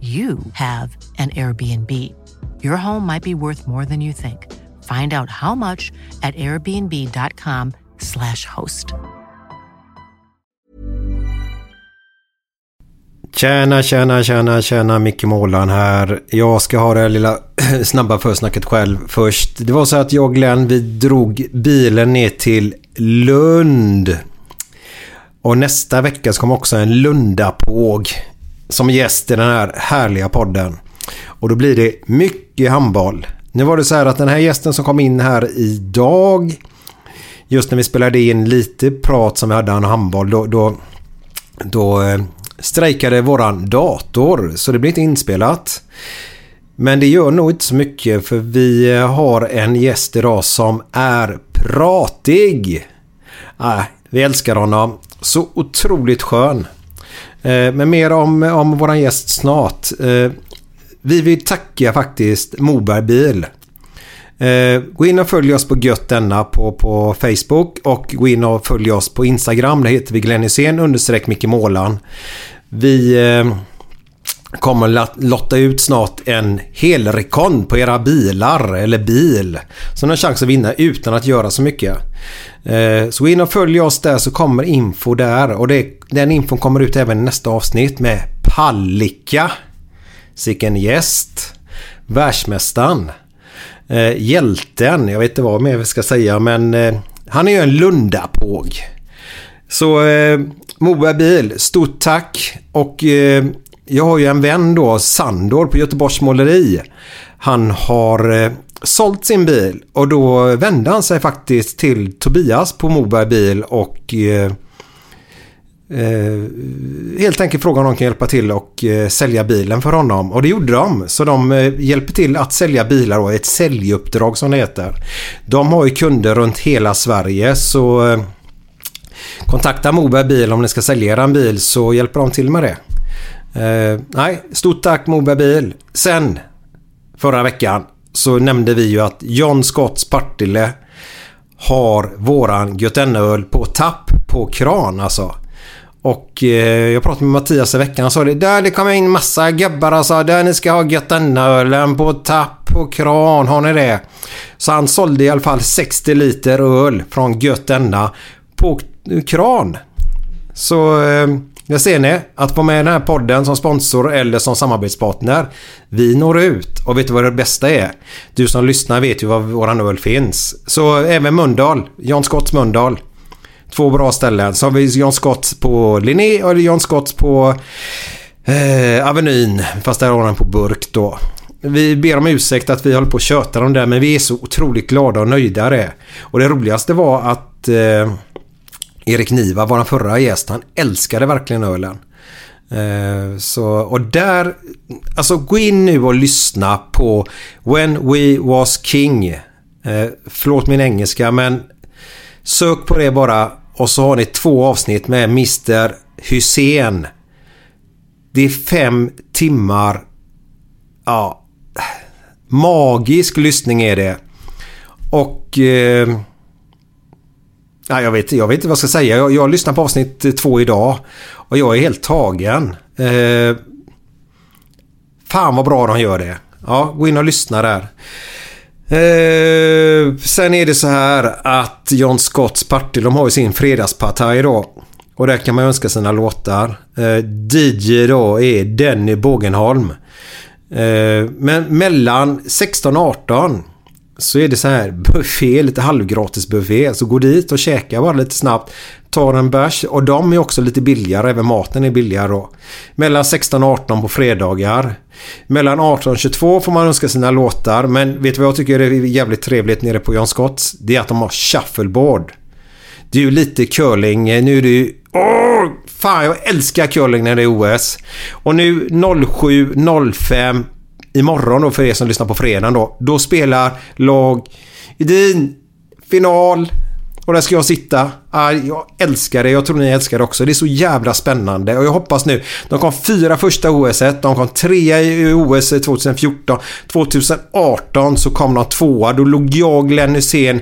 you have an Airbnb. Your home might be worth more than you think. Find out how much at airbnb.com/slash host. Tjena, tjena, tjena, tjena, Micke Målan här. Jag ska ha det här lilla snabba försnacket själv först. Det var så att jag och Glenn, vi drog bilen ner till Lund. Och nästa vecka så kommer också en Lundapåg som gäst i den här härliga podden. Och då blir det mycket handboll. Nu var det så här att den här gästen som kom in här idag Just när vi spelade in lite prat som vi hade om handboll då, då, då eh, strejkade våran dator så det blir inte inspelat. Men det gör nog inte så mycket för vi har en gäst idag som är pratig. Äh, vi älskar honom. Så otroligt skön. Eh, men mer om, om våran gäst snart. Eh, vi vill tacka faktiskt Moberg Bil. Eh, gå in och följ oss på Gött denna på, på Facebook och gå in och följ oss på Instagram. Där heter vi Glenn Hysén understreck Micke Målan. Vi kommer lotta ut snart en helrekon på era bilar eller bil. Som har chans att vinna utan att göra så mycket. Eh, så gå in och följ oss där så kommer info där och det, den infon kommer ut även i nästa avsnitt med Pallika. Sicken gäst. Världsmästaren. Eh, hjälten, jag vet inte vad mer vi ska säga men eh, han är ju en Lundapåg. Så eh, Moberg Bil, stort tack och eh, jag har ju en vän då, Sandor på Göteborgs Måleri. Han har eh, sålt sin bil och då vände han sig faktiskt till Tobias på Moberg Bil och eh, eh, helt enkelt frågade om de kan hjälpa till och eh, sälja bilen för honom. Och det gjorde de. Så de eh, hjälper till att sälja bilar och ett säljuppdrag som det heter. De har ju kunder runt hela Sverige så eh, kontakta Moberg Bil om ni ska sälja en bil så hjälper de till med det. Eh, nej, stort tack Moberg Bil. Sen förra veckan så nämnde vi ju att John Scotts Partille har våran Götenöl på tapp på kran alltså. Och eh, jag pratade med Mattias i veckan och sa det. Där det kommer in massa gubbar och sa där ni ska ha Götenölen på tapp på kran. Har ni det? Så han sålde i alla fall 60 liter öl från Götenna på kran. Så eh, där ser ni. Att vara med den här podden som sponsor eller som samarbetspartner. Vi når ut. Och vet du vad det bästa är? Du som lyssnar vet ju var våran öl finns. Så även Mundal. John Scotts Mundal. Två bra ställen. Så har vi John Scotts på Linné och John Scotts på eh, Avenyn. Fast där har den på burk då. Vi ber om ursäkt att vi håller på att köta dem där men vi är så otroligt glada och nöjda det. Och det roligaste var att eh, Erik Niva, vår förra gäst, han älskade verkligen ölen. Eh, så, och där, alltså gå in nu och lyssna på When We Was King. Eh, förlåt min engelska men sök på det bara och så har ni två avsnitt med Mr Hussein. Det är fem timmar. Ja, magisk lyssning är det. Och... Eh, ja, jag, vet, jag vet inte vad jag ska säga. Jag, jag lyssnar på avsnitt eh, två idag. Och jag är helt tagen. Eh, fan vad bra de gör det. Ja, gå in och lyssna där. Eh, sen är det så här att John Scotts Partille, de har ju sin fredagspartaj då. Och där kan man önska sina låtar. Eh, DJ då är Denny Bågenholm. Eh, men mellan 16 och 18 så är det så här buffé, lite halvgratis buffé. Så gå dit och käka bara lite snabbt. Tar en bärs och de är också lite billigare. Även maten är billigare då. Mellan 16 och 18 på fredagar. Mellan 18 och 22 får man önska sina låtar. Men vet du vad jag tycker är jävligt trevligt nere på John Scotts? Det är att de har shuffleboard. Det är ju lite curling. Nu är det ju... Åh! Fan, jag älskar curling när det är OS. Och nu 07-05 imorgon då för er som lyssnar på fredagen då. Då spelar lag Edin final. Och där ska jag sitta. Ah, jag älskar det. Jag tror ni älskar det också. Det är så jävla spännande. Och jag hoppas nu. De kom fyra första OS. De kom trea i OS 2014. 2018 så kom de tvåa. Då låg jag, Glenn Hysén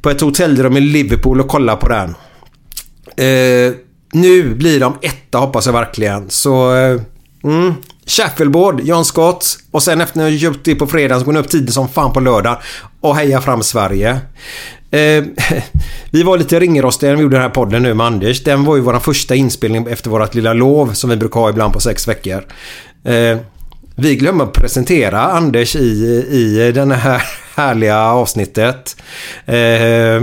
på ett hotellrum i Liverpool och kollade på den. Eh, nu blir de etta hoppas jag verkligen. Så... Eh, mm. Shuffleboard, John Scott. Och sen efter när jag köpt det på fredag så går ni upp tidigt som fan på lördag. Och hejar fram Sverige. Eh, vi var lite ringrostiga när vi gjorde den här podden nu med Anders. Den var ju vår första inspelning efter vårt lilla lov som vi brukar ha ibland på sex veckor. Eh, vi glömmer att presentera Anders i, i den här härliga avsnittet. Eh,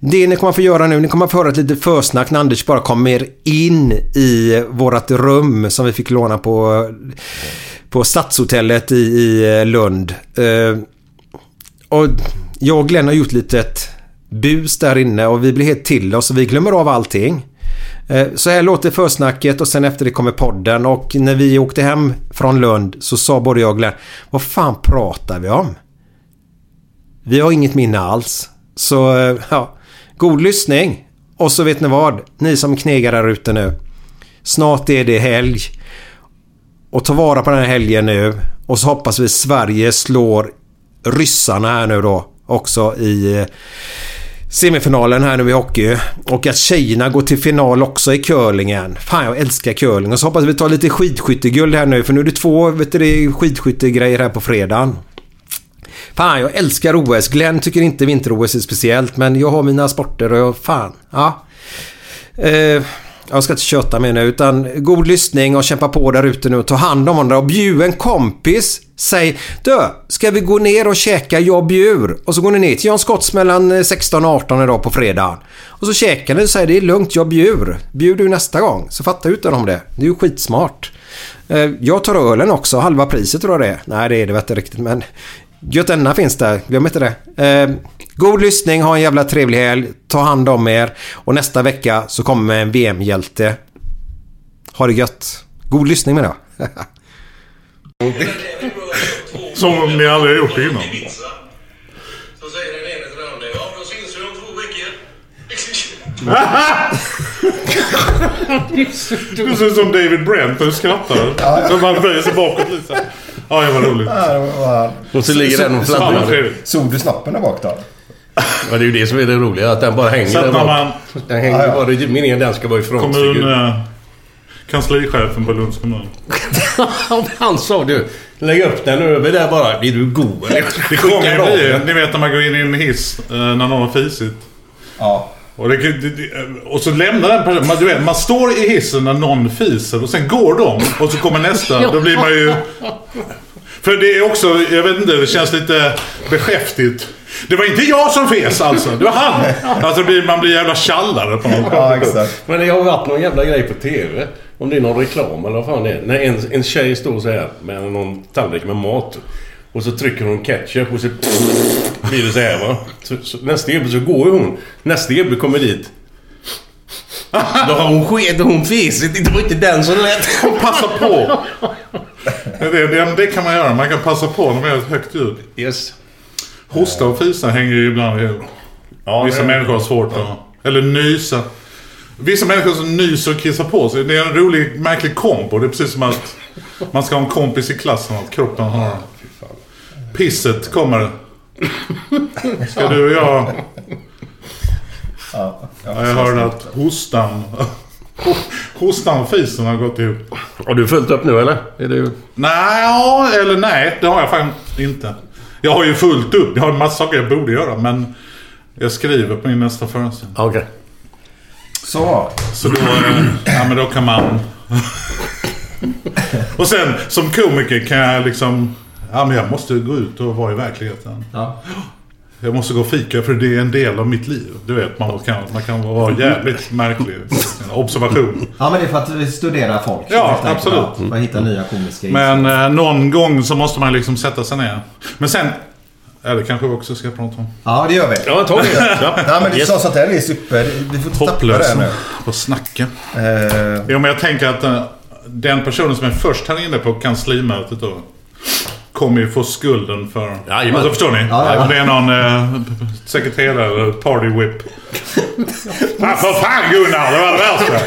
det ni kommer att få göra nu, ni kommer att få höra ett litet försnack när Anders bara kommer in i vårat rum som vi fick låna på, på Stadshotellet i, i eh, Lund. Uh, och jag och Glenn har gjort litet bus där inne och vi blir helt till oss och vi glömmer av allting. Uh, så här låter försnacket och sen efter det kommer podden och när vi åkte hem från Lund så sa både jag och Glenn Vad fan pratar vi om? Vi har inget minne alls. Så uh, ja God lyssning! Och så vet ni vad? Ni som knegar där ute nu. Snart är det helg. Och ta vara på den här helgen nu. Och så hoppas vi Sverige slår ryssarna här nu då. Också i eh, semifinalen här nu i hockey. Och att tjejerna går till final också i curlingen. Fan jag älskar curling. Och så hoppas vi tar lite skidskytteguld här nu. För nu är det två vet du, skidskyttegrejer här på fredagen. Fan, jag älskar OS. Glenn tycker inte vinter-OS är speciellt, men jag har mina sporter och jag, fan, ja. Eh, jag ska inte köta mer nu, utan god lyssning och kämpa på där ute nu och ta hand om varandra och bjud en kompis. Säg Du, ska vi gå ner och käka jag bjur? Och så går ni ner till John Scotts mellan eh, 16 och 18 idag på fredag. Och så käkar ni och säger det är lugnt, jag bjur. Bjud du nästa gång. Så fattar utan om det. Det är ju skitsmart. Eh, jag tar ölen också, halva priset tror jag det är. Nej det är det inte riktigt men Götenna finns där, glöm inte det. Eh, god lyssning, ha en jävla trevlig helg. Ta hand om er. Och nästa vecka så kommer en VM-hjälte. Ha det gött. God lyssning med det. Som om ni aldrig har gjort det innan. Du ser ut som David Brent när du skrattar. Ja. Man böjer sig bakåt lite. Ja, det var roligt. Ja, det var... Och så ligger den och Så fladdrar. Såg du snappen där bak då? Ja, det är ju det som är det roliga. Att den bara hänger där när bak. man... Den hänger bara... Det är meningen den ska vara i Kommun... frontfigur. Eh, kanslichefen på Lunds kommun. Han sa du. Lägg upp den över där bara. Är du god eller? Det kommer ju bli... Ni vet när man går in i en hiss eh, när någon har fisit. Ja. Och, det, och så lämnar den personen... Man, du vet, man står i hissen när någon fiser och sen går de och så kommer nästa. Då blir man ju... För det är också, jag vet inte, det känns lite beskäftigt. Det var inte jag som fes alltså, det var han. Alltså man blir jävla tjallare på något Ja, exakt. Men det har varit någon jävla grej på TV. Om det är någon reklam eller vad fan det är. När en, en tjej står så här med någon tallrik med mat. Och så trycker hon ketchup och så blir det så här va. Så, så, nästa gubbe så går ju hon. Nästa gubbe kommer dit. Då har hon sked och hon fisit. Det var inte den som lät. Passa på! Det, det, det kan man göra, man kan passa på när man gör ett högt ljud. Yes. Hosta och fisa hänger ju ibland ihop. Ja, Vissa människor har svårt att... Eller nysa. Vissa människor som nyser och kissar på sig. Det är en rolig, märklig kombo. Det är precis som att man ska ha en kompis i klassen. Att kroppen har... Pisset kommer. Ska du och jag... Ja, Ja, jag hörde att hostan... Hostan och fisen har gått ihop. Har du fullt upp nu eller? Är du... Nej, ja, eller nej. Det har jag faktiskt inte. Jag har ju fullt upp. Jag har en massa saker jag borde göra. Men jag skriver på min nästa föreställning. Okej. Så. Så då, eh, ja, men då kan man... och sen som komiker kan jag liksom... Ja, men jag måste gå ut och vara i verkligheten. Ja. Jag måste gå och fika för det är en del av mitt liv. Du vet, man kan, man kan vara jävligt märklig. Observation. ja, men det är för att studera folk. Ja, helt enkelt. absolut. Man hittar nya komiska Men eh, någon gång så måste man liksom sätta sig ner. Men sen... Ja, det kanske vi också ska prata om. Ja, det gör vi. Ja, ta det. Ja. Men det är Yes. så sånt där är super. Vi får inte tappa det nu. på snacka. Eh, Jo, men jag tänker att eh, den personen som är först här inne på kanslimötet då kommer ju få skulden för... Jajamän. alltså förstår ni? Ja, ja. Om det är någon eh, sekreterare eller party whip. ah, för fan Gunnar, det var det värsta.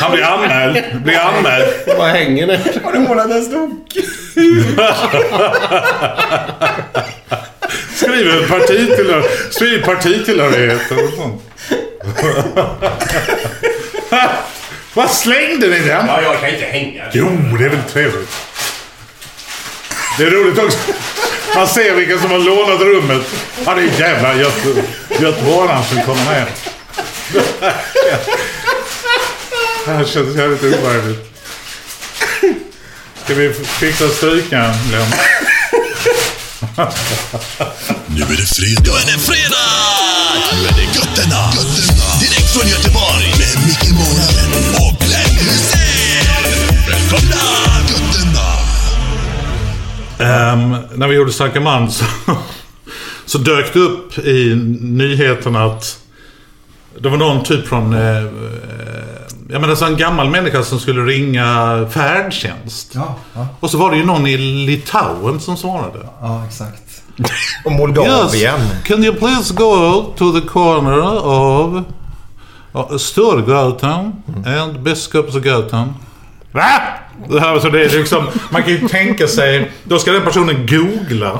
Han blir anmäld. Blir anmäld. Vad hänger det? har du målat en stok? Skriver partitillhör, skriv partitillhörighet och sånt. Vad slängde ni den? Ja, jag kan inte hänga. Jo, det är väl trevligt. Det är roligt också. Man ser vilka som har lånat rummet. Ja, det är jävla göt- göteborgaren som kommer ner. Det här känns jävligt obehagligt. Ska vi fixa stukan, Glenn? Nu är det fredag. Nu är det fredag! Nu är det Götterna. Götterna. Direkt från Göteborg. Med Micke Månaden och Ehm, när vi gjorde Starka Man så, så dök det upp i nyheterna att det var någon typ från... Eh, eh, jag menar så en gammal människa som skulle ringa färdtjänst. Ja, ja, Och så var det ju någon i Litauen som svarade. ja, exakt. Och Moldavien. can you please go to the corner of Storgatan and Biskopsgatan? Va? Det här, så det är liksom, man kan ju tänka sig... Då ska den personen googla.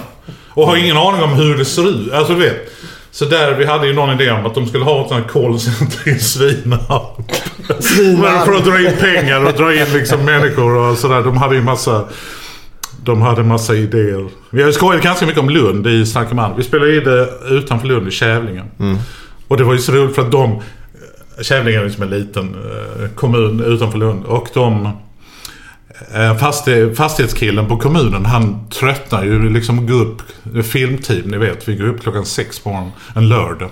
Och har ingen aning om hur det ser ut. Alltså du vet. Så där, vi hade ju någon idé om att de skulle ha ett sånt här callcenter i Svinarp. För att dra in pengar och dra in liksom människor och sådär. De hade ju massa... De hade massa idéer. Vi har ju skojat ganska mycket om Lund i Snacka man. Vi spelade in det utanför Lund i Kävlinge. Och det var ju så roligt för att de... Kävlinge är liksom en liten eh, kommun utanför Lund. Och de... Eh, Fastig, fastighetskillen på kommunen han tröttnar ju liksom gå upp. Filmteam ni vet. Vi går upp klockan sex på morgonen en lördag.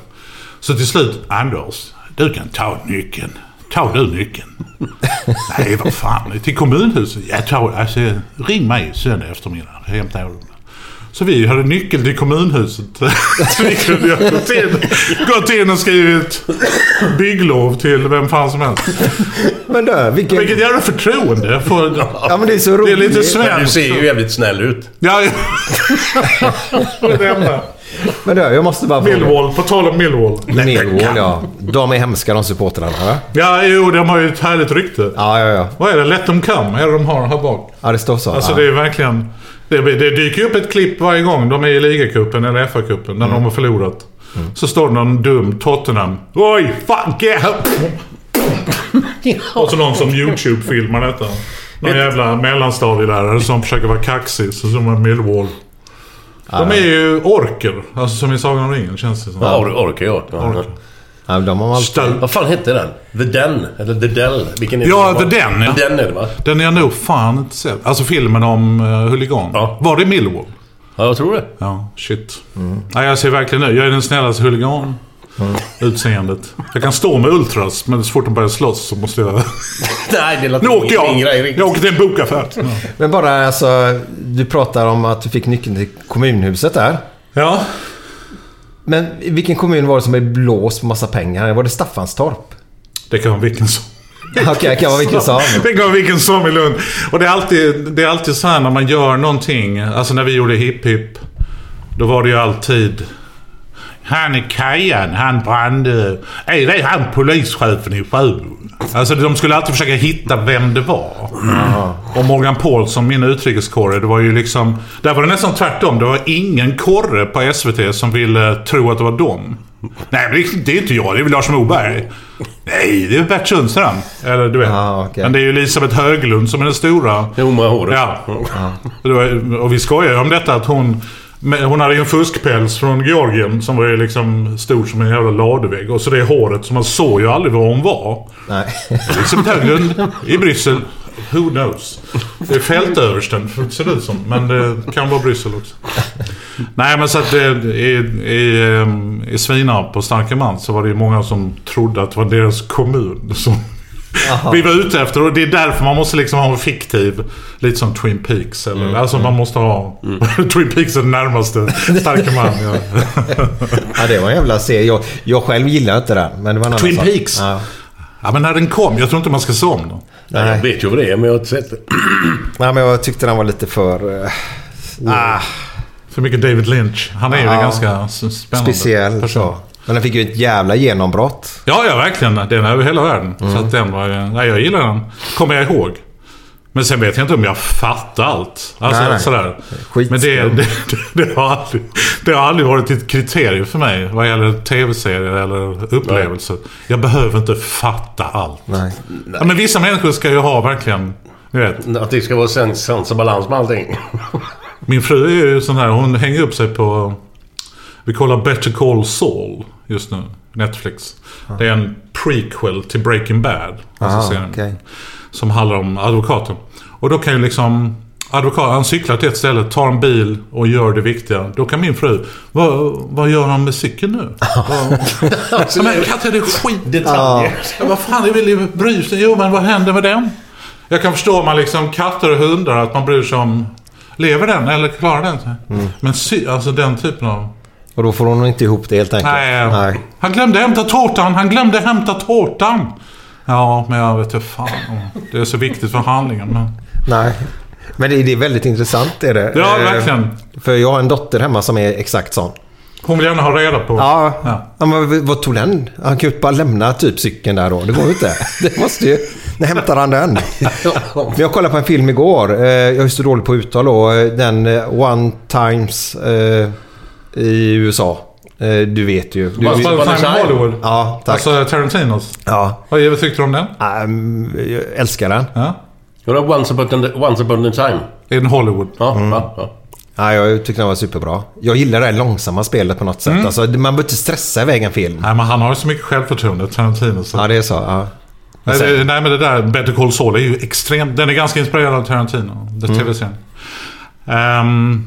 Så till slut, Anders, du kan ta nyckeln. Ta du nyckeln. Nej, vad fan. Till kommunhuset? Jag tar, alltså, ring mig söndag eftermiddag. Hämta den. Så vi hade nyckel till kommunhuset. Så vi kunde ju ha gått in, gått in och skrivit bygglov till vem fan som helst. Men du, vilken... Vilket jävla förtroende. För, Ja, men det är så det roligt. är lite Du svenskt. ser ju jävligt snäll ut. Ja, ja. det det. Men du, jag måste bara fråga. Millwall, på tal om Millwall. Millwall, ja. De är hemska de supportrarna, va? Ja, jo, de har ju ett härligt rykte. Ja, ja, ja. Vad är det? Let them come? Är det de har här bak? Ja, det står så. Alltså ja. det är verkligen... Det, det dyker upp ett klipp varje gång de är i ligacupen eller FA-cupen när de har förlorat. Så står det någon dum Tottenham. Oj, fuck yeah! Och så någon som YouTube-filmar detta. Någon jävla mellanstadielärare som försöker vara kaxig. Så som en Millwall. De är ju orker. Alltså som i Sagan om ringen känns det som. Ja, or- orkar jag. Ja. Orker. Ja, de har alltid... Stöld. Vad fan hette den? The Den? Eller The Dell? Vilken är Ja, det? The Den, ja. The Den är det va? Den är jag nog fan inte sett. Alltså filmen om uh, huligan. Ja. Var det Millwall? Ja, jag tror det. Ja, shit. Nej, jag ser verkligen nu. Jag är den snällaste huligan. Utseendet. Jag kan stå med ultras, men så fort de börjar slåss så måste jag... Nej, det låter Nu åker jag! grej. Jag åker till en bokaffär. Ja. Men bara alltså, du pratar om att du fick nyckeln till kommunhuset där. ja. Men i vilken kommun var det som blev blåst på massa pengar? Var det Staffanstorp? Det kan vara vilken som. Okej, det kan vara vilken som. Det kan vara vilken som i Lund. Och det är alltid, det är alltid så här när man gör någonting. Alltså när vi gjorde Hipp Hipp. Då var det ju alltid... Han är Kajan, han brand... Är det han polischefen i Sjöbo? Alltså de skulle alltid försöka hitta vem det var. Och Morgan Paulsson, min utrikeskorre, det var ju liksom... Där var det nästan tvärtom. Det var ingen korre på SVT som ville tro att det var dem. Nej, men det- är inte jag. Det är väl Lars Moberg. Nej, det är Bert Sundström. Eller du vet. Ah, okej. Men det är ju Elisabeth Höglund som är den stora. Jo, med håret. Ja. Var- Och vi skojar ju om detta att hon... men Hon hade ju en fuskpäls från Georgien som var ju liksom stor som en jävla ladevägg. Och så det håret, så man såg ju aldrig var hon var. Nej. Elisabeth Höglund i Bryssel. Who knows? Det är fältöversten, ser det ut som. Men det kan vara Bryssel också. Nej, men så att det, i, i, ehm, i Svinarp på Starkeman så var det ju många som trodde att det var deras kommun som vi var ute efter. Och det är därför man måste liksom ha en fiktiv, lite som Twin Peaks. Eller, Alltså man måste ha... Twin Peaks är det närmaste Starkeman. Ja. Ja, det var en jävla serie. Jag, jag själv gillar inte den. Men det var en annan Twin sak. Peaks? Ja. ja, men när den kom. Jag tror inte man ska se om den. Nej. Jag vet ju vad det är, men jag har inte sett det. Nej, men jag tyckte den var lite för... eh, Ah, för mycket David Lynch. Han är ju Ja. en ganska spännande speciell. person. Så. Men den fick ju ett jävla genombrott. Ja, ja, verkligen. Den är över hela världen. Så att den var ju... Nej, jag gillar den. Kommer jag ihåg. Men sen vet jag inte om jag fattar allt. Alltså Nej, nej. sådär. Skitskum. Men det, det, det, det, har aldrig, det har aldrig varit ett kriterium för mig vad gäller tv-serier eller upplevelser. Jag behöver inte fatta allt. Nej. Ja, men vissa människor ska ju ha verkligen... Du vet, Att det ska vara sans och balans med allting. Min fru är ju sån här, hon hänger upp sig på... Vi kollar Better Call Saul just nu. Netflix. Det är en prequel till Breaking Bad. Alltså Ah, serien. okej. Som handlar om advokaten. Och då kan ju liksom... Advokat, han cyklar till ett ställe, tar en bil och gör det viktiga. Då kan min fru... Vad, vad gör han med cykeln nu? Ja, men Katja, det är skit. Detaljer. Ja, vad fan, jag vill bry sig. Jo, men vad händer med den? Jag kan förstå om man liksom katter och hundar, att man bryr sig om... Lever den eller klarar den sig? Men sy, alltså den typen av... Och då får hon inte ihop det helt enkelt. Nej, Nej. Han glömde hämta tårtan, han glömde hämta tårtan! Ja, men jag vet inte fan. Det är så viktigt för handlingen. Men... Nej. Men det, det är väldigt intressant är det. Ja, Eh, verkligen. För jag har en dotter hemma som är exakt sån. Hon vill gärna ha reda på... Ja. Ja. men vad tog den? Han kan ju bara lämna typ cykeln där då. Det går ju inte. Det måste ju... När hämtar han den? Jag kollade på en film igår. Eh, Jag är så dålig på uttal då. Eh, Den One Times i USA. Eh, Du vet ju. Du, Once upon a time Hollywood. Ja, tack. Alltså Tarantinos. Ja. Vad tyckte du om den? Um, jag älskar den. Ja. Ja, det var once upon, a, once upon a time. In Hollywood. Ja, Mm. ja, ja. Ja, jag tyckte den var superbra. Jag gillar det här långsamma spelet på något sätt. Mm. Alltså, man behöver inte stressa iväg en film. Nej, men han har ju så mycket självförtroende, Tarantino. Så. Ja, det är så. Ja. Nej, sen- det, nej, men det där Better Call Saul är ju extremt... Den är ganska inspirerad av Tarantino. Det Mm. tv-serien. Ehm,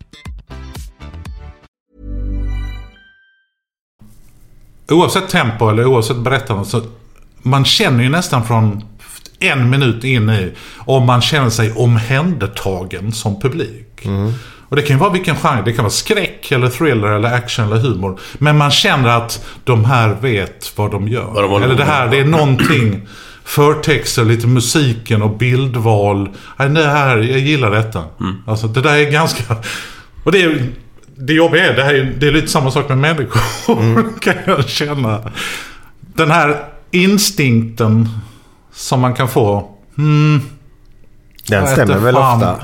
Oavsett tempo eller oavsett berättande så man känner ju nästan från en minut in i om man känner sig omhändertagen som publik. Och det kan ju vara vilken genre. Det kan vara skräck, eller thriller, eller action, eller humor. Men man känner att de här vet vad de gör. Vad de eller det här, det är någonting. Förtexter, lite musiken och bildval. Nej, det här, jag gillar detta. Alltså det där är ganska... Och det är... Det jobbiga är, det, här är, det är lite samma sak med människor. kan jag känna. Den här instinkten som man kan få. Hmm, Den stämmer väl ofta.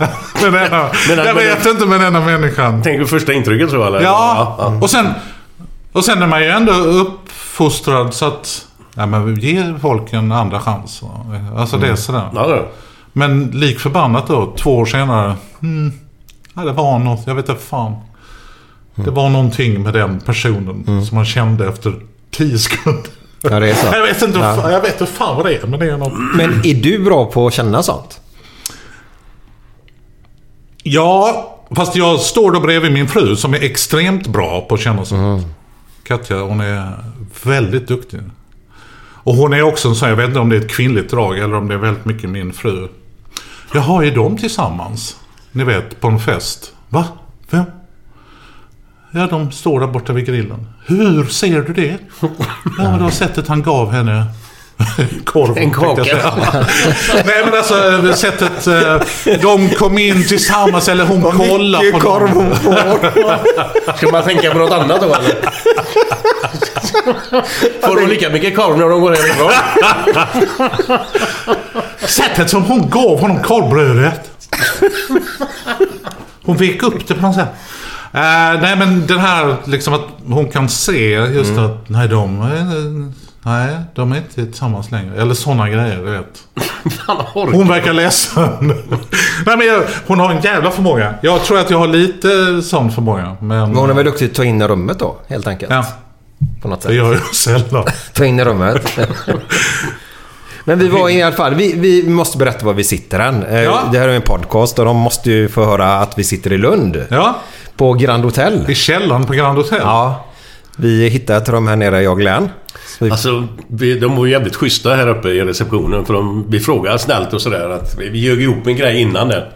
med denna, Men- jag men- vet inte med denna människan. Tänker du första intrycket så eller? Ja, och sen, och sen är man ju ändå uppfostrad så att... Ja, men ge folk en andra chans. Alltså det är sådär. Ja, det. Men lik förbannat då, två år senare. Hmm, ja, det var något, jag vet inte fan. Det var någonting med den personen som man kände efter tio sekunder. Ja, det är så. Jag vet inte, Ja. jag vet inte fan vad det är, men det är något. Men är du bra på att känna sånt? Ja, fast jag står då bredvid min fru som är extremt bra på att känna sånt. Katja, hon är väldigt duktig. Och hon är också en sån, jag vet inte om det är ett kvinnligt drag eller om det är väldigt mycket min fru. Jaha, är de tillsammans? Ni vet, på en fest. Va? Vem? Ja, de står där borta vid grillen. Hur ser du det? Ja, men det var sättet han gav henne korv. En kaka. Nej, men alltså sättet eh, de kom in tillsammans eller hon kollade på korv hon får. Ska man tänka på något annat då eller? Får de lika mycket korv när de går hemifrån? Sättet som hon gav honom korvbrödet. Hon vek upp det på något sätt. Eh, nej men den här liksom att hon kan se just Mm. att nej de, är- nej de är inte tillsammans längre. Eller sådana grejer du vet. Hon verkar ledsen. nej men jag, hon har en jävla förmåga. Jag tror att jag har lite sån förmåga. Men, Men hon är väl duktig att ta in i rummet då, helt enkelt. Ja, På något det sätt. gör jag sällan. Ta in i rummet. Men vi var i alla fall, vi, vi måste berätta var vi sitter än. Eh, Ja. Det här är en podcast och de måste ju få höra att vi sitter i Lund. Ja, På Grand Hotel. i källaren på Grand Hotel. Ja. Vi hittade ett rum här nere, jag och Glenn. Vi, Alltså, vi, de var ju jävligt schyssta här uppe i receptionen. För de, vi frågade snällt och sådär att vi, vi ljög ihop en grej innan det.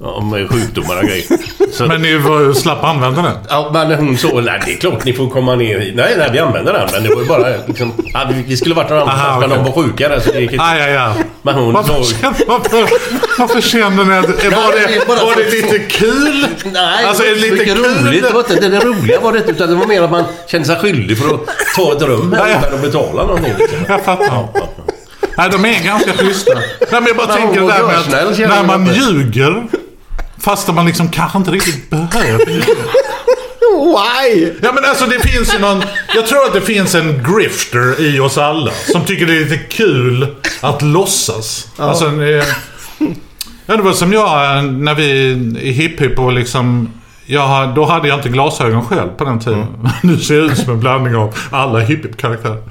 Om sjukdomar och grejer. Så, Men ni var, slapp använda den? Ja, men hon så, nej det är klart ni får komma ner hit. Nej, nej vi använder den. Men det var ju bara liksom, ja, vi, skulle varit någon annanstans men de var sjuka där så det gick inte. Ah, ja, ja. Men hon Varför, känner, varför, varför känner ni att... Var det det, var det lite kul? Nej, Alltså, det var lite kul? roligt. Det var inte det roliga var det inte, utan det var mer att man kände sig skyldig för att ta ett rum Ja, här ja. utan att betala någonting. Liksom. Jag fattar. Nej, de är ganska schyssta. Nej, men jag bara tänker det där med att när man ljuger, fast man liksom kanske inte riktigt behöver. Why? Ja men alltså det finns ju någon... Jag tror att det finns en grifter i oss alla. Som tycker det är lite kul att låtsas. Alltså, en, eh, ja, det var som jag eh, när vi i Hipp och liksom... Jag, då hade jag inte glasögon själv på den tiden. Nu ser jag ut som en blandning av alla Hipp Hipp-karaktärer.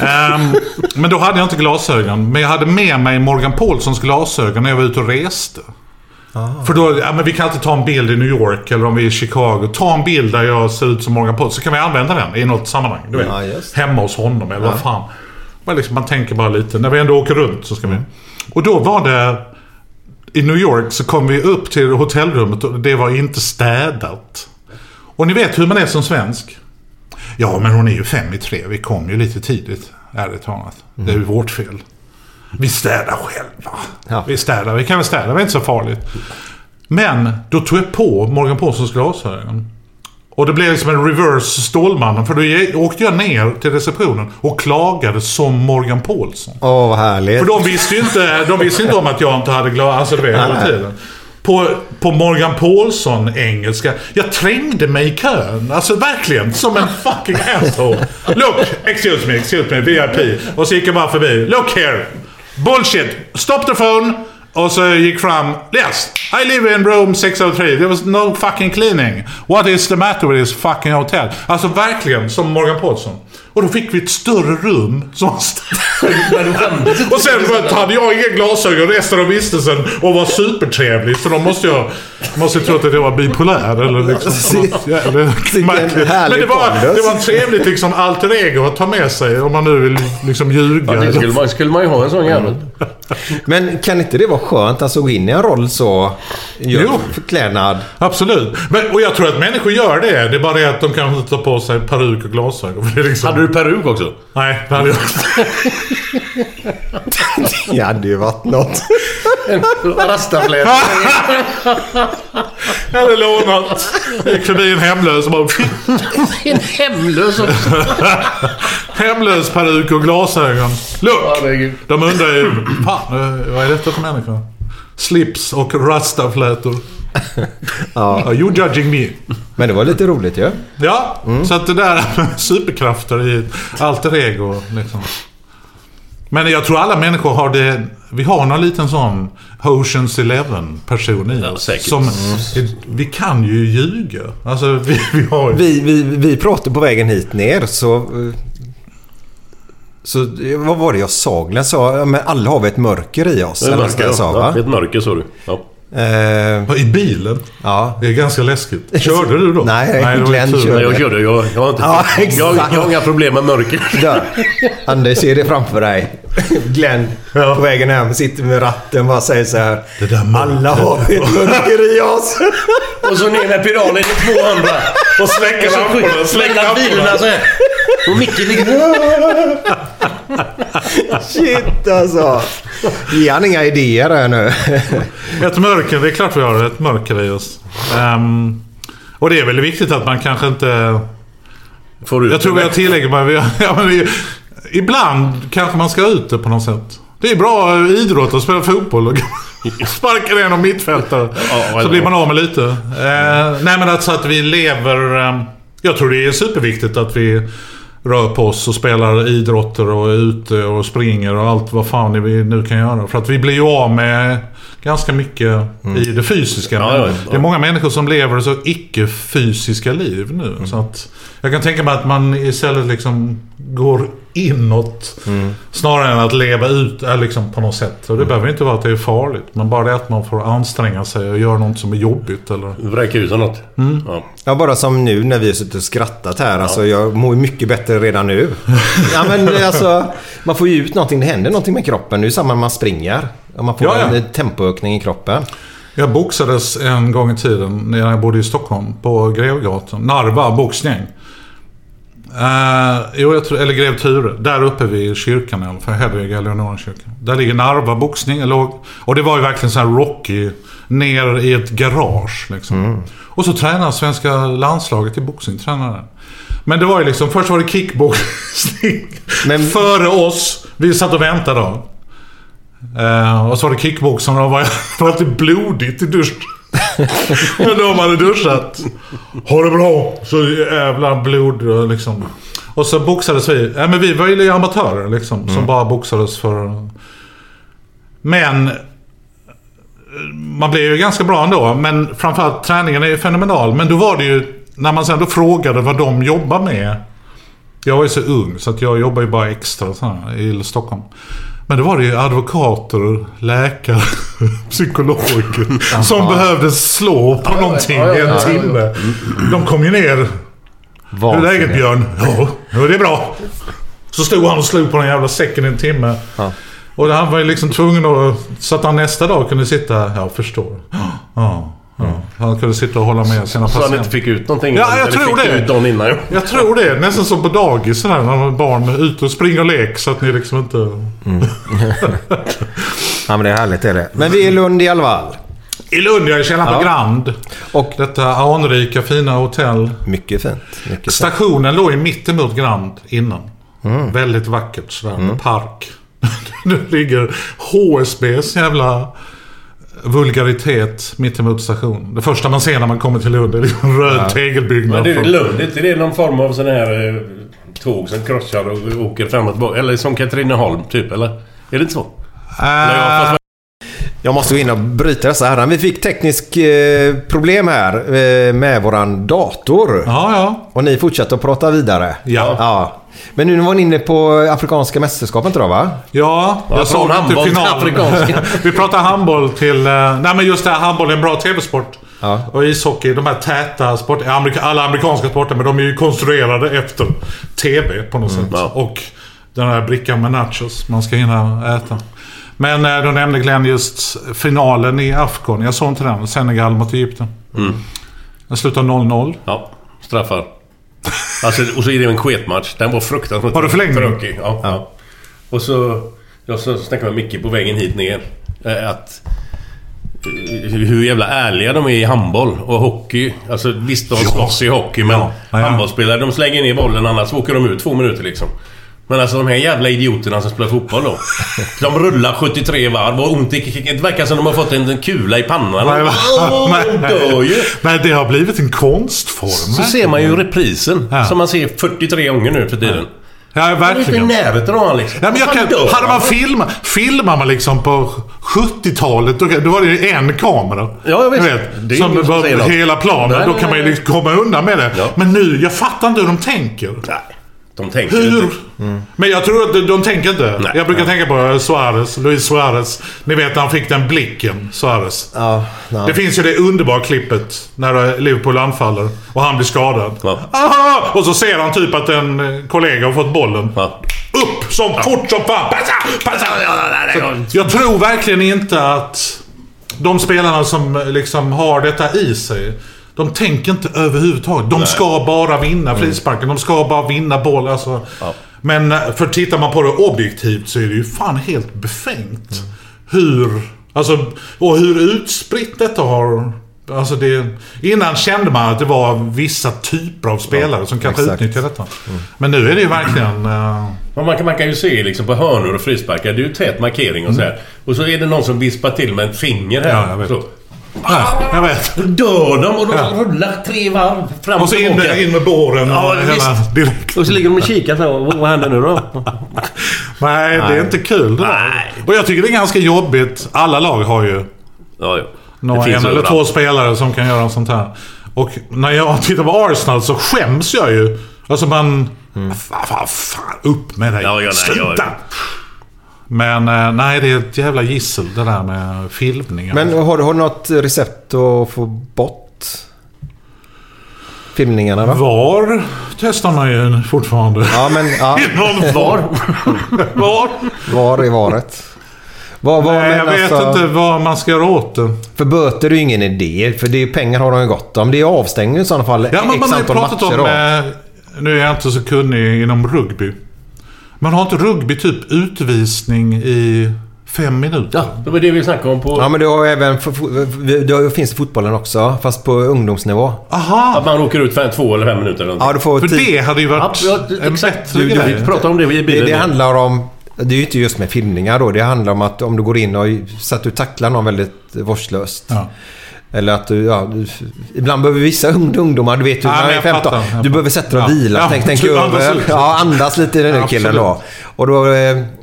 Ehm, men då hade jag inte glasögon. Men jag hade med mig Morgan Paulssons glasögon när jag var ute och reste. För då, ja men vi kan alltid ta en bild i New York eller om vi är i Chicago. Ta en bild där jag ser ut som Morgan Paulsson. Så kan vi använda den i något sammanhang. Du vet. Just. Hemma hos honom eller vad fan. Men liksom, man tänker bara lite. När vi ändå åker runt så ska vi... Och då var det... I New York så kom vi upp till hotellrummet och det var inte städat. Och ni vet hur man är som svensk. Ja, men hon är ju fem i tre. Vi kom ju lite tidigt, ärligt talat. Det är ju vårt fel. Vi städar själva. Ja. Vi städar, vi kan väl städa, det är inte så farligt. Men då tog jag på Morgan Paulssons glasögon. Och det blev liksom en reverse Stålmannen. För då åkte jag ner till receptionen och klagade som Morgan Paulsson. Åh, vad härligt. För de visste ju inte, de visste inte om att jag inte hade glas. Alltså du vet, hela tiden. På, på Morgan Paulsson engelska. Jag trängde mig i kön. Alltså verkligen. Som en fucking asshole. Look, excuse me, excuse me, VIP. Och så gick jag bara förbi. Look here. Bullshit. Stop the phone. Och så gick fram. Yes, I live in room 603. There was no fucking cleaning. What is the matter with this fucking hotel? Alltså verkligen som Morgan Paulsson. Och då fick vi ett större rum. Som och sen var- hade jag inga glasögon resten av vistelsen och var supertrevlig. Så de måste jag... Måste trott att jag var bipolär eller liksom... Men det var, det var en trevligt liksom alter ego att ta med sig om man nu vill liksom ljuga. Ja, det skulle man, skulle man ju ha en sån jävel. Men kan inte det vara skönt. Han såg in i en roll så. Jo. förklädnad. Absolut. Men, och jag tror att människor gör det. Det är bara det att de kanske inte tar på sig peruk och glasögon. Liksom... Hade du peruk också? Nej, det hade jag inte. Det hade ju varit något. Rastaflätor. Jag hade lånat. Gick förbi en hemlös och bara... En hemlös också. Hemlös peruk och glasögon. Look! De undrar ju... Fan, eh, vad är detta för människa? Slips och rastaflätor. Ja. Are you judging me? Men det var lite roligt ju. Ja, så att det där superkrafter i alter ego liksom. Men jag tror alla människor har det... Vi har någon liten sån Oceans Eleven person i Ja, oss. säkert. Som, vi kan ju ljuga. Alltså vi, vi har ju... Vi, vi, vi pratade på vägen hit ner så... Så vad var det jag sa? Glenn sa ja, men alla har vi ett mörker i oss. Det är Eller vad mörker, jag sa ja. va? Ett mörker sa du. Ja. Eh, I bilen? ja. Det är ganska läskigt. Körde du då? Nej, var Glenn körde. Nej, jag körde. Jag, jag, har inte, Ja, jag, jag har inga problem med mörker. Där. Anders, ser det framför dig. Glenn Ja. på vägen hem sitter med ratten och bara säger så här. Det där mörkret. Alla har vi ett mörker i oss. Och så ner med pedalen i 200. Och så lamporna. Släck Mellan lamporna. bilarna så här. Och Micke ligger... Shit alltså. Ge han inga idéer här nu. Ett mörker, det är klart vi har ett mörker i oss. Ehm, och det är väl viktigt att man kanske inte... Får ut Jag tror vi har tillägget bara... Vi har, ja, men det, ibland kanske man ska ut det på något sätt. Det är bra idrott att spela fotboll och sparka ner någon mittfältare. Så blir man av med lite. Eh, nej men alltså att vi lever... Eh, jag tror det är superviktigt att vi rör på oss och spelar idrotter och är ute och springer och allt vad fan vi nu kan göra. För att vi blir ju av med ganska mycket i det fysiska. Ja, ja, ja. Det är många människor som lever så icke-fysiska liv nu. Så att jag kan tänka mig att man istället liksom går inåt. Snarare än att leva ut är liksom på något sätt. Och det behöver inte vara att det är farligt. Men bara det att man får anstränga sig och göra något som är jobbigt. Eller... Vräka ut något. Ja. Ja, bara som nu när vi har suttit och skrattat här. Alltså, jag mår ju mycket bättre redan nu. ja, men alltså, man får ju ut någonting. Det händer någonting med kroppen. Nu är det samma när man springer. Man får Ja, ja. en tempoökning i kroppen. Jag boxades en gång i tiden när jag bodde i Stockholm på Grevgatan. Narva boxning. Uh, jo, jag tror, eller Grev Ture. Där uppe vid kyrkan i alla fall. Hedvig Eleonorakyrkan. Där ligger Narva boxning. Låg, och det var ju verkligen så här Rocky. Ner i ett garage liksom. Och så tränar svenska landslaget i boxning. Tränar den. Men det var ju liksom, först var det kickboxning. Men- Före oss. Vi satt och väntade då. Eh, och så var det kickboxen och det var, alltid blodigt i duschen. Men de hade duschat. Ha det bra! Så jävla blod och liksom. Och så boxades vi. Ja, men vi var ju amatörer liksom. Som bara boxades för... Men... Man blev ju ganska bra ändå. Men framförallt träningen är ju fenomenal. Men då var det ju... När man sen då frågade vad de jobbar med. Jag var ju så ung så att jag jobbar ju bara extra så här, i Stockholm. Men då var det ju advokater, läkare, psykologer som behövde slå på någonting i en timme. De kom ju ner. Hur är läget Björn? Ja, det är bra. Så stod han och slog på den jävla säcken i en timme. Och han var ju liksom tvungen att... Så att han nästa dag kunde sitta... Ja, förstår. Ja, ja. Han kunde sitta och hålla med sina Så han inte patienter. fick ut någonting? Ja, jag tror det. ut dagen innan. ja. Jag tror det. Nästan som på dagis sådär, när man barn är ute och springer och lek så att ni liksom inte... Ja, men det är härligt är det. Men vi är i Lund i alla fall. I Lund, jag är källaren på Ja. Grand. Och Detta anrika fina hotell. mycket fint. Mycket fint. Stationen låg ju mittemot Grand innan. Väldigt vackert sådär med park. nu ligger HSBs jävla vulgaritet mittemot stationen. Det första man ser när man kommer till Lund är liksom en röd Men tegelbyggnad. det är Lund, inte det är någon form av sån här eh, tåg som krossar och åker fram och tillbaka? Eller som Katrineholm, typ, eller? Är det inte så? Eller jag, måste gå in och bryta dessa herrar. Vi fick teknisk eh, problem här eh, med våran dator. Ja, ja. Och ni fortsatte att prata vidare. Ja. ja. Men nu var ni inne på Afrikanska mästerskapen tror jag va? Ja, jag såg inte finalen. Vi pratar handboll till... eh, Nej men just det här, handboll är en bra tv-sport. Ja. Och ishockey, de här täta sporterna. Amerika, alla amerikanska sporter, men de är ju konstruerade efter tv på något sätt. ja. Och den här brickan med nachos man ska hinna äta. Men eh, då nämnde Glenn just finalen i Afcon. Jag såg inte den. Senegal mot Egypten. Mm. Den slutade 0-0. Ja, straffar. Alltså, och så är det en sketmatch. Den var fruktansvärt Var det förlängning? tråkig. Ja. ja. Och så... Jag så snackade med Micke på vägen hit ner. eh, Att... eh, Hur jävla ärliga de är i handboll och hockey. Alltså visst, de slåss i hockey men ja. handbollsspelare de slänger ner bollen annars åker de ut två minuter liksom. Men alltså de här jävla idioterna som spelar fotboll då. De rullar 73 varv och ont i... Det verkar som de har fått en kula i pannan. Nej, Åh, nej, dör ju! Men det har blivit en konstform. Så ser man ju reprisen. Ja. Som man ser 43 gånger nu för tiden. Ja, Inte i verkligen. närheten av han liksom. Ja, men jag kan, hade man filmat, filmar man liksom på 70-talet, då, då var det ju en kamera. Ja, jag vet. Du Det är som var hela planen. Nej, då nej, kan man ju nej. liksom komma undan med det. Ja. Men nu, jag fattar inte hur de tänker. Nej, de tänker Hur? inte. Men jag tror att de, de tänker inte. Nej. jag brukar tänka på Suarez, Luis Suarez. Ni vet han fick den blicken, Suarez. Ja, ja. Det finns ju det underbara klippet när Liverpool anfaller och han blir skadad. Ja. Aha! Och så ser han typ att en kollega har fått bollen. Ja. Upp som fort som fan! Passa! Passa! Så jag tror verkligen inte att de spelarna som liksom har detta i sig. De tänker inte överhuvudtaget. De ska bara vinna frisparken. De ska bara vinna boll. Alltså. Men eh, för tittar man på det objektivt så är det ju fan helt befängt. Hur... Alltså, och hur utspritt detta har... Alltså det, innan kände man att det var vissa typer av spelare som kanske exakt. utnyttjar detta. Men nu är det ju verkligen... Men man, kan, man kan ju se liksom på hörnor och frisparkar. Det är ju tät markering och så här. Och så är det någon som vispar till med ett finger här. Ja. Så. Nej, jag vet. Då dör de och de Ja. rullar tre varv fram Och så in tillbaka. med, in med båren och Ja, hela visst. direkt. Och så ligger de och kikar så. Vad vad händer nu då? Nej, det är inte kul det där. Nej. Och jag tycker det är ganska jobbigt. Alla lag har ju Ja, ja. några, en eller överallt. två spelare som kan göra sånt här. Och när jag tittar på Arsenal så skäms jag ju. Alltså man... Fan, fan, fan, upp med dig. Ja, ja, nej, Sluta! Men eh, nej, det är ett jävla gissel det där med filmningar. Men har du, har du något recept att få bort filmningarna då? VAR testar man ju fortfarande. Ja, men ja, I VAR. VAR? var är varet? Vad, vad, Nej, jag vet alltså, inte vad man ska göra åt det. För böter är ju ingen idé, för det är, pengar har de ju gott om. Det är avstängning i sådana fall. Ja, men man har ju pratat om... då. Nu är jag inte så kunnig inom rugby. Men har inte rugby typ utvisning i fem minuter? Ja, det var det vi snackade om på... Ja, men du har även... för- för- Det finns i fotbollen också, fast på ungdomsnivå. Aha! Att man åker ut fem, två eller fem minuter eller Ja, någonting. du får För tid- det hade ju varit Ja, ja, en exakt. bättre Du, grej. vi pratade om det i Det, bilen. det nu. handlar om... Det är ju inte just med filmningar då. Det handlar om att om du går in och... Så att du tacklar någon väldigt vårdslöst. Ja. Eller att du, ja, du... Ibland behöver vissa ung- ungdomar, du vet ju, Ja, när man är jag 15. fattar, jag du behöver sätta dig och vila. Ja, tänk, tänk du över. andas ut. Ja, andas lite den Ja, killen då. Och då, eh,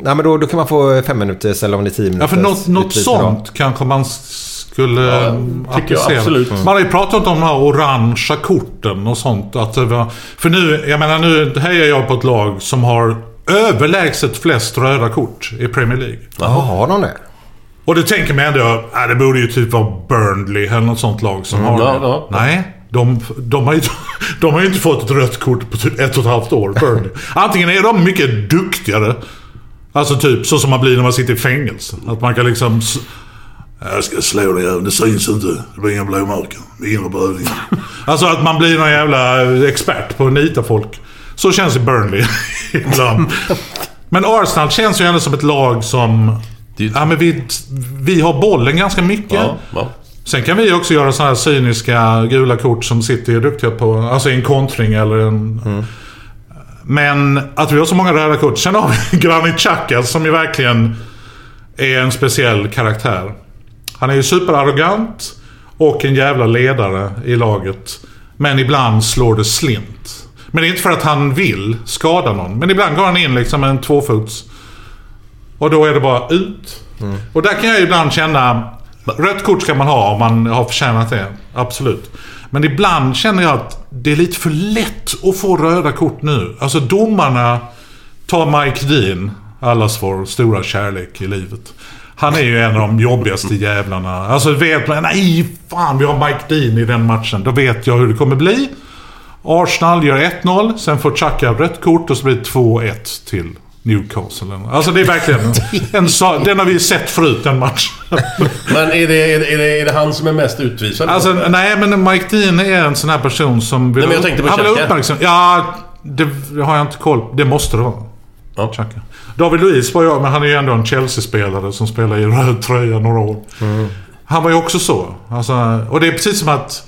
ja, men då, då kan man få fem minuters eller om det är tio minuter. Ja, för något, något sånt kanske man skulle Ja, ja, tycker jag absolut. Man har ju pratat om de här orangea korten och sånt. Att för nu, jag menar nu hejar jag på ett lag som har överlägset flest röda kort i Premier League. Jaha, har de det? Och det tänker man ändå, äh, det borde ju typ vara Burnley eller något sånt lag som har ja, det. ja. Nej, de, de, har ju, de har ju inte fått ett rött kort på typ ett och ett halvt år, Burnley. Antingen är de mycket duktigare, alltså typ så som man blir när man sitter i fängelse. Att man kan liksom... s- Jag ska slå dig även, det syns inte. Det blir inga blåmärken. Inre blödningar. Alltså att man blir någon jävla expert på att nita folk. Så känns det Burnley ibland. Men Arsenal känns ju ändå som ett lag som... Ja, men vi, vi har bollen ganska mycket. Ja, ja. Sen kan vi också göra sådana här cyniska gula kort som City är duktiga på. Alltså en kontring eller en... Men att vi har så många röda kort. Sen har vi Granit Xhaka som ju verkligen är en speciell karaktär. Han är ju superarrogant och en jävla ledare i laget. Men ibland slår det slint. Men det är inte för att han vill skada någon. Men ibland går han in liksom en tvåfots. Och då är det bara ut. Och där kan jag ibland känna... Rött kort ska man ha om man har förtjänat det. Absolut. Men ibland känner jag att det är lite för lätt att få röda kort nu. Alltså domarna... Ta Mike Dean. Allas vår stora kärlek i livet. Han är ju en av de jobbigaste jävlarna. Alltså vet man, nej fan vi har Mike Dean i den matchen. Då vet jag hur det kommer bli. Arsenal gör 1-0, sen får Xhaka rött kort och så blir det 2-1 till Newcastle. Alltså det är verkligen en så, Den har vi sett förut, den matchen. Men är det, är, det, är, det, han som är mest utvisad? Alltså, nej, men Mike Dean är en sån här person som vill... Nej, men jag tänkte på han vill uppmärksam. Ja, det har jag inte koll på. Det måste det vara. Ja. David Luiz var jag, men han är ju ändå en Chelsea-spelare som spelar i röd tröja några år. Han var ju också så. Alltså, och det är precis som att...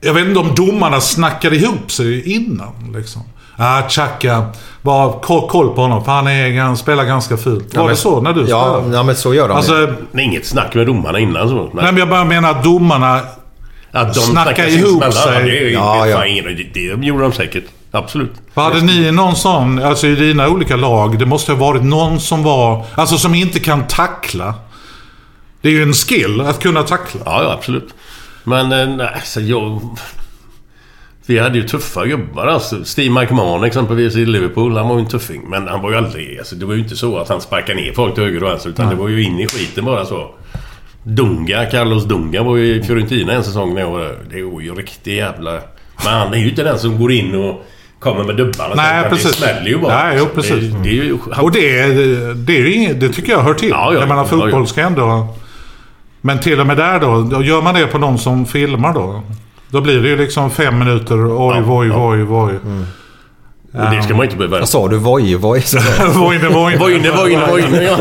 Jag vet inte om domarna snackade ihop sig innan. Liksom. Ah, Xhaka. Bara koll, på honom, för han, är, han spelar ganska fult. Var Ja, det men- så när du Ja, spelade? ja men så gör de. Alltså, Det är inget snack med domarna innan så. nej, men jag bara menar att domarna Att de snackar ihop sig. Ja, det, är, Ja, ja, ingen, det, det gjorde de säkert. Absolut. Vad hade ni någon sån, alltså i dina olika lag, det måste ha varit någon som var, alltså som inte kan tackla. Det är ju en skill att kunna tackla. Ja, ja absolut. Men eh, nej, så jag... Vi hade ju tuffa gubbar alltså. Steve McMahon exempelvis i Liverpool. Han var ju en tuffing. Men han var ju aldrig... Alltså, det var ju inte så att han sparkade ner folk till höger och vänster. Utan det var ju in i skiten bara så. Dunga, Carlos Dunga var ju i Fiorentina en säsong när jag var där. Det var ju riktigt jävla... Men han är ju inte den som går in och kommer med dubbarna. Nej, utan precis. Det smäller ju bara. Nej, jo, precis. Det, det är ju... Och det, det, är inget, det tycker jag hör till. Ja, ja, jag menar fotboll ska ändå... Men till och med där då, då gör man det på någon som filmar då. Då blir det ju liksom fem minuter, oj, Ja, voj, ja. voj, voj. Och det ska man inte behöva... Vad sa du? Voj, voj. Vojne, vojne. Vojne, vojne, vojne. Ja.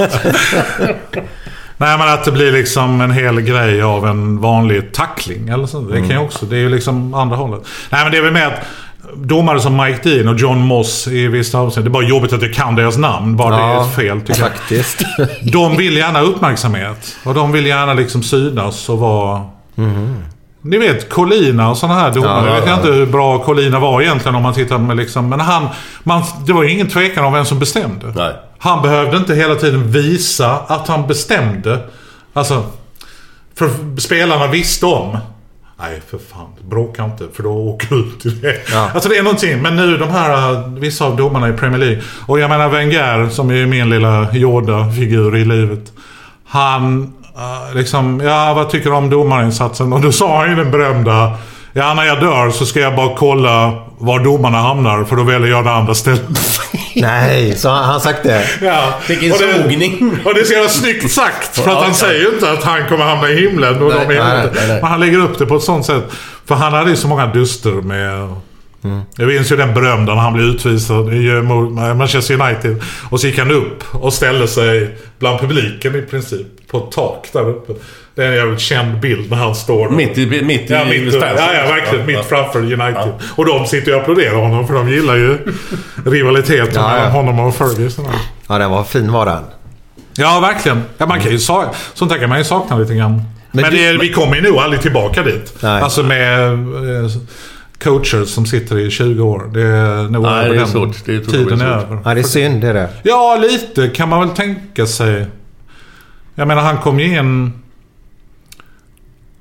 Nej men att det blir liksom en hel grej av en vanlig tackling eller så. Det kan ju också, det är ju liksom andra hållet. Nej men det är väl med att domare som Mike Dean och John Moss i vissa avseenden. Det är bara jobbigt att jag kan deras namn. Bara det är Ja, ett fel tycker jag. Faktiskt. De vill gärna uppmärksamhet. Och de vill gärna liksom synas och vara... Ni vet Colina och sådana här domare. Ja, jag vet ja, inte hur bra Colina var egentligen om man tittar med liksom... Men han... Man, det var ju ingen tvekan om vem som bestämde. Nej. Han behövde inte hela tiden visa att han bestämde. Alltså... För spelarna visste om. Nej, för fan. Bråka inte, för då åker du ut i det. Ja. Alltså det är någonting. Men nu de här, vissa av domarna i Premier League. Och jag menar Wenger, som är min lilla Yoda-figur i livet. Han, äh, liksom, ja vad tycker du om domarinsatsen? Och då sa han ju den berömda. Ja, när jag dör så ska jag bara kolla var domarna hamnar. För då väljer jag det andra stället. Nej, så har han sagt det? Ja. Vilken och det, sågning. och det är så jävla snyggt sagt. För att han ja. säger ju inte att han kommer hamna i himlen. Och Nej, de är nej, inte. nej, nej. Men han lägger upp det på ett sånt sätt. För han hade ju så många duster med... Jag minns ju den berömda när han blev utvisad i, mot Manchester United. Och så gick han upp och ställde sig bland publiken i princip. På ett tak där uppe. Det är en jävligt känd bild när han står där. Mitt i, mitt i Ja, mitt, stansen. ja, ja, verkligen. Ja, Mitt framför United. Och de sitter och applåderar honom för de gillar ju rivaliteten Ja, ja. mellan honom och Ferguson. Ja, den var fin var den. Ja, verkligen. Ja, man kan ju sånt där kan man ju sakna lite grann. Men, Men det, vi kommer ju nog aldrig tillbaka dit. Nej. Alltså med eh, coacher som sitter i 20 år. Det är nog Nej, över det är den svårt. Det jag tiden är är över. Ja, det är synd det är det. Ja, lite kan man väl tänka sig. Jag menar, han kom ju in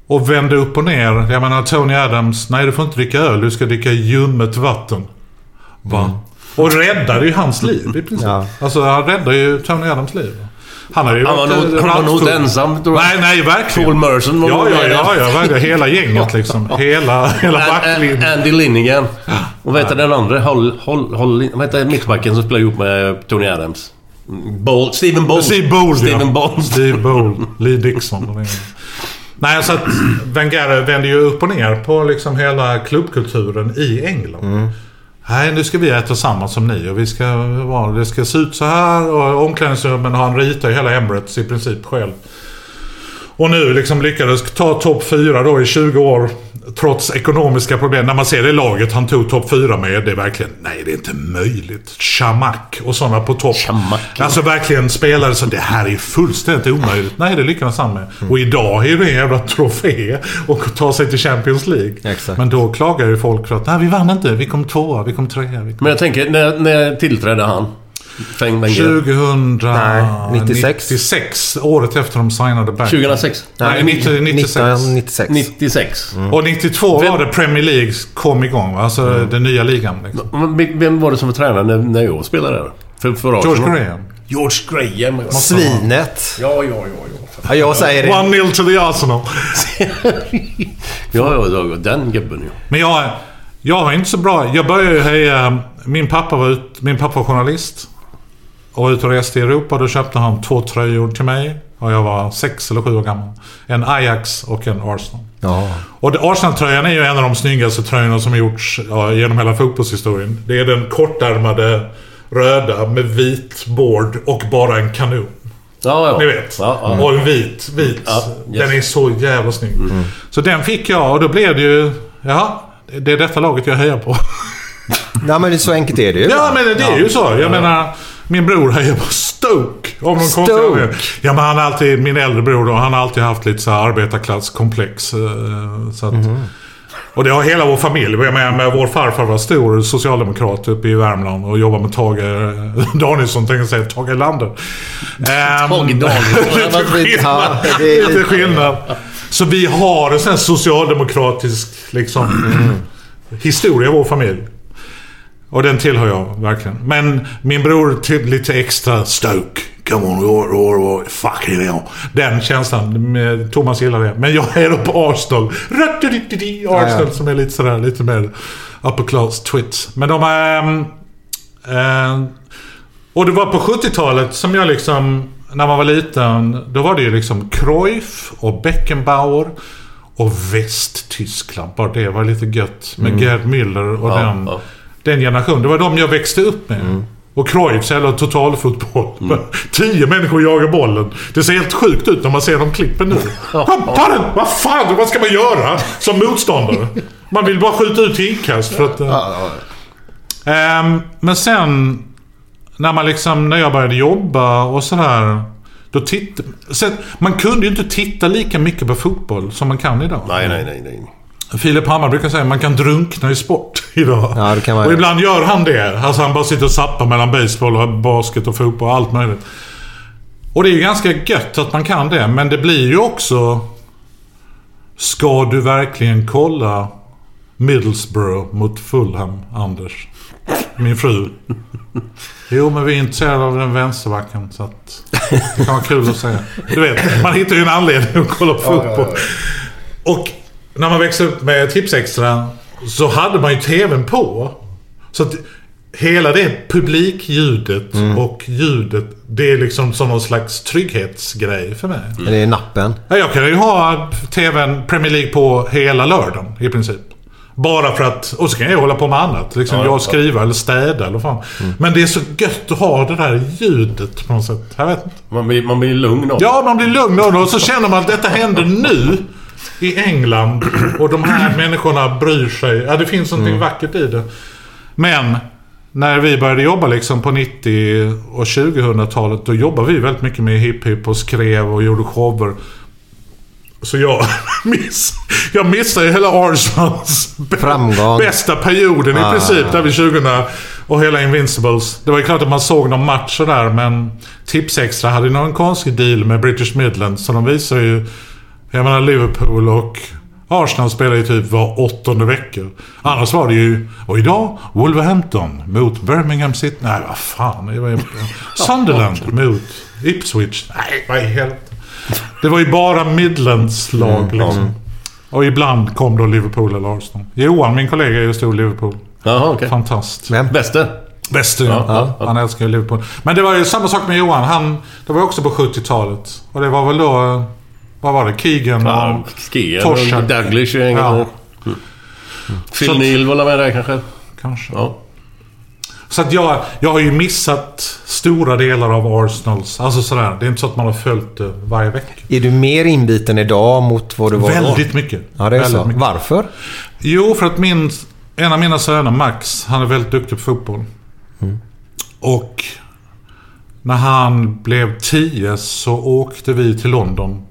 och vände upp och ner. Jag menar, Tony Adams. Nej, du får inte dricka öl. Du ska dricka ljummet vatten. Va? Och räddade ju hans liv i princip. Ja. Alltså, han räddade ju Tony Adams liv. Han har ju Han var varit, nog, han var nog inte ensam. Nej, nej, verkligen. Paul Merson var Ja, ja, ja, ja, verkligen. Hela gänget liksom. Hela, hela backlinjen. Andy Linnigan. Och vad heter den andra? Holl, Holl, Holl, vad heter mittbacken som spelar ihop med Tony Adams? Bold, Steven Bold. Steve Bold, Steven ja. Bold. Steve Bold. Lee Dixon. Nej, så att Wenger vände ju upp och ner på liksom hela klubbkulturen i England. Nej, nu ska vi äta samma som ni och vi ska det ska se ut så här och omklädningsrummen han ritar ju hela Emirates i princip själv. Och nu liksom lyckades ta topp 4 då i 20 år. Trots ekonomiska problem. När man ser det laget han tog topp 4 med. Det är verkligen, nej det är inte möjligt. Chamak och sådana på topp. Chamak, ja. Alltså verkligen spelare så det här är fullständigt omöjligt. Nej det lyckades han med. Och idag är det en jävla trofé. Och ta sig till Champions League. Exakt. Men då klagar ju folk för att, nej vi vann inte. Vi kom tvåa, vi kom trea. Vi kom... Men jag tänker, när, när tillträdde han? Feng Wenger? 96. 96. Året efter de signade back. 2006? Nej, 90, 96. 1996. 96. Och 92 Vem- var det Premier League kom igång. Alltså den nya ligan. Liksom. Vem var det som var tränare när, när jag spelade där? För, för George Arsenal? Graham. George Graham. ja. Svinet. Ja, ja, ja. ja. Ja, jag säger det. 1-0 to the Arsenal. Ja, ja, ja, den gubben ju. Men jag, Jag var inte så bra. Jag började ju heja... Min pappa var, ut, min pappa var journalist. Och ute och reste i Europa. Då köpte han två tröjor till mig. Och jag var sex eller sju år gammal. En Ajax och en Arsenal. Ja. Och Arsenal-tröjan är ju en av de snyggaste tröjorna som gjorts ja, genom hela fotbollshistorien. Det är den kortärmade röda med vit board och bara en kanon. Ja, ja. Ni vet. Ja, ja. Och en vit. vit. Ja, yes. Den är så jävla snygg. Så den fick jag och då blev det ju... Ja, det är detta laget jag hejar på. Nej, men det är så enkelt är det ju. Ja, men det är ju så. Jag menar, min bror hejar på Stoke. Av någon Stoke? Ja, men han har alltid... Min äldre bror då, han har alltid haft lite så här arbetarklasskomplex. eh, Så att, Och det har hela vår familj. Jag menar, med vår farfar var stor socialdemokrat uppe i Värmland och jobbade med Tage Danielsson, tänkte jag säga. Tage Erlander. Ehm, Tage Danielsson. lite skillnad. Är. Så vi har en sån här socialdemokratisk liksom, historia i vår familj. Och den tillhör jag verkligen. Men min bror till lite extra Stoke. Come on, or, or, or, fucking hell. Den känslan. Thomas gillar det. Men jag är då på Arsenal. Arsenal som är lite sådär, lite mer upper class twits. Men de är... ehm, ehm, och det var på 70-talet som jag liksom... När man var liten, då var det ju liksom Cruyff och Beckenbauer. Och Västtyskland. Bara det var lite gött. Med Gerd Müller och Ja, den, ja. Den generationen. Det var de jag växte upp med. Och Cruyffs eller totalfotboll. Tio människor jagar bollen. Det ser helt sjukt ut när man ser de klippen nu. Ta den! Vad fan, vad ska man göra som motståndare? Man vill bara skjuta ut till inkast för att... eh, Ehm, men sen när man liksom, när jag började jobba och sådär. Då titt, sen, man kunde ju inte titta lika mycket på fotboll som man kan idag. Nej, nej, nej, nej. Filip Hammar brukar säga att man kan drunkna i sport idag. Ja, det kan man och ibland gör han det. Alltså han bara sitter och zappar mellan baseball och basket och fotboll och allt möjligt. Och det är ju ganska gött att man kan det. Men det blir ju också... Ska du verkligen kolla Middlesbrough mot Fulham, Anders? Min fru. Jo, men vi är intresserade av den vänsterbacken. Så att det kan vara kul att säga. Du vet, man hittar ju en anledning att kolla på fotboll. Och när man växte upp med Tipsextra så hade man ju TVn på. Så att hela det publikljudet och ljudet, det är liksom som någon slags trygghetsgrej för mig. Det är nappen. Ja, jag kan ju ha TVn Premier League på hela lördagen i princip. Bara för att... Och så kan jag hålla på med annat. Liksom Ja, jag ja. skriva eller städa eller fan. Men det är så gött att ha det där ljudet på något sätt. Jag vet inte. Man blir, man blir lugn av det. Ja, man blir lugn av det och så känner man att detta händer nu i England. Och de här människorna bryr sig. Ja, det finns någonting vackert i det. Men när vi började jobba liksom på 90 och 2000-talet. Då jobbade vi väldigt mycket med hip-hip och skrev och gjorde shower. Så jag, miss, jag missade ju hela Arsenals Framgång. bästa perioden Ah. i princip. Där vid 2000 och hela Invincibles. Det var ju klart att man såg någon match där men Tipsextra hade ju någon konstig deal med British Midlands. Så de visar ju... Jag menar Liverpool och Arsenal spelar ju typ var åttonde vecka. Annars var det ju... Och idag Wolverhampton mot Birmingham City. Nej, vad fan. Det var Sunderland mot Ipswich. Nej, vad i helvete. Det var ju bara Midlands-lag liksom. Och ibland kom då Liverpool eller Arsenal. Johan, min kollega, är ju stor Liverpool. Jaha, okej. Fantast. Vem? Bäste? Bäste, Ja, ja. ja. Han älskar ju Liverpool. Men det var ju samma sak med Johan. Han, det var också på 70-talet. Och det var väl då... Vad var det? Keegan Ja, och... Skier Torsen. och Daglish Ja. mm. Phil Så- Neal var med där kanske? Kanske. Ja. Så att jag, jag har ju missat stora delar av Arsenals. Alltså sådär. Det är inte så att man har följt det varje vecka. Är du mer inbiten idag mot vad du var då? Väldigt mycket. Ja, det är väldigt så. mycket. Varför? Jo, för att min, en av mina söner, Max, han är väldigt duktig på fotboll. Och när han blev 10 så åkte vi till London.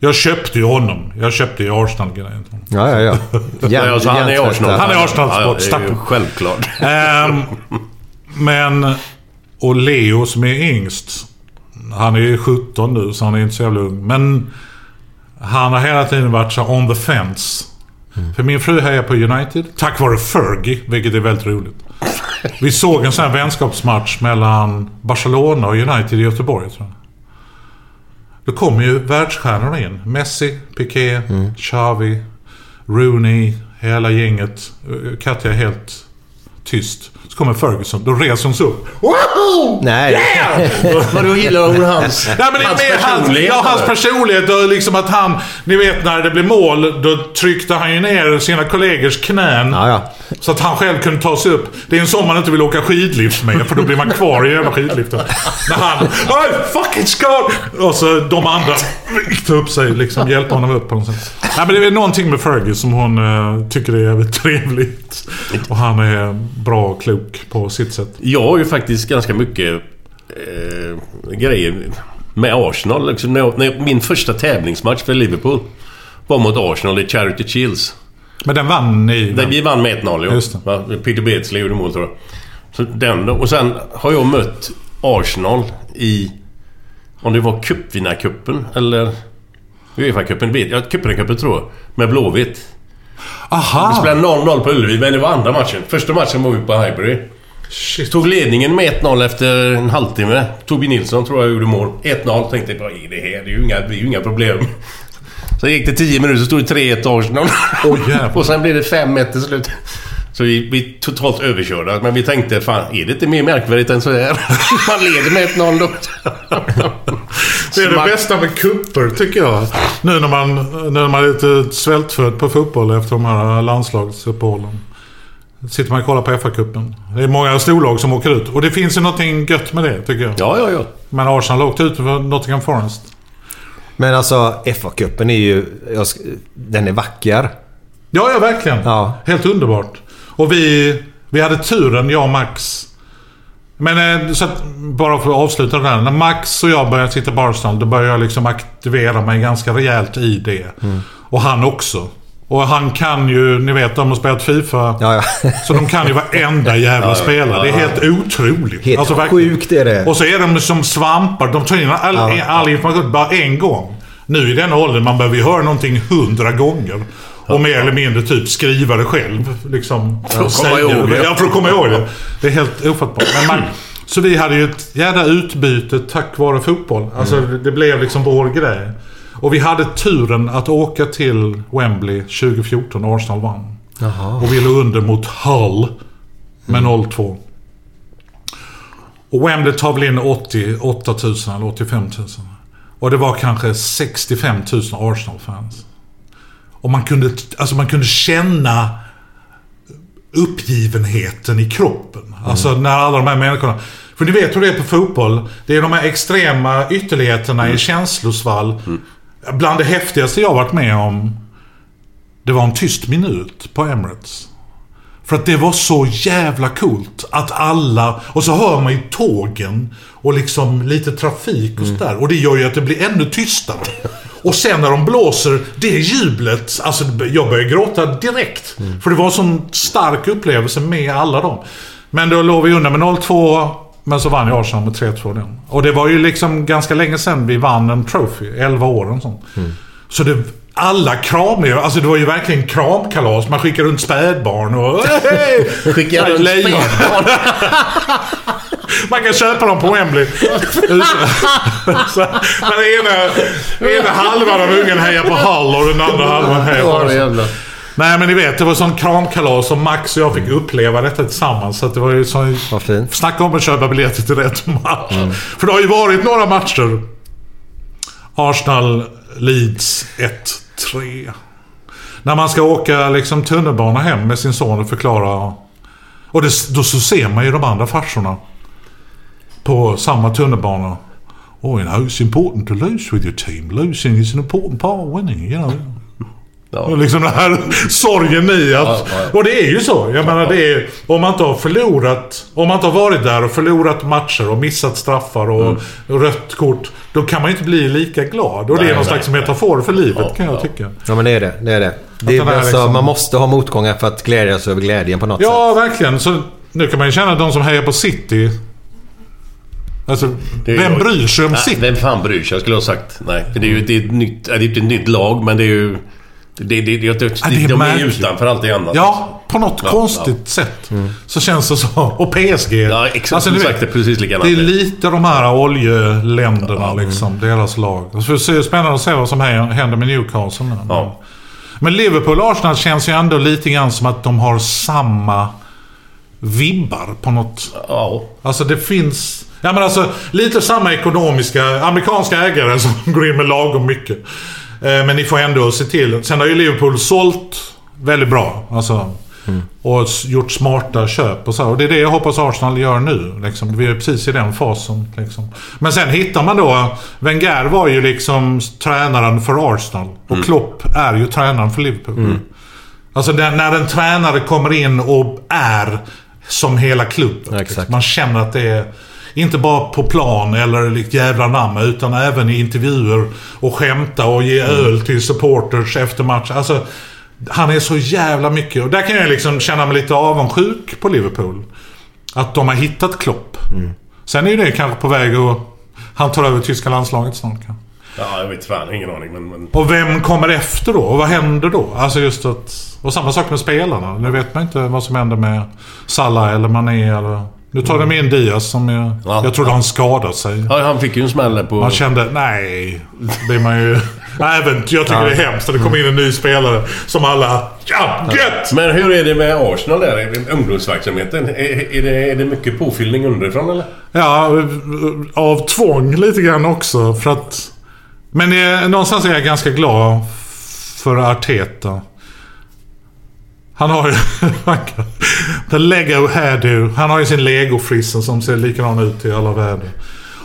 Jag köpte ju honom. Jag köpte ju Arsenal-grejen. Ja, ja, ja. Ja, alltså, han är Arsenal. Han är Arsenal Ja, ja, sport. det är ju Stappen. självklart. Ehm, men... Och Leo som är yngst. Han är ju 17 nu så han är inte så jävla ung. Men han har hela tiden varit så on the fence. För min fru hejar på United. Tack vare Fergie, vilket är väldigt roligt. Vi såg en sån här vänskapsmatch mellan Barcelona och United i Göteborg tror jag. Då kom ju världsstjärnorna in. Messi, Piqué, Xavi, Rooney, Hela gänget. eh, Katja är helt tyst. Så kommer Ferguson. Då reser hon sig upp. Wow! Nej. Yeah! Vadå gillar hon hans, Ja, men hans personlighet? ja, hans personlighet och liksom att han... Ni vet när det blev mål, då tryckte han ju ner sina kollegors knän. Ja, ja. Så att han själv kunde ta sig upp. Det är en sån man inte vill åka skidlift med, för då blir man kvar i jävla skidliften. När han... I fucking scarred! Och så de andra ryckte upp sig, liksom hjälpte honom upp på något sätt. Nej, men det är någonting med Fergie som hon eh, tycker är jävligt trevligt. Och han är bra och klok på sitt sätt. Jag har ju faktiskt ganska mycket eh, grejer med Arsenal. Liksom när jag, när min första tävlingsmatch för Liverpool var mot Arsenal i Charity Shields. Men den vann ni? Där vi vann med 1-0 Just det. ja. Peter Beardsley gjorde mål tror jag. Så den, och sen har jag mött Arsenal i... Om det var cupvinnarcupen eller... Uefa-cupen, jag. Cupvinnarcupen tror jag. Med Blåvitt. Aha! Vi spelade 0-0 på Ullevi, men det var andra matchen. Första matchen var vi på Highbury. Shit. Tog ledningen med 1-0 efter en halvtimme. Tobbe Nilsson tror jag gjorde mål. 1-0. Tänkte vad är det här? Det är ju inga, det är ju inga problem. Så gick det 10 minuter så stod det 3-1 Arsenal. Jävlar. och sen blev det 5-1 till slut. Så vi, är totalt överkörda. Men vi tänkte, fan är det inte mer märkvärdigt än så här? Man leder med 1-0 då. Det är det bästa med kupper tycker jag. Nu när man, nu när man är lite svältfödd på fotboll efter de här landslagsuppehållen. Sitter man och kollar på FA-cupen. Det är många storlag som åker ut. Och det finns ju någonting gött med det tycker jag. Ja, ja, ja. Men Arsenal åkte ut för Nottingham Forest. Men alltså FA-cupen är ju... Den är vacker. Ja, ja verkligen. Ja. Helt underbart. Och vi, vi hade turen, jag och Max. Men eh, så att, bara för att avsluta det där. När Max och jag började titta på Arsenal, då började jag liksom aktivera mig ganska rejält i det. Och han också. Och han kan ju, ni vet de har spelat FIFA. Ja, ja. Så de kan ju varenda jävla spelare. Det är helt otroligt. Helt Alltså, sjukt är det. Och så är de som svampar. De tar in all, Ja. all information bara en gång. Nu i den åldern, man behöver ju höra någonting hundra gånger. Och mer eller mindre typ skriva det själv. Liksom, För att komma ihåg det. Ja, för att komma ihåg det. Det är helt ofattbart. Men man, så vi hade ju ett jävla utbyte tack vare fotboll. Alltså Mm. det blev liksom vår grej. Och vi hade turen att åka till Wembley 2014 när Arsenal vann. Och vi låg under mot Hull med Mm. 0-2. Och Wembley tar väl in 88 000 eller 85 000. Och det var kanske 65 000 Arsenal-fans. Och man kunde, alltså man kunde känna uppgivenheten i kroppen. Alltså när alla de här människorna... För ni vet hur det är på fotboll. Det är de här extrema ytterligheterna i känslosvall. Bland det häftigaste jag varit med om, det var en tyst minut på Emirates. För att det var så jävla coolt att alla... Och så hör man ju tågen och liksom lite trafik och sådär. Och det gör ju att det blir ännu tystare. Och sen när de blåser, det jublet. Alltså jag började gråta direkt. För det var en sån stark upplevelse med alla dem. Men då låg vi under med 0-2. Men så vann ju Arsenal med 3-2 den. Och det var ju liksom ganska länge sedan vi vann en trophy. 11 år och sånt. Så det, alla kramar alltså det var ju verkligen kramkalas. Man skickar runt spädbarn och... Hey! Skickar runt spädbarn. Man kan köpa dem på Wembley. Så, men ena, ena halvan av ungen hejar på Hull och den andra halvan hejar på. Nej men ni vet, det var sån kramkalas och Max och jag fick uppleva detta tillsammans. Så det var ju så... Vad fint. Snacka om att köpa biljetter till rätt match. För det har ju varit några matcher. Arsenal Leeds Tre. När man ska åka liksom tunnelbana hem med sin son och förklara. Och det, då så ser man ju de andra farsorna. På samma tunnelbana. Oh, you know, it's important to lose with your team. Losing is an important part of winning, you know. Och liksom den här sorgen i att... Ja, ja. Och det är ju så. Jag menar det är... Om man inte har förlorat... Om man inte har varit där och förlorat matcher och missat straffar och, och rött kort. Då kan man ju inte bli lika glad. Och det Nej, är någon nej. slags metafor för livet Ja, kan jag ja. tycka. Ja men det är det. Det är det. det är, alltså, liksom- Man måste ha motgångar för att glädjas över glädjen på något sätt. Ja, verkligen. Så nu kan man ju känna att de som hejar på City... Alltså, Det är vem jag. bryr sig om Nej, City? Vem fan bryr sig? Jag skulle ha sagt. Nej. För det är ju det är ett nytt... ja, Det är inte ett nytt lag, men det är ju... Det, det, det, det, det, Ja, det är de är utanför allt det annat. Ja, på något Ja, konstigt ja. sätt. Så känns det så. Och PSG. Ja, exakt. Alltså, exakt. vet, Det är precis likadant. Det är lite de här oljeländerna liksom. Deras lag. Så det är spännande att se vad som händer med Newcastle nu. Ja. Men Liverpool och Arsenal känns ju ändå lite grann som att de har samma vibbar på något... Ja. Alltså det finns... Ja men alltså lite samma ekonomiska... Amerikanska ägare som går in med lagom mycket. Eh, Men ni får ändå se till. Sen har ju Liverpool sålt väldigt bra. Alltså, Och s- gjort smarta köp och så. Och det är det jag hoppas Arsenal gör nu. Liksom. Vi är precis i den fasen. Liksom. Men sen hittar man då... Wenger var ju liksom tränaren för Arsenal. Och Klopp är ju tränaren för Liverpool. Alltså den, när en tränare kommer in och är som hela klubben. exakt. Man känner att det är inte bara på plan eller likt jävla namn utan även i intervjuer och skämta och ge öl till supporters efter match. Alltså, han är så jävla mycket. Och där kan jag liksom känna mig lite avundsjuk på Liverpool. Att de har hittat Klopp. Sen är ju det kanske på väg att... Han tar över tyska landslaget snart kanske. Ja, jag vet fan. Ingen aning. Men, men... Och vem kommer efter då? Och vad händer då? Alltså just att... Och samma sak med spelarna. Nu vet man inte vad som händer med Salah eller Mané eller... Nu tar de in Diaz som är... Ja. jag trodde han skadade sig. Ja, han fick ju en smäll på... Man kände, nej. Blir man ju... Även, jag tycker det är hemskt att det kommer in en ny spelare som alla... Ja, gött! Men hur är det med Arsenal där? Är det Ungdomsverksamheten? Är, är, det, är det mycket påfyllning underifrån eller? Ja, av tvång lite grann också. För att... Men eh, någonstans är jag ganska glad för Arteta. Han har ju... Oh The Lego hairdo. Han har ju sin Lego-frissa som ser likadan ut i alla väder.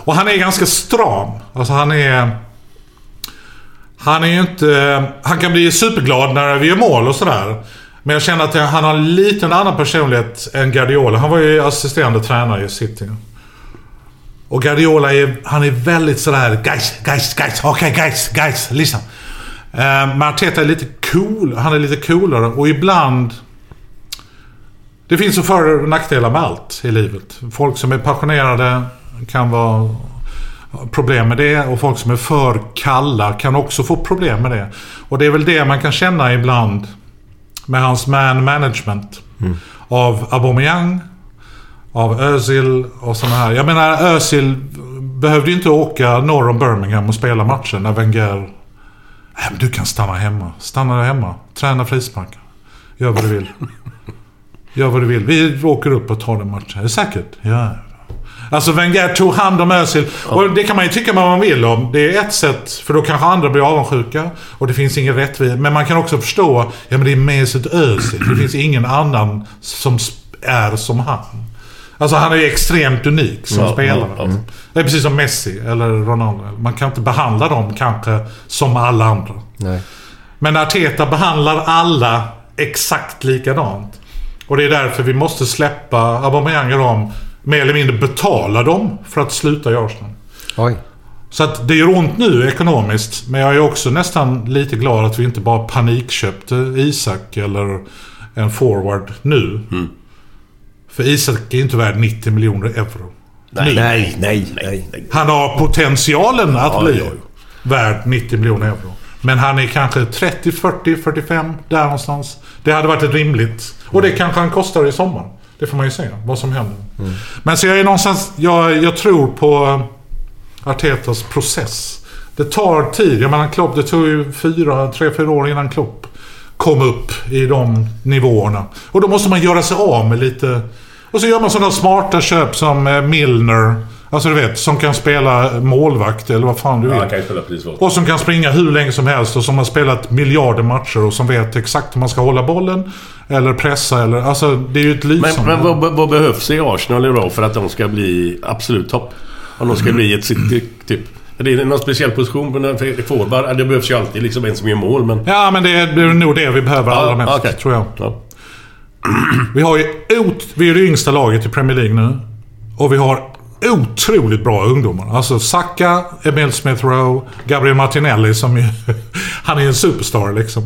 Och han är ganska stram. Alltså han är... Han är ju inte... Han kan bli superglad när vi gör mål och sådär. Men jag känner att han har lite liten annan personlighet än Guardiola. Han var ju assisterande tränare i City. Och Guardiola är, han är väldigt sådär guys, guys, guys, okej guys, guys, lyssna. Uh, men Arteta är lite cool, han är lite coolare och ibland... Det finns ju för och nackdelar med allt i livet. Folk som är passionerade kan vara problem med det och folk som är för kalla kan också få problem med det. Och det är väl det man kan känna ibland med hans man management. Av Aubameyang, av Özil och sådana här. Jag menar Özil behövde ju inte åka norr om Birmingham och spela matchen när Wenger... Men du kan stanna hemma. Stanna där hemma. Träna frisparkar. Gör vad du vill. Gör vad du vill. Vi åker upp och tar den matchen. Är det säkert? Ja. Alltså Wenger tog hand om Özil. Och det kan man ju tycka vad man vill om. Det är ett sätt, för då kanske andra blir avundsjuka. Och det finns ingen rättvisa. Men man kan också förstå, ja men det är Mesut Özil. Det finns ingen annan som är som han. Alltså han är ju extremt unik som Ja, spelare. ja, ja. Det är precis som Messi eller Ronaldo. Man kan inte behandla dem kanske som alla andra. Nej. Men Arteta behandlar alla exakt likadant. Och det är därför vi måste släppa Aubameyang och dem. Mer eller mindre betala dem för att sluta i Arsenal. Oj. Så att det gör ont nu ekonomiskt. Men jag är också nästan lite glad att vi inte bara panikköpte Isak eller en forward nu. För Isak är inte värd 90 miljoner euro. Nej, Nej, nej, nej. Han har potentialen att Ja, bli ja, ja. värd 90 miljoner euro. Men han är kanske 30, 40, 45 där någonstans. Det hade varit ett rimligt. Och det kanske han kostar i sommar. Det får man ju se vad som händer. Men så jag är någonstans... Jag, jag tror på Artetas process. Det tar tid. Jag menar Klopp, det tog ju fyra, tre, fyra år innan Klopp kom upp i de nivåerna. Och då måste man göra sig av med lite... Och så gör man sådana smarta köp som eh, Milner. Alltså du vet, som kan spela målvakt eller vad fan du Ja, vill. vad Och som kan springa hur länge som helst och som har spelat miljarder matcher och som vet exakt hur man ska hålla bollen. Eller pressa eller... Alltså det är ju ett Men, lysande... men vad, vad behövs i Arsenal idag för att de ska bli absolut topp? Om de ska bli ett City, typ. Är det någon speciell position för forward? Det behövs ju alltid liksom en som gör mål, men... Ja, men det är, är nog det vi behöver allra mest, okej. tror jag. Ja. Vi har ju ot- Vi är det yngsta laget i Premier League nu. Och vi har otroligt bra ungdomar. Alltså Saka, Emil Smith Rowe, Gabriel Martinelli som ju... han är en superstar liksom.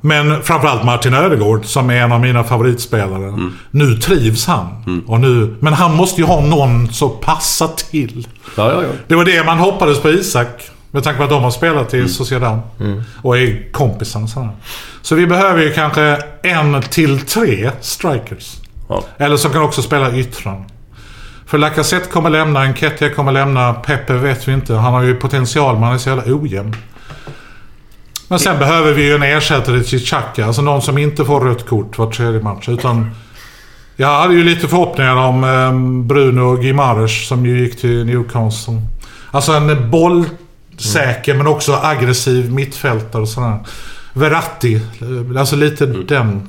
Men framförallt Martin Ödegård som är en av mina favoritspelare. Nu trivs han. Och nu, men han måste ju ha någon som passar till. Ja, ja, ja. Det var det man hoppades på Isak. Med tanke på att de har spelat i Sociedad. Och är kompisar sådär. Så vi behöver ju kanske en till tre strikers. Ja. Eller som kan också spela yttran. För Lacazette kommer lämna, Enketia kommer lämna, Pepe vet vi inte. Han har ju potential men han är så jävla ojämn. Men sen behöver vi ju en ersättare till Xhaka. Alltså någon som inte får rött kort var tredje match. Utan jag hade ju lite förhoppningar om eh, Bruno Gimares som ju gick till Newcastle. Alltså en bollsäker men också aggressiv mittfältare och sådär. Verratti. eh, Alltså lite den.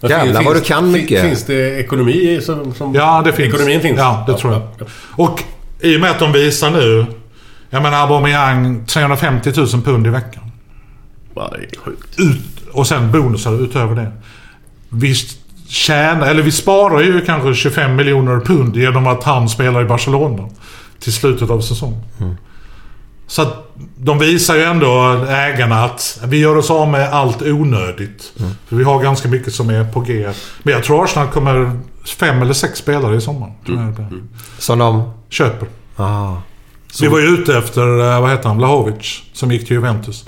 Jävlar vad du kan mycket. Finns det ekonomi som... som Ja, det finns. Ekonomin finns? Ja, det tror jag. Och i och med att de visar nu... Jag menar Aubameyang 350 000 pund i veckan. Ja, det är sjukt. Ut, och sen bonusar utöver det. Vi tjänar, eller vi sparar ju kanske 25 miljoner pund genom att han spelar i Barcelona. Till slutet av säsongen. Så att de visar ju ändå ägarna att vi gör oss av med allt onödigt. För vi har ganska mycket som är på G. Men jag tror Arsenal kommer fem eller sex spelare i sommar. det blir. Som de... Köper. Ah. Vi var ju ute efter, eh, vad heter han, Vlahovic. Som gick till Juventus.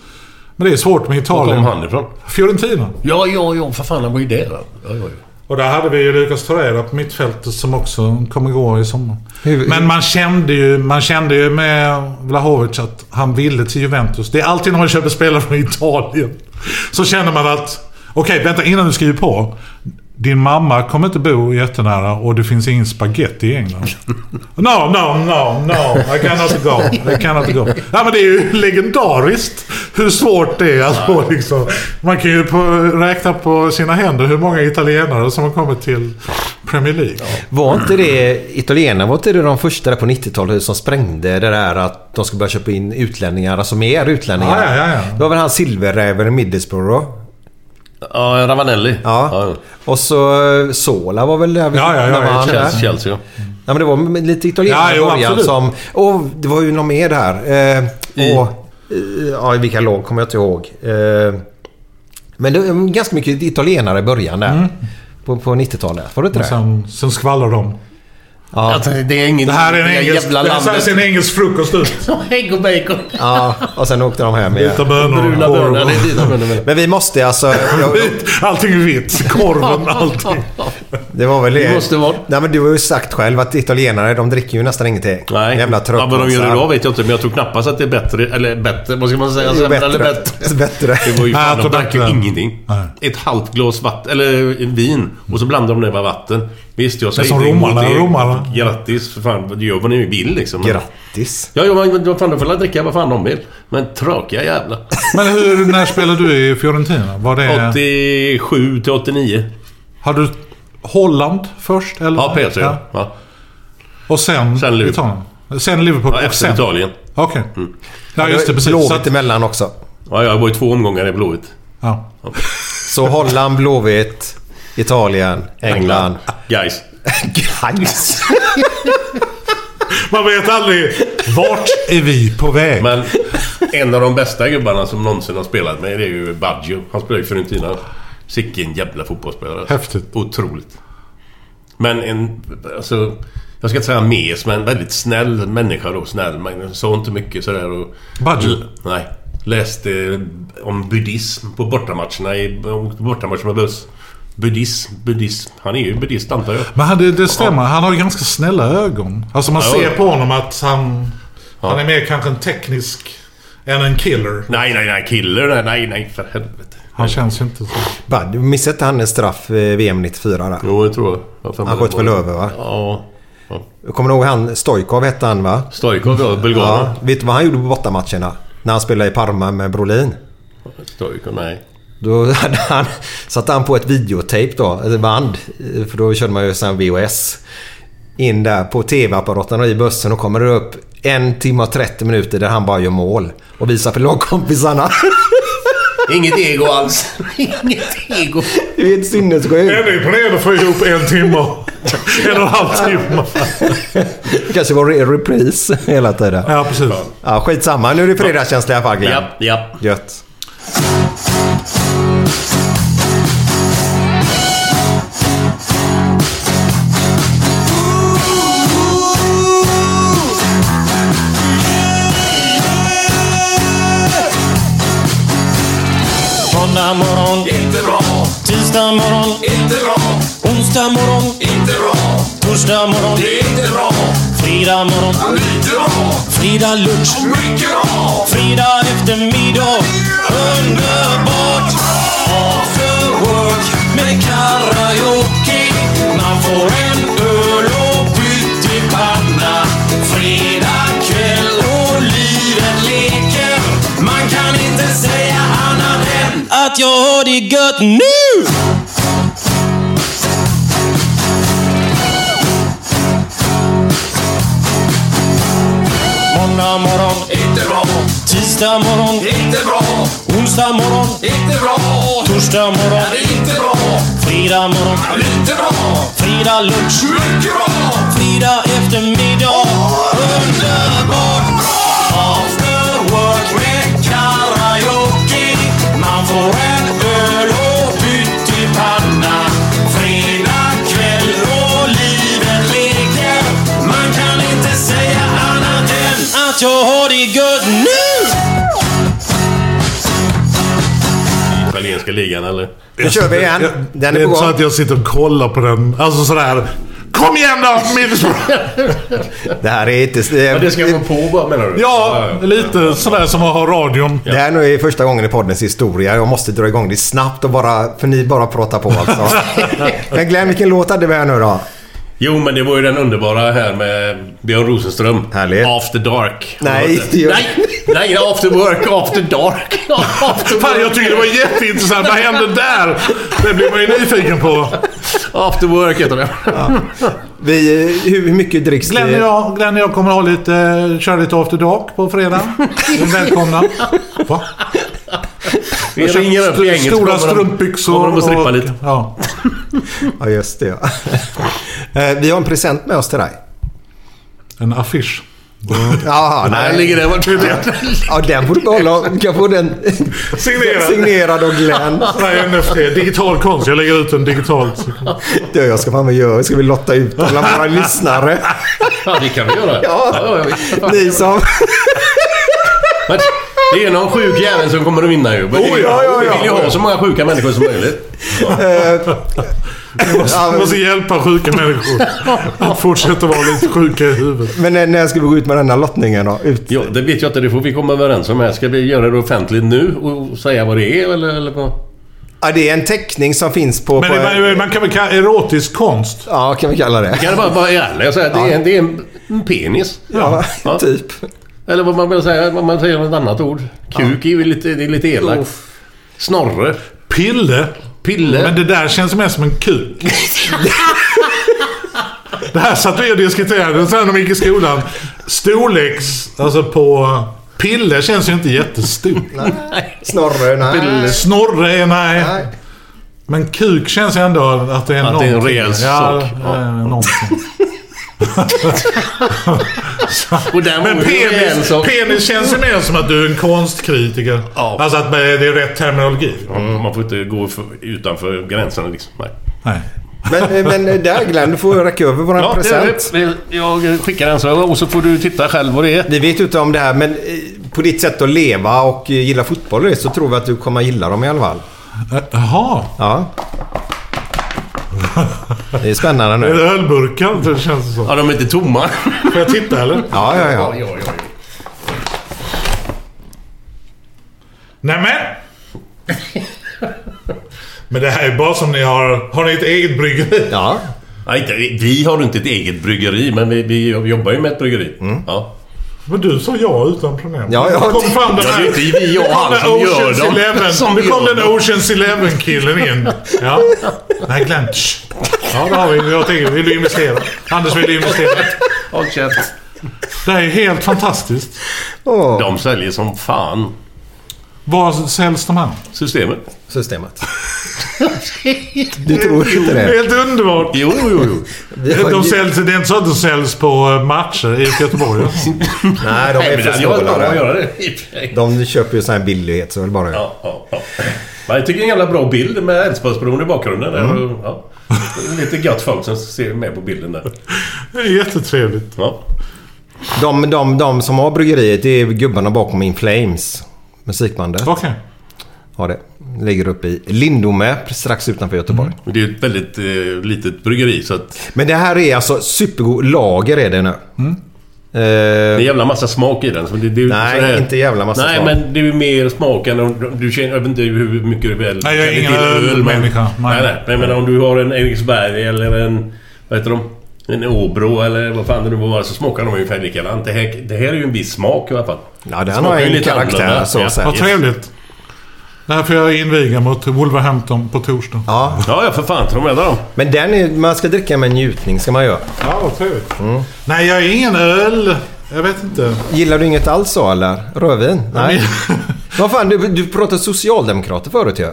Men det är svårt med Var Italien. kom han ifrån? Fiorentina. Ja, ja, ja. För fan, han var ju där. Ja, ja, ja. Och där hade vi ju Lucas Torreira på mittfältet som också kommer gå i sommar. Men man kände, ju, man kände ju med Vlahovic att han ville till Juventus. Det är alltid när man köper spelare från Italien. Så känner man att... Okej, vänta innan du skriver på. Din mamma kommer inte bo jättenära och det finns ingen spaghetti i England. No, no, no, no. I cannot go. I cannot go. Ja, men det är ju legendariskt hur svårt det är att få liksom... Man kan ju på, räkna på sina händer hur många italienare som har kommit till Premier League. Var inte det italienarna, var inte det de första där på 90-talet som sprängde det där att de skulle börja köpa in utlänningar, alltså mer utlänningar? Ja, ja, ja, ja. Det var väl han silverräven i Middlesbrough? Ja, Ravanelli. Ja. Och så eh, Sola var väl där. Ja, ja, ja, var han Chelsea, där? Chelsea ja. Ja, men det var lite italienare Ja, i början absolut. som... Och det var ju någon mer där. Eh, I- och, eh, ja, i vilka lag kommer jag inte ihåg. Eh, men det var ganska mycket italienare i början där. På, på 90-talet. Var det inte Och det? sen, sen skvallrar de. Ja. Alltså, det är ingen... Det här är en det engelsk, det här ser en engelsk frukost ut. Ägg och bacon. ja, och sen åkte de hem igen. Vita bönor. Bruna korv bönor. Det är dina bönor med. Men vi måste alltså... Jag, Allting är vitt. Korven, allting. det var väl det. Det måste vara. Nej men du har ju sagt själv att italienare de dricker ju nästan ingenting. Nej. Jävla Ja, vad de gör tröttpåsar. idag vet jag inte, men jag tror knappast att det är bättre. Eller bättre, vad ska man säga? Sämre eller bättre? bättre. Det var ju Nej, fan, jag de drack ju ingenting. Nej. Ett halvt glas vatten, eller vin. Och så blandade de det med vatten. Visst, jag säger emot romarna, det. romarna. Grattis, för fan. Gör vad ni vill liksom. Grattis. Ja, ja, men vad fan, de får väl dricka vad fan de vill. Men tråkiga jävlar. Men hur, när spelade du i Fiorentina? Var det... 87 till 89. Har du Holland först? Eller? Ja, PC ja. ja. Och sen, Sen Liverpool. Italien? Sen Liverpool ja efter sen... Italien. Okej. Ja, just det. Precis. Blåvitt att, emellan också. Ja, jag var i två omgångar i Blåvitt. ja. Så Holland, Blåvitt, Italien, England. Guys. Gais. Man vet aldrig. Vart är vi på väg? Men en av de bästa gubbarna som någonsin har spelat med det är ju Baggio. Han spelar ju Fiorentina. Sicken jävla fotbollsspelare. Häftigt. Otroligt. Men en... Alltså... Jag ska inte säga mes, men väldigt snäll människa då. Snäll. Men sa inte mycket sådär och... Baggio? Nej. Läste om buddhism på bortamatcherna i... Bortamatcher med buss. Buddhism, buddhism. Han är ju buddhist antar jag. Men han, det, det stämmer. Han har ju ganska snälla ögon. Alltså man Ja. ser på honom att han... Han är mer kanske en teknisk än en killer. Nej, nej, nej. Killer. Nej, nej, nej. För helvete. Han känns ju inte så. Bad, missade inte han en straff eh, VM 94 där? Jo, jag tror jag. Han det? sköt väl över va? Ja. Kommer du ihåg han Stojkov hette han va? Stojkov, ja. Bulgaren. Ja. Vet du vad han gjorde på bortamatcherna? När han spelade i Parma med Brolin. Stojkov, nej. Då hade han, satte han på ett videotejp då, ett band. För då körde man ju sån VHS. In där på TV-apparaten och i bussen och kommer det upp en timme och 30 minuter där han bara gör mål. Och visar för lagkompisarna. Inget ego alls. Inget ego. Det är helt sinnessjukt. Ändå imponerande att få ihop en timme. En och en halv timme. Det kanske var re- repris hela tiden. Ja, precis. Ja, skitsamma. Nu är det fredagskänsla i alla fall Glenn. Ja, ja. Gött. Tisdag morgon, inte bra. Onsdag morgon, inte bra. Torsdag morgon, det är inte bra. Fredag morgon, lite bra. Fredag lunch, mycket bra. Fredag eftermiddag, underbart. After work med karaoke, man får en att jag har det gött nu! Måndag morgon, inte bra. Tisdag morgon, inte bra. Onsdag morgon, inte bra. Torsdag morgon, inte bra. Fredag morgon, inte bra. Fredag lunch, mycket bra. Fredag eftermiddag, underbart bra. After work med karaoke. Man får att jag har det gött nu! Italienska ligan eller? Nu kör vi igen. Den det är är på inte så gång. att jag sitter och kollar på den. Alltså sådär. Kom igen då Middlesbrough! Det här är inte... Ja, det ska gå på bara menar du? Ja, lite sådär som att ha radion. Det här nu är första gången i poddens historia. Jag måste dra igång det snabbt och bara... För ni bara pratar på alltså. Men Glenn, vilken låt hade vi här nu då? Jo, men det var ju den underbara här med Björn Rosenström. Härligt. After Dark. Nej, det gör- nej, nej, After Work, After Dark. After Fan, jag tycker det var jätteintressant. Vad hände där? Det blir man ju nyfiken på. After Work heter det. Vi, eh, hur, hur mycket dricks Glenn och, jag, Glenn och jag kommer ha lite, köra lite After Dark på fredag. Välkomna. Va? Vi ringer upp gänget. Stora strumpbyxor. Kommer de att strippa och- lite. Ja. Ja, just det. Ja. Eh, Vi har en present med oss till dig. En affisch. Jaha, Där nej. ligger det. Vart? Ja, den får du behålla. Du kan få den Signerad. signerad av Glenn. Nej, NFT. Digital konst. Jag lägger ut den digitalt. Du, jag ska fan med göra. Ska vi lotta ut alla våra lyssnare? Ja, det kan vi göra. Ja. ja, ja. Ni som... Det är någon sjuk jävel som kommer att vinna ju. Men Oh, ja, ja, ja. Vi vill ju ha så många sjuka människor som möjligt. Vi måste, Ja, men- måste hjälpa sjuka människor att fortsätta vara lite sjuka i huvudet. Men när, när ska vi gå ut med den här lottningen då? Ut... Ja, det vet jag inte. Det får vi komma överens om här. Ska vi göra det offentligt nu och säga vad det är eller? eller vad? Ja, det är en teckning som finns på... Men på man, man kan väl kalla erotisk konst? Ja, kan vi kalla det. Kan det bara vara ärlig och säga att det är, en- det är en, en penis? Ja, Ja. typ. Eller vad man vill säga, vad man säger något annat ord. Kuk är ju lite, det är lite elakt. Snorre. Pille? Pille. Men det där känns mer som en kuk. det här satt vi och diskuterade sen när vi gick i skolan. Storleks, alltså på... Pille känns ju inte jättestor. Snorre, nej. Snorre är nej. Nej. Men kuk känns ju ändå att det är Att det är en någonting. rejäl ja, sak. Ja. någonting. Och där Men penis, penis känns ju mer som att du är en konstkritiker. Ja. Alltså att det är rätt terminologi. Mm, Man får inte gå för, utanför gränserna liksom. Nej. Nej. Men, men där Glenn, du får räcka över våran Ja, det är present. det. Jag skickar den så och så får du titta själv vad det är. Vi vet ju inte om det här, men eh, på ditt sätt att leva och eh, gilla fotboll och det, så tror vi att du kommer gilla dem i alla fall. Jaha. Ja. Det är spännande Är nu. det ölburkar? Det känns det som. Ja, de är inte tomma. Får jag titta eller? Ja, ja, ja. ja, ja. Nämen! Men det här är bara som ni har... Har ni ett eget bryggeri? Ja. Nej, inte, vi har inte ett eget bryggeri, men vi, vi jobbar ju med ett bryggeri. Ja. Men du sa ja utan problem. Ja, ja. Nu kom fram den Ja, här... det är inte vi och han som gör dem. Eleven. Som Nu kom den. Oceans Eleven-killen in. Ja. Nej, glöm. Ja, det har vi. Jag tänker, vill du investera? Anders vill investera. Håll käft. Det här är helt fantastiskt. De säljer som fan. Var säljs de här? Systemet. systemet. Du tror inte det? Helt underbart. Jo, jo, jo. De säljs, det är inte så att de säljs på eh, matcher i Göteborg. Nej, de är för sig. De köper ju sån här billighet så väl bara Ja, ja, ja. Men jag tycker det är en jävla bra bild med Älvsborgsbron i bakgrunden. Där. Mm. Och, Ja. Lite gött folk som ser med på bilden där. Det är jättetrevligt. Ja. de, de, de som har bryggeriet det är gubbarna bakom In Flames. Musikbandet. Okej. Har det. Ligger uppe i Lindome strax utanför Göteborg. Men Det är ett väldigt eh, litet bryggeri så att Men det här är alltså supergod lager är det nu. Det är Eh, jävla massa smak i den. Så det, det Nej, så här- inte jävla massa Nej, smak. men det är ju mer smak än... om- Du känner, jag vet inte hur mycket du väl Nej, jag är ingen ölmänniska. Nej. Nej, nej. Men jag menar om du har en Eriksberg eller en... Vad heter de? En Åbro eller vad fan det nu må vara så smakar de ungefär likadant. Det här, det här är ju en viss smak i alla fall. Ja, den Smakar har ju en lite karaktär så Ja. Vad trevligt. Där får jag inviga mot Wolverhampton på torsdag. Ja. Ja, ja för fan. Tror de med dem. Men den är, man ska dricka med njutning ska man göra. Ja, vad trevligt. Nej, jag är ingen öl... Jag vet inte. Gillar du inget alls så eller? Rödvin? Nej. Vad fan, du, du pratade socialdemokrater förut ju.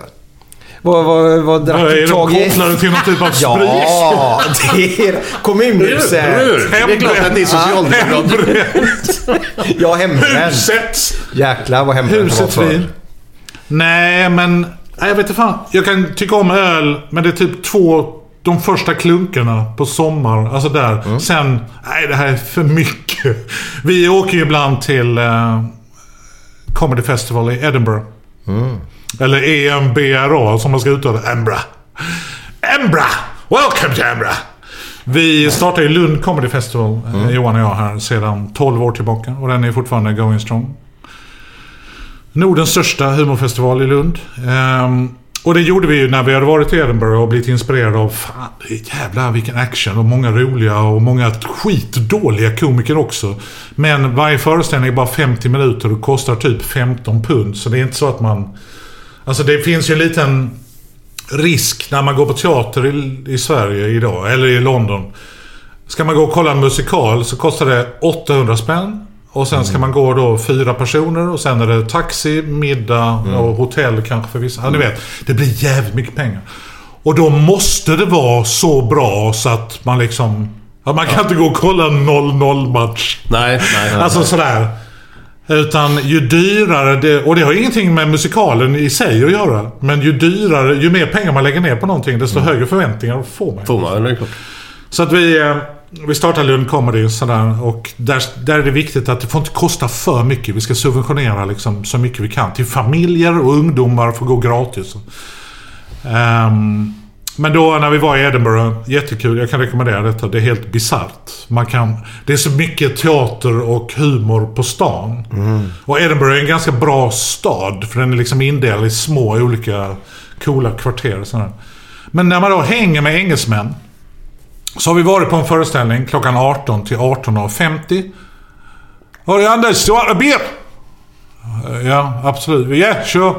Vad, vad, vad drack Ja, är du tag i? kopplade till någon typ av sprit? Ja, det är kommunhuset. Det är klart att det är socialdemokrater. Ja, hembränt. Huset! Jäklar vad hembränt det var Huset förr. Nej, men... Nej, jag vet inte fan. Jag kan tycka om öl, men det är typ två... De första klunkarna på sommar. Alltså där. Mm. Sen... Nej, det här är för mycket. Vi åker ju ibland till eh, Comedy Festival i Edinburgh. Mm. Eller EMBRA som man ska uttala det. Embra. Embra! Welcome to Embra! Vi startade i Lund Comedy Festival, eh, Mm. Johan och jag här, sedan 12 år tillbaka. Och den är fortfarande going strong. Nordens största humorfestival i Lund. Um, och det gjorde vi ju när vi hade varit i Edinburgh och blivit inspirerade av fan, jävlar vilken action och många roliga och många skitdåliga komiker också. Men varje föreställning är bara 50 minuter och kostar typ 15 pund. Så det är inte så att man... Alltså det finns ju en liten risk när man går på teater i, i Sverige idag, eller i London. Ska man gå och kolla en musikal så kostar det 800 spänn. Och sen ska man gå då fyra personer och sen är det taxi, middag och hotell kanske för vissa. Ja, ni vet. Det blir jävligt mycket pengar. Och då måste det vara så bra så att man liksom... Ja, man kan inte gå och kolla en 0-0 match. Nej, nej. nej. Alltså sådär. Utan ju dyrare det... Och det har ingenting med musikalen i sig att göra. Men ju dyrare, ju mer pengar man lägger ner på någonting desto högre förväntningar får man. Får man, det är klart. Så att vi, eh, vi startar Lund Comedy sådär. Och där, där är det viktigt att det får inte kosta för mycket. Vi ska subventionera liksom så mycket vi kan. Till familjer och ungdomar får gå gratis. Ehm, men då när vi var i Edinburgh, jättekul. Jag kan rekommendera detta. Det är helt bisarrt. Man kan, det är så mycket teater och humor på stan. Och Edinburgh är en ganska bra stad. För den är liksom indelad i små olika coola kvarter. Sådär. Men när man då hänger med engelsmän. Så har vi varit på en föreställning klockan 18 till 18.50. Hörru Anders, du har en bil? Ja, absolut. Ja, sure.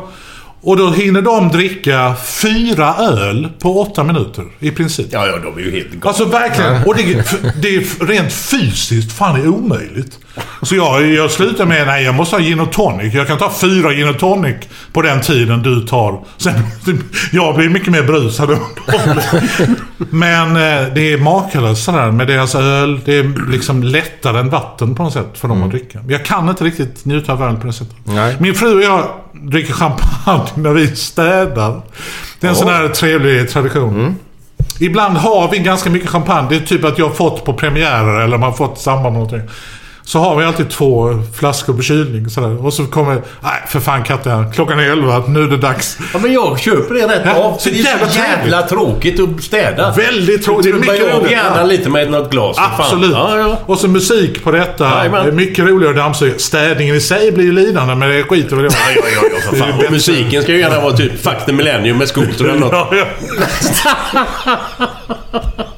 Och då hinner de dricka fyra öl på åtta minuter i princip. Ja, ja, de är ju helt galna. Alltså verkligen. Och det, är- det är rent fysiskt fan är omöjligt. Så jag, jag slutar med, nej jag måste ha gin och tonic. Jag kan ta fyra gin och tonic på den tiden du tar. Sen, jag blir mycket mer brusad. Men eh, det är makalöst sådär med deras öl. Det är liksom lättare än vatten på något sätt för dem att dricka. Men Jag kan inte riktigt njuta av öl på det sättet. Nej. Min fru och jag dricker champagne när vi städar. Det är en sån här trevlig tradition. Ibland har vi ganska mycket champagne. Det är typ att jag har fått på premiärer eller man har fått i samband med någonting. Så har vi alltid två flaskor på kylning sådär. Och så kommer... Nej, för fan katten. Klockan är elva. Nu är det dags. Ja, men jag köper det rätt Ja, av. så det är jävla så jävla tråkigt att städa. Väldigt tråkigt. Det är mycket roligt. gärna lite med något glas. Absolut. Ja, ja. Och så musik på detta. Jajamän. Det är mycket roligare att dammsuga. Städningen i sig blir ju lidande, men det skiter väl jag Ja, ja, ja, för fan. Och musiken ska ju gärna vara typ Fuck the Millennium med Scooter eller något. Ja, ja.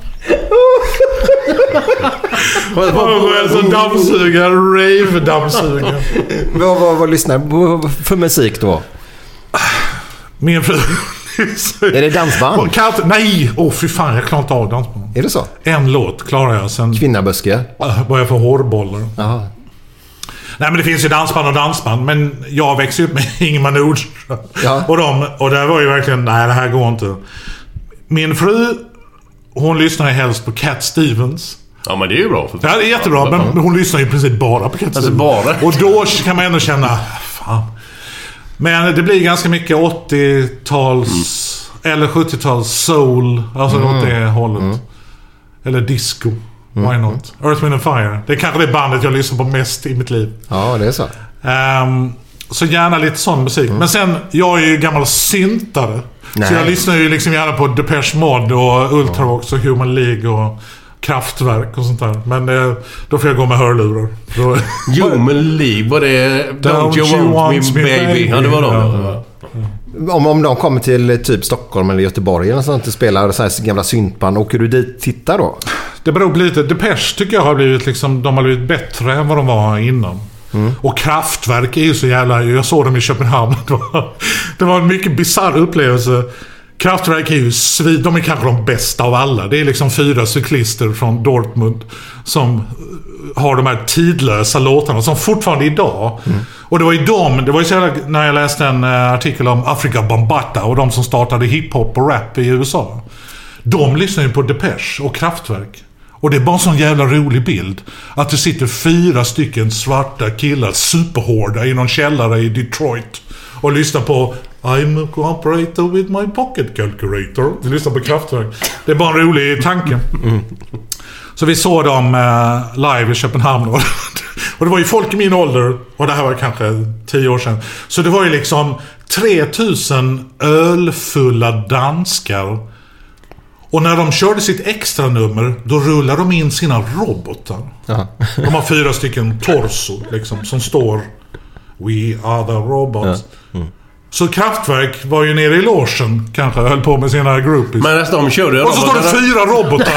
Alltså dammsugare, rave-dammsugare. Vad, vad, vad lyssnar du för musik då? Min fru... Är det dansband? Inte- Nej! Åh fy fan, jag klarar inte av dansband. Är det så? En låt klarar jag, sen Kvinnaböske? äh, börjar jag få hårbollar. Jaha. Nej men det finns ju dansband och dansband. Men jag växte upp med Ingemar Nordström. Ja. Och, de, och det var ju verkligen, nej det här går inte. Min fru, hon lyssnar ju helst på Cat Stevens. Ja, men det är ju bra. För Ja, det är jättebra, men hon lyssnar ju i princip bara på Cat Alltså bara? Och då kan man ändå känna, fan. Men det blir ganska mycket 80-tals eller 70-tals soul. Alltså åt det hållet. Eller disco. Why not? Earth, Wind and Fire. Det är kanske det bandet jag lyssnar på mest i mitt liv. Ja, det är så. Ehm, så gärna lite sån musik. Men sen, jag är ju gammal syntare. Nej. Så jag lyssnar ju liksom gärna på Depeche Mode och Ultravox och Human League och Kraftwerk och sånt där. Men eh, då får jag gå med hörlurar. Då, Human League, var det Don't, You Want, Me Baby? Ja, det var de. Ja. Ja. Om, om de kommer till eh, typ Stockholm eller Göteborg eller sånt och spelar så här gamla syntband. Åker du dit och tittar då? Det beror på lite. Depeche tycker jag har blivit liksom, de har blivit bättre än vad de var innan. Och Kraftwerk är ju så jävla... Jag såg dem i Köpenhamn. Det var, det var en mycket bisarr upplevelse. Kraftwerk är ju svin... De är kanske de bästa av alla. Det är liksom fyra cyklister från Dortmund som eh, har de här tidlösa låtarna som fortfarande idag. Och det var ju de, det var ju så jävla, när jag läste en eh, artikel om Afrika Bambata och de som startade hiphop och rap i USA. De lyssnar ju på Depeche och Kraftwerk. Och det är bara en sån jävla rolig bild. Att det sitter fyra stycken svarta killar, superhårda, i någon källare i Detroit. Och lyssnar på I'm a cooperator with my pocket calculator. Vi lyssnar på Kraftwerk. Det är bara en rolig tanke. Så vi såg dem eh, live i Köpenhamn. Och, det var ju folk i min ålder. Och det här var kanske tio år sedan. Så det var ju liksom 3000 ölfulla danskar. Och när de körde sitt extra nummer då rullade de in sina robotar. De har fyra stycken torso liksom, som står We are the robots. Så Kraftwerk var ju nere i logen kanske höll på med sina groupies. Men nästan de körde Och så står det fyra robotar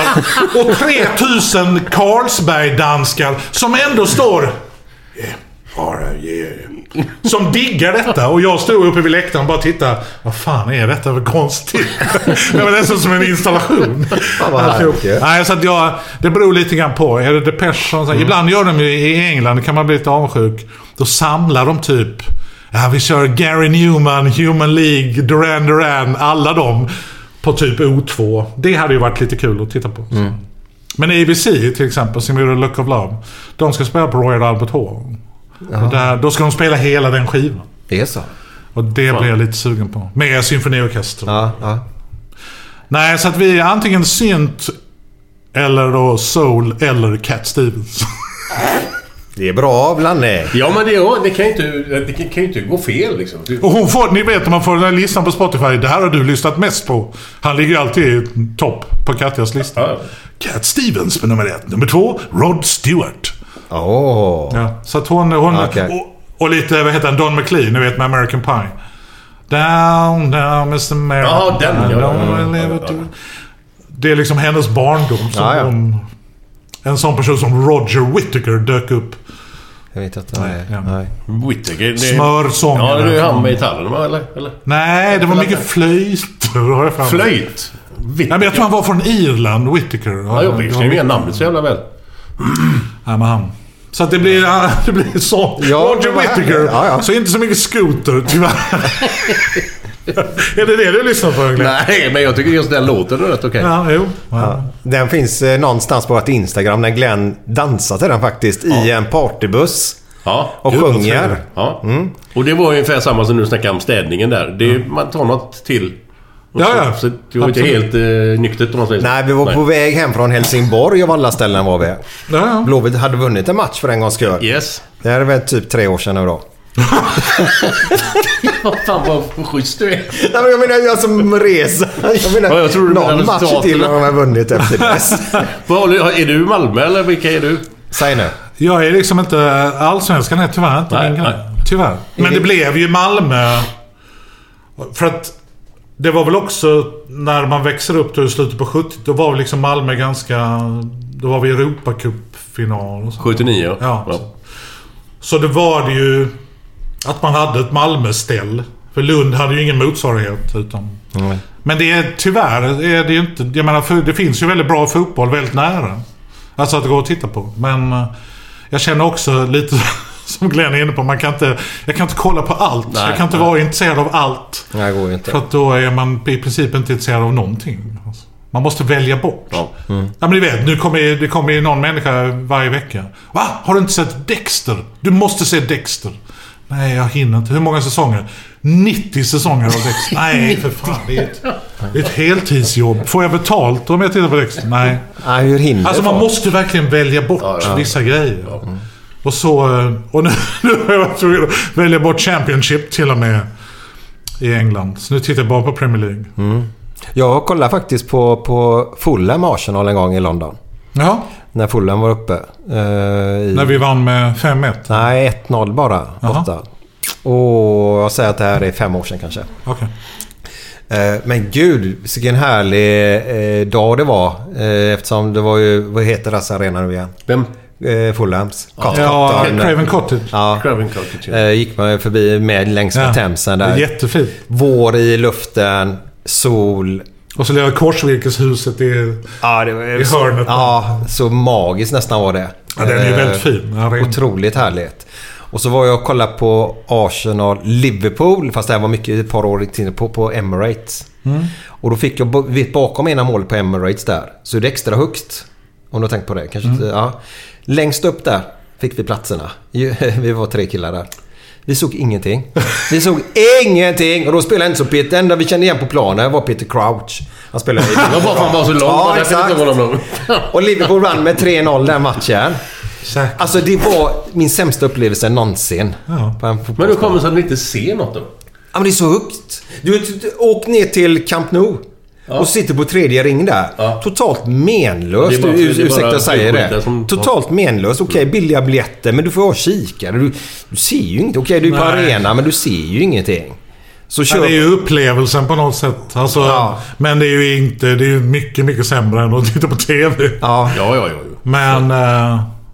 och 3000 Carlsberg-danskar som ändå står... Yeah, bara, yeah. Som diggar detta och jag stod uppe vid läktaren och bara tittade. Vad fan är detta för konstigt? Det var nästan som en installation. vad ju. Nej, så att jag, det beror lite grann på. Är det Depeche som... Mm. Ibland gör de ju i England, kan man bli lite avundsjuk. Då samlar de typ... Ja, vi kör Gary Newman, Human League, Duran Duran, alla dem på typ O2. Det hade ju varit lite kul att titta på. Mm. Men ABC till exempel, som gjorde Look of Love. De ska spela på Royal Albert Hall. Och där, då ska de spela hela den skivan. Det är så? Och det blir jag lite sugen på. Med symfoniorkester. Ja, ja. Nej, så att vi är antingen synt eller då soul eller Cat Stevens. Det är bra blandning. Ja, men det, det, kan ju inte, det kan kan ju inte gå fel liksom. Och hon får, ni vet när man får den här listan på Spotify. Det här har du lyssnat mest på. Han ligger alltid i topp på Katjas lista. Ja. Cat Stevens på nummer ett. Nummer två, Rod Stewart. Åh. Ja, så att hon... hon Okej. och, och lite, vad heter han, Don McLean, ni vet med American Pie. Down, down, Mr. America. Ja, den, ja, ja, ja, Det är liksom hennes barndom. Som Ja, ja. hon, en sån person som Roger Whittaker dök upp. Jag vet inte. Nej. Nej. Whittaker. det- Smörsångare. Ja, det är han med gitarren eller? eller? Nej, det var mycket mig. Flöjt? Nej, men jag tror han var från Irland, Whittaker. Ja, jag visste ju igen namnet så jävla väl. Nej, men han. Så att det blir, ja, det blir så. Ja, Roger Whittaker. Ja, ja. Så inte så mycket scooter, tyvärr. är det det du lyssnar på egentligen? Nej, men jag tycker just den låten är rätt okej. Ja, jo. Ja. Den finns eh, någonstans på vårt Instagram när Glenn dansar till den faktiskt i en partybuss. Ja. Och Gud, sjunger. ja. Och det var ju ungefär samma som du snackade om städningen där. Det, Man tar något till. Och Ja, så, ja. Så det var inte helt uh, nyktert på något vis. Nej, vi var på väg hem från Helsingborg av alla ställen var vi. Ja, ja. Blåvitt hade vunnit en match för en gångs skull. Yes. Det här är väl typ tre år sedan nu då. Vad fan vad schysst du är. Nej, men jag menar jag som reser. Jag menar Ja, jag tror du menar någon match till har de vunnit efter dess. Vad håller, du- är du Malmö eller vilka är du? Säg nu. Jag är liksom inte... Allsvenskan är tyvärr inte Nej, min grej. nej. Tyvärr. Men det blev ju Malmö. För att... Det var väl också när man växer upp då i slutet på 70 Då var liksom Malmö ganska... Då var vi i Europacupfinal och så. 79 ja. Ja. Så det var det ju att man hade ett Malmö-ställ. För Lund hade ju ingen motsvarighet. Utan... Men det är tyvärr är det ju inte... Jag menar, det finns ju väldigt bra fotboll väldigt nära. Alltså att går att titta på. Men eh, jag känner också lite som Glenn är inne på. Man kan inte, jag kan inte kolla på allt. Nej, jag kan inte nej. vara intresserad av allt. Nej, det går inte. För att då är man i princip inte intresserad av någonting. Alltså, Man måste välja bort. Ja. Ja, men ni vet, nu kommer, det kommer ju någon människa varje vecka. Va? Har du inte sett Dexter? Du måste se Dexter. Nej, jag hinner inte. Hur många säsonger? 90 säsonger av Dexter. Nej, för fan. Det är ett, det är ett heltidsjobb. Får jag betalt om jag tittar på Dexter? Nej. Nej, hur hinner Alltså man måste verkligen välja bort ja. vissa grejer. Och så... eh, Och nu, nu har jag varit tvungen att välja bort Championship till och med i England. Så nu tittar jag bara på Premier League. Jag kollade faktiskt på, på Fulham Arsenal en gång i London. Ja, När Fulham var uppe. Eh, i... när vi vann med 5-1. Nej, 1-0 bara. Borta. Och jag säger att det här är fem år sedan kanske. Okej. Eh, Men gud, vilken härlig eh, dag det var. Eh, Eftersom det var ju, vad heter deras arena nu igen? Vem? Eh, Fulhams. Cot- Ja, Cotton. Craven Cottage. Ja. Craven Cottage. ja. Eh, gick man ju förbi med längs med Ja. Themsen Det är där. jättefint. Vår i luften, sol. Och så lilla korsvirkeshuset i... Ja, det var, I så, hörnet. Ja, så magiskt nästan var det. Ja, den är ju Eh, väldigt fin. Ja, Otroligt härligt. Och så var jag och kollade på Arsenal-Liverpool, fast det här var mycket ett par år till på, på Emirates. Mm. Och då fick jag vet bakom ena målet på Emirates där. Så är det extra högt. Om du har tänkt på det. Kanske Mm. ja. Längst upp där fick vi platserna. Vi var tre killar där. Vi såg ingenting. Vi såg ingenting! Och då spelade inte så Peter. Det enda vi kände igen på planen var Peter Crouch. Han spelade i... Det var bara för han var så lång. Ja, exakt. lång. Och Liverpool vann med 3-0 den matchen. Alltså det var min sämsta upplevelse någonsin. På en Men hur kommer det sig att ni inte ser något då? Ja men det är så högt. Du, du, du åk ner till Camp Nou. Och sitter på tredje ring där. Totalt menlöst. Bara- är Ursäkta jag säger det. som- Totalt menlöst. Okej, billiga biljetter. Men du får ha kikare. Du, du ser ju inte. Okej, du är på Nej. arena men du ser ju ingenting. Så Ja, kör... det är ju upplevelsen på något sätt. Alltså, Men det är ju inte... Det är ju mycket, mycket sämre än att titta på TV. Ja. Ja, ja, ja. Men...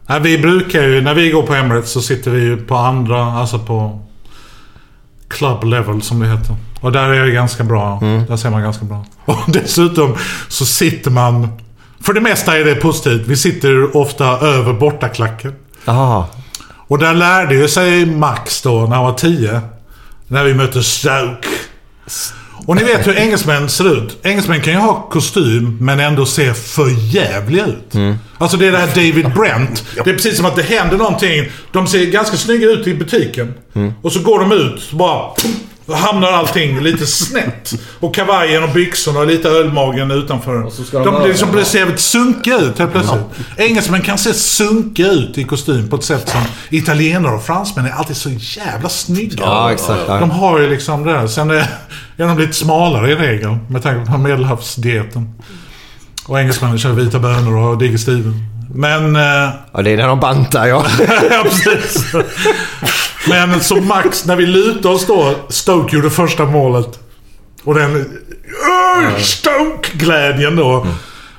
nej, vi brukar ju... När vi går på Emirates så sitter vi ju på andra... Alltså på... Club level som det heter. Och där är det ganska bra. Där ser man ganska bra. Och dessutom så sitter man... För det mesta är det positivt. Vi sitter ofta över bortaklacken. Aha. Och där lärde ju sig Max då när han var 10. När vi mötte Stoke. Och ni vet hur engelsmän ser ut. Engelsmän kan ju ha kostym men ändå se för jävliga ut. Alltså det är det här David Brent. Det är precis som att det händer någonting. De ser ganska snygga ut i butiken. Och så går de ut bara... Då hamnar allting lite snett. Och kavajen och byxorna och lite ölmagen utanför. de de liksom blir- ser väldigt sunkiga ut helt plötsligt. Engelsmän kan se sunkiga ut i kostym på ett sätt som italienare och fransmän är alltid så jävla snygga. Ja, exakt. Ja. De har ju liksom det där. Sen är, är de lite smalare i regel. Med tanke på medelhavsdieten. Och engelsmännen kör vita bönor och digestiven. Men... Eh, Ja, det är när de bantar ja. ja, precis. Men så Max, när vi lutade oss då. Stoke gjorde första målet. Och den... Stoke-glädjen då.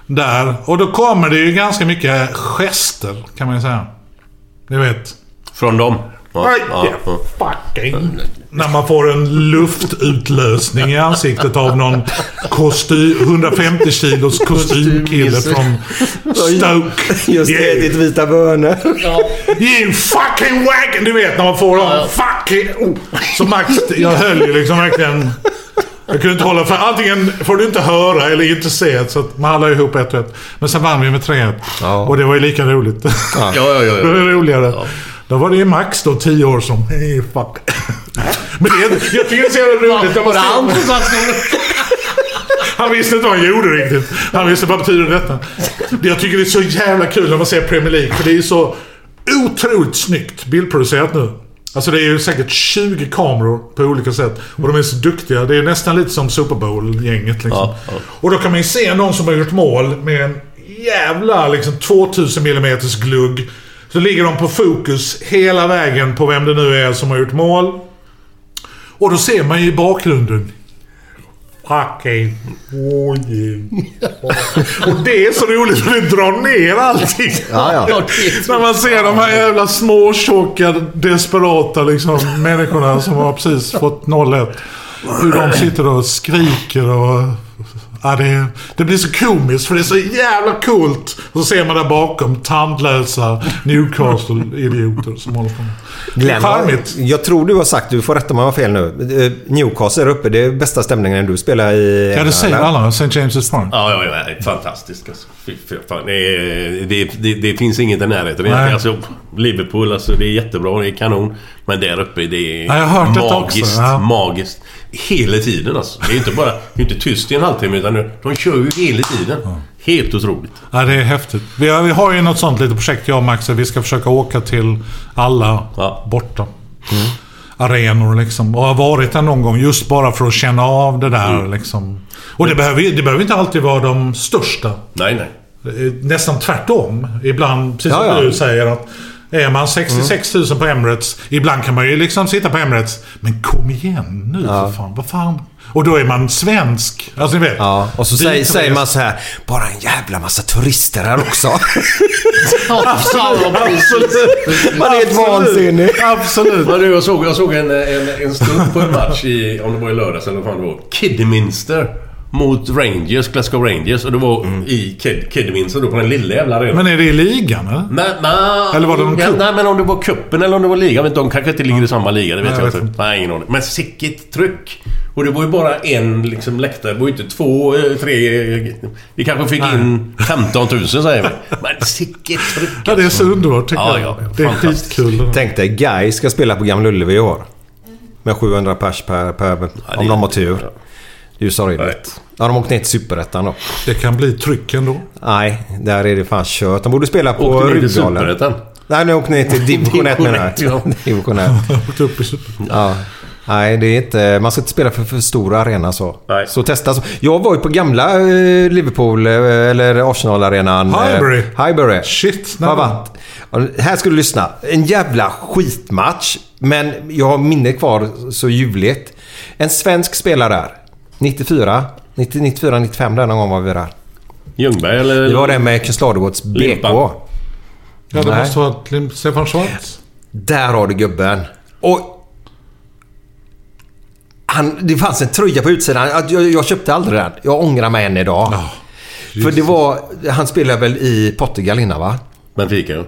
Där. Och då kommer det ju ganska mycket gester, kan man ju säga. Ni vet. Från dem? Ja, Aj, ja, ja, ja. fucking. När man får en luftutlösning i ansiktet av någon kostym, 150 kilos kostymkille från Stoke. Just Yeah. ätit vita bönor. You fucking wagon! Du vet när man får dem fucking... Oh. Så Max, jag höll ju liksom verkligen... Jag kunde inte hålla för antingen får du inte höra eller inte se. Så att man hallar ihop ett och ett. Men sen vann vi med 3-1. Och det var ju lika roligt. Ja, ja, ja, ja. det var roligare. Då var det ju Max då, 10 år som... Hey, fuck. Men det, jag tycker det är så jävla roligt. Var det han som satt han visste inte vad han gjorde riktigt. Han visste vad betyder detta. Jag tycker det är så jävla kul när man ser Premier League. För det är så otroligt snyggt bildproducerat nu. Alltså det är ju säkert 20 kameror på olika sätt. Och de är så duktiga. Det är nästan lite som Super Bowl-gänget liksom. Ja, ja. Och då kan man ju se någon som har gjort mål med en jävla liksom 2000 mm glugg. Så ligger de på fokus hela vägen på vem det nu är som har gjort mål. Och då ser man ju i bakgrunden Fucking Wargame. Och det är så roligt för det drar ner allting. Ja, ja. När man ser de här jävla små, tjocka, desperata liksom, människorna som har precis fått 0-1. Hur de sitter och skriker och... Ja, det, det blir så komiskt för det är så jävla coolt. Och så ser man där bakom tandlösa Newcastle-idioter som håller på med. Charmigt. jag tror du har sagt, du får rätta mig om jag har fel nu. Eh, Newcastle är uppe, det är bästa stämningen du spelar i... Ja, det säger alla. St. James' Park. Ja, ja, ja. Fantastiskt alltså. Fan. Det, det, det, det finns inget i närheten. Nej. Alltså, Liverpool, alltså, det är jättebra. Det är kanon. Men där uppe, det är Ja, jag har hört detta också, magiskt. ja. Magiskt. Hela tiden alltså. Det är inte bara... Det är inte tyst i en halvtimme, utan de kör ju hela tiden. Helt otroligt. Ja, det är häftigt. Vi har, vi har ju något sånt litet projekt, jag och Max, vi ska försöka åka till alla Ja. borta. Arenor liksom. Och har varit där någon gång just bara för att känna av det där Mm. liksom. Och det behöver, det behöver inte alltid vara de största. Nej, nej. Eh, Nästan tvärtom. Ibland, precis som Ja, ja. du säger, att Är man 66 000 på Emirates, ibland kan man ju liksom sitta på Emirates. Men kom igen nu Ja. för fan. Vad fan. Och då är man svensk. Alltså ni vet. Ja, och så säger, säger man så här. Bara en jävla massa turister här också. Absolut. Man är helt vansinnig. Absolut. Men du, jag såg, jag såg en, en, en stund på en match i, om det var i lördags eller vad fan det var. Kidderminster mot Rangers, Glasgow Rangers. Och det var i Kid, Kidderminster då på den lilla jävla arenan. Men är det i ligan eller? Nej, nej, Eller var det någon ja? Nej, men om det var kuppen eller om det var ligan. Men de kanske inte ligger i samma liga, det vet Nej, jag jag vet inte. Nej, ingen aning. Men sicket tryck. Och det var ju bara en liksom, läktare. Det var ju inte två, eh, tre... eh, Vi kanske fick in 15 000 säger vi. Men sicket tryck. Ja, det är så underbart tycker Ja, jag. ja, ja. det är Fantastiskt. skitkul. Tänk dig, Guy ska spela på Gamla Ullevi i år. Med 700 pers per, per om de har tur. Det är ju sorgligt. Ja, de åkte ner till Superettan då. Det kan bli tryck ändå. Nej, där är det fan kört. De borde spela på Åkte ner till. Superettan. Nej, nu åkte ner till division 1 menar jag. Division ett, Division 1. Åkte upp i super. Ja. Nej, det är inte... Man ska inte spela för för stor arena så. Nej. Så testa så. Jag var ju på gamla eh, Liverpool, eh, eller Arsenal-arenan. eh, Highbury. Highbury. Shit. Varit. Här ska du lyssna. En jävla skitmatch. Men jag har minnet kvar så ljuvligt. En svensk spelare där. 94. 90, 94, 95 där någon gång var vi där. Ljungberg eller... Vi var där med Kustladugårds BK. Limpan. Ja, det Nej. måste vara Lim- Stefan Schwarz. Där har du gubben. Och... Han, det fanns en tröja på utsidan. Jag, jag köpte aldrig den. Jag ångrar mig än idag. För det var... Han spelade väl i Portugal innan va? Benfica. ja.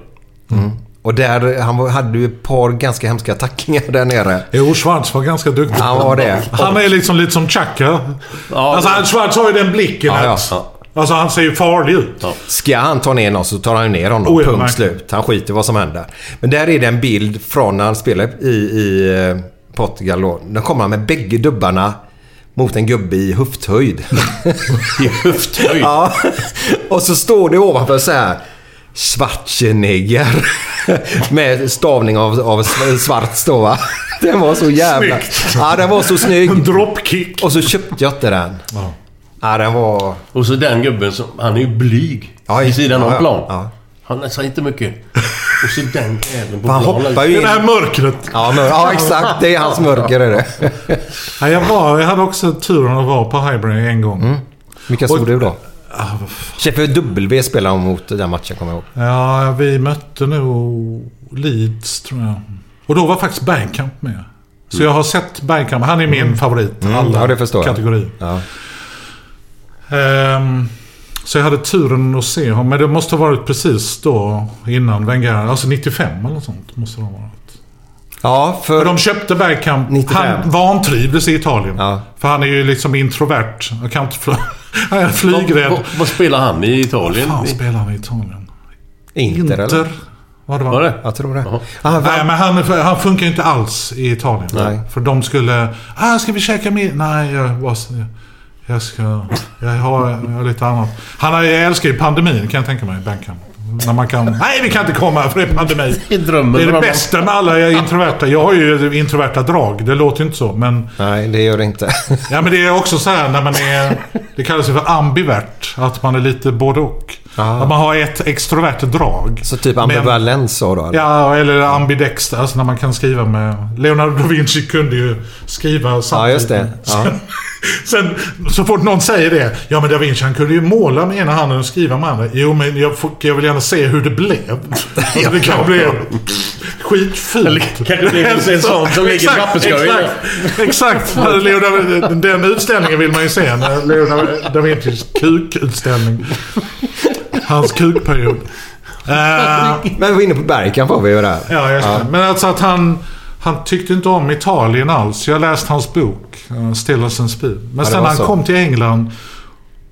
Och där, han hade ju ett par ganska hemska tacklingar där nere. Jo, Schwarz var ganska duktig. Han var det. Han är liksom lite som Chaka. alltså, han, Schwarz har ju den blicken Ja, ja. Alltså, han ser ju farlig ut. Ska han ta ner någon så tar han ju ner honom. Oh, ja, Punkt slut. Han skiter i vad som händer. Men där är det en bild från när han spelar i, i eh, Portugal då. Då kommer han med bägge dubbarna mot en gubbe i höfthöjd. I höfthöjd? ja. Och så står det ovanför så här. Schwarzenegger. Med stavning av, av svart då va. Den var så jävla... Snyggt. Ja, den var så snygg. Dropkick. Och så köpte jag inte den. Ja. Ja, den var... Och så den gubben som... Han är ju blyg. Ja, I sidan ja, av plan. Ja. Han säger inte mycket. Och så den jäveln på Han hoppar ju Det in. där mörkret. Ja, men, ja, exakt. Det är hans mörker är det. Ja, jag, var, jag hade också turen att vara på Highbury en gång. Mm. Vilka Och- du då? Sheffield W spelade de mot den matchen, kommer jag ihåg. Ja, vi mötte nog Leeds, tror jag. Och då var faktiskt Bergkamp med. Så jag har sett Bergkamp. Han är min favorit. Mm, Alla ja, kategorier. Ja. Ehm, så jag hade turen att se honom. Men det måste ha varit precis då innan Wenger. Alltså 95 eller sånt. Måste det ha varit. Ja, För för... de köpte Bergkamp. 95. Han vantrivdes i Italien. Ja. För han är ju liksom introvert. Jag kan inte Han är flygrädd. Vad, vad spelar han i Italien? Vad fan spelar han i Italien? Inter, eller? Vad det var. Var det? Jag tror det. Jaha. Ah, va- Nej, men han, han funkar ju inte alls i Italien. Nej. För de skulle... Ah, ska vi käka med? Nej, jag, vad, jag ska... Jag har, jag har lite annat. Han älskar ju pandemin kan jag tänka mig, Bergkamp. När man kan... Nej, vi kan inte komma för det är pandemi. Det är Det bästa med alla introverta. Jag har ju introverta drag. Det låter ju inte så, men... Nej, det gör det inte. Ja, men det är också så här när man är... Det kallas ju för ambivert. Att man är lite både och. Ja. Att man har ett extrovert drag. Så typ Men- ambivalens så då? eller? Ja, eller ambidexter. Alltså när man kan skriva med... Leonardo da Vinci kunde ju skriva samtidigt. Ja, just det. Ja. Sen så fort någon säger det. Ja, men da Vinci han kunde ju måla med ena handen och skriva med andra. Jo, men jag, får, jag vill gärna se hur det blev. Alltså, det kan bli skitfult. Eller kanske det är en sån som ligger i Exakt, papperskorgen. Exakt. exakt. Leonardo, den utställningen vill man ju se. när Leonardo da Vincis kukutställning. Hans kukperiod. Eh, Men vi var inne på Bergkamp var vi ju där. Ja, just det. Men alltså att han... Han tyckte inte om Italien alls. Jag läste hans bok, uh, Stillers and Speed. Men det sen när han kom till England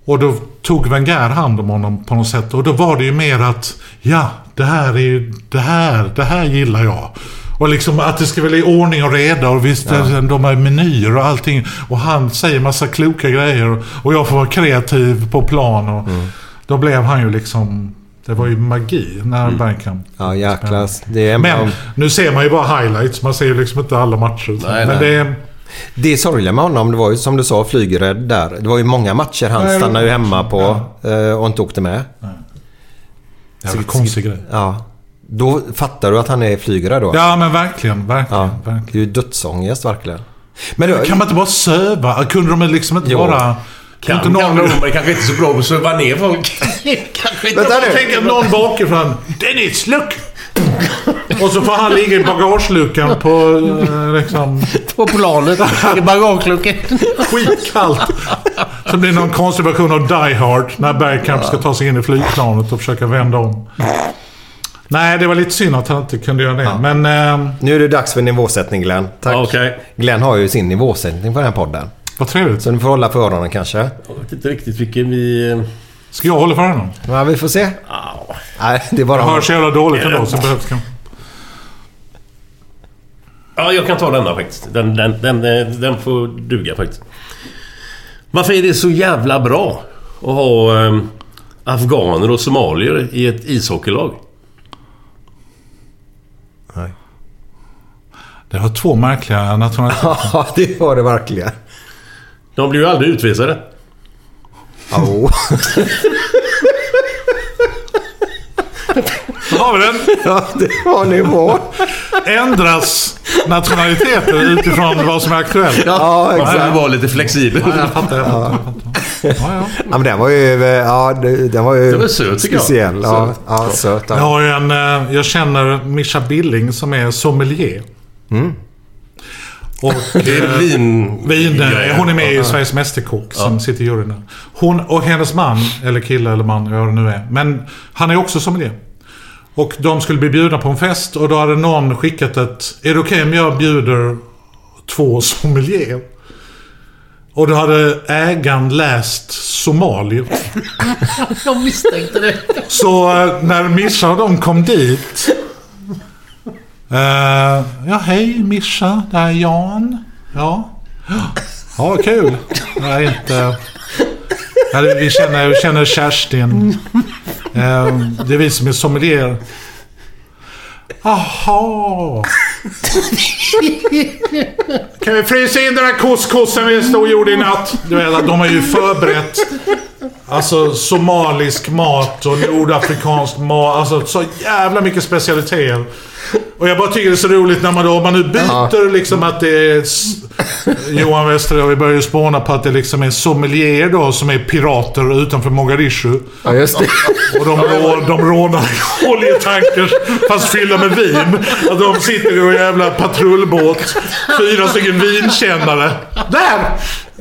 och då tog Wenger hand om honom på något sätt. Och då var det ju mer att, ja, det här är ju, det här, det här gillar jag. Och liksom att det ska väl i ordning och reda och visst, de har menyer och allting. Och han säger massa kloka grejer. Och jag får vara kreativ på plan. Och Mm. Då blev han ju liksom, det var ju magi när Bergkamp Ja, jäklar. Det är en men nu ser man ju bara highlights. Man ser ju liksom inte alla matcher. Nej, men nej. det är... Det sorgliga med honom, det var ju som du sa, flygrädd där. Det var ju många matcher han Nej, stannade ju hemma på eh, och inte åkte med. Jävla konstig grej. Ja. Då fattar du att han är flygare då? Ja, men verkligen. verkligen, Ja, verkligen. det är ju dödsångest verkligen. Men du, Kan man inte bara söva? Kunde de liksom inte Jo. bara... Kan, inte kan, någon... de är kanske inte så bra på att söva ner folk. kanske inte. Vänta Jag nu. tänker att någon bakifrån. Dennis, look! Och så får han ligga i bagageluckan på eh, liksom... På planet. I bagageluckan. Skitkallt. Så blir det någon konstig version av Die Hard när Bergkamp ska ta sig in i flygplanet och försöka vända om. Nej, det var lite synd att han inte kunde göra det. Men... Eh, Nu är det dags för nivåsättning Glenn. Tack. Ja, Okej. Glenn har ju sin nivåsättning på den här podden. Vad trevligt. Så ni får hålla för öronen kanske. Jag vet inte riktigt vilken vi... eh, Ska jag hålla för honom? Ja, vi får se. Nej, det är bara... Jag hör så jävla dåligt ändå så behövs kan... Ja, jag kan ta denna faktiskt. Den, den, den, eh, den får duga faktiskt. Varför är det så jävla bra att ha eh, afghaner och somalier i ett ishockeylag? Det har två märkliga nationaliteter. Ja, det var det verkligen. De blir ju aldrig utvisade. Oh. Har vi den? Ja, det var nivå. Ändras nationaliteter utifrån vad som är aktuellt? Ja, Man exakt. behöver vara lite flexibel. Ja, jag fattar. Jag fattar, jag fattar. Ja, ja. Ja, men den var ju... Ja, det- den var ju... Den var söt, tycker jag. Speciell. Ja, Söt. ja. Jag Ja. har ju en... eh, Jag känner Mischa Billing som är sommelier. Och, Det är eh, vin... Vin, eh, grejer. hon är med i Sveriges Mästerkock som sitter i juryn. där. Hon och hennes man, eller kille eller man, vad det nu är. Men han är också sommelier. Och de skulle bli bjudna på en fest och då hade någon skickat ett... Är det okej om jag bjuder två sommelier? Och då hade ägaren läst somalier. Jag misstänkte det. Så eh, när Mischa och de kom dit. Eh, ja, hej Mischa. Det här är Jan. Ja. Ja, kul. Jag är inte... Det- vi, känner, vi känner Kerstin. Eh, det är vi som är sommelier. Jaha. Kan vi frysa in den här couscousen vi stod och gjorde i natt? Du vet, de har ju förberett Alltså somalisk mat och nordafrikansk mat. Alltså så jävla mycket specialiteter. Och jag bara tycker det är så roligt när man då, om man nu byter liksom att det är... Johan Westerö, vi börjar ju spåna på att det liksom är sommelier då som är pirater utanför Mogadishu. ja, just det. Och de, rå, de rånar oljetankers fast fyllda med vin. Att de sitter i en jävla patrullbåt. Fyra stycken vinkännare. Där!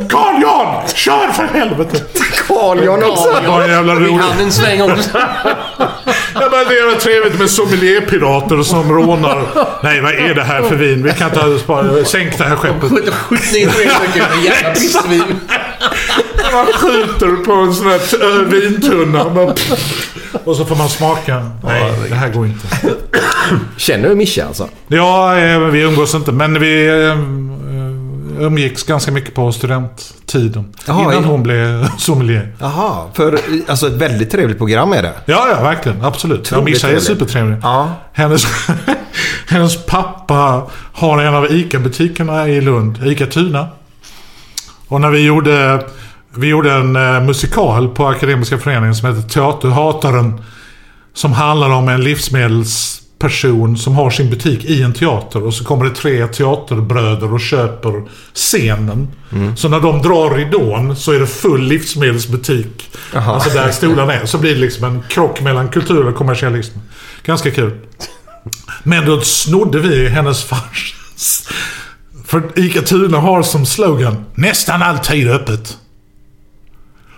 Carl Jan! Kör för helvete! Carl Jan också. Det var jävla Vi roligt. hann en sväng också. Jag bara, det är trevligt med sommelierpirater som rånar. Nej, vad är det här för vin? Vi kan inte spara. Sänk det här skeppet. Skjut ner tre stycken med jävla pissvin. Man skjuter på en sån här vintunna. Och så får man smaka. Nej, det här går inte. Känner du Mischa alltså? Ja, eh, vi umgås inte, men vi eh, umgicks ganska mycket på studenttiden. Jaha, innan ja. hon blev sommelier. Jaha, för alltså ett väldigt trevligt program är det. Ja, ja, verkligen. Absolut. Ja, Mischa är supertrevlig. Ja. Hennes, hennes pappa har en av ICA-butikerna i Lund, ICA Tuna. Och när vi gjorde, vi gjorde en eh, musikal på Akademiska föreningen som heter Teaterhataren. Som handlar om en livsmedelsperson som har sin butik i en teater. Och så kommer det tre teaterbröder och köper scenen. Så när de drar ridån så är det full livsmedelsbutik. Aha. Alltså där stolarna är. Så blir det liksom en krock mellan kultur och kommersialism. Ganska kul. Men då snodde vi hennes farsas. För ICA Tuna har som slogan nästan alltid öppet.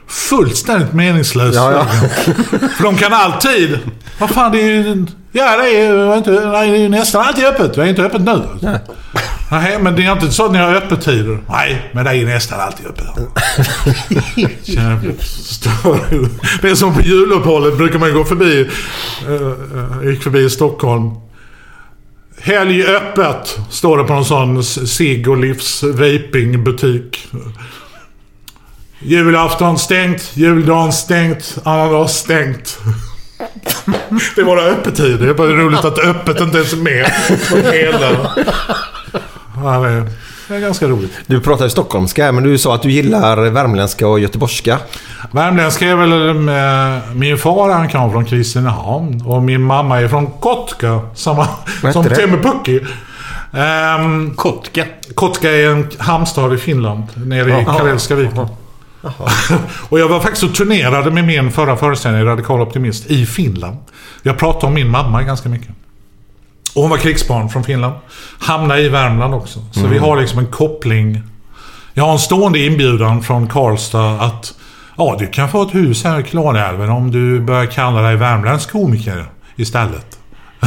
Fullständigt meningslös Ja, ja. slogan. För de kan alltid... Vad fan, det är ju... Ja, det är inte, nej, det är nästan alltid öppet. Det är inte öppet nu. Nej, men det är inte så att ni har öppettider. Nej, men det är nästan alltid öppet. Det är som på juluppehållet brukar man gå förbi. Uh, gick förbi i Stockholm. Helg öppet, står det på någon sån cigg och livs vapingbutik. Julafton stängt, juldagen stängt, annandag stängt. Det är våra öppettider. Det är bara roligt att öppet inte ens är med på hela. Ja, det är ganska roligt. Du pratar ju stockholmska men du sa att du gillar värmländska och göteborgska. Värmländska är väl... eh, Min far han kommer från Kristinehamn och min mamma är från Kotka. Samma som? Temupucki. Um, Kotka. Kotka är en hamnstad i Finland, nere i. Karelska viken. och jag var faktiskt och turnerade med min förra föreställning, Radikal Optimist, i Finland. Jag pratade om min mamma ganska mycket. Och hon var krigsbarn från Finland. Hamnade i Värmland också. Så Mm. vi har liksom en koppling. Jag har en stående inbjudan från Karlstad att ja, du kan få ett hus här i Klarälven om du börjar kalla dig värmländsk komiker istället.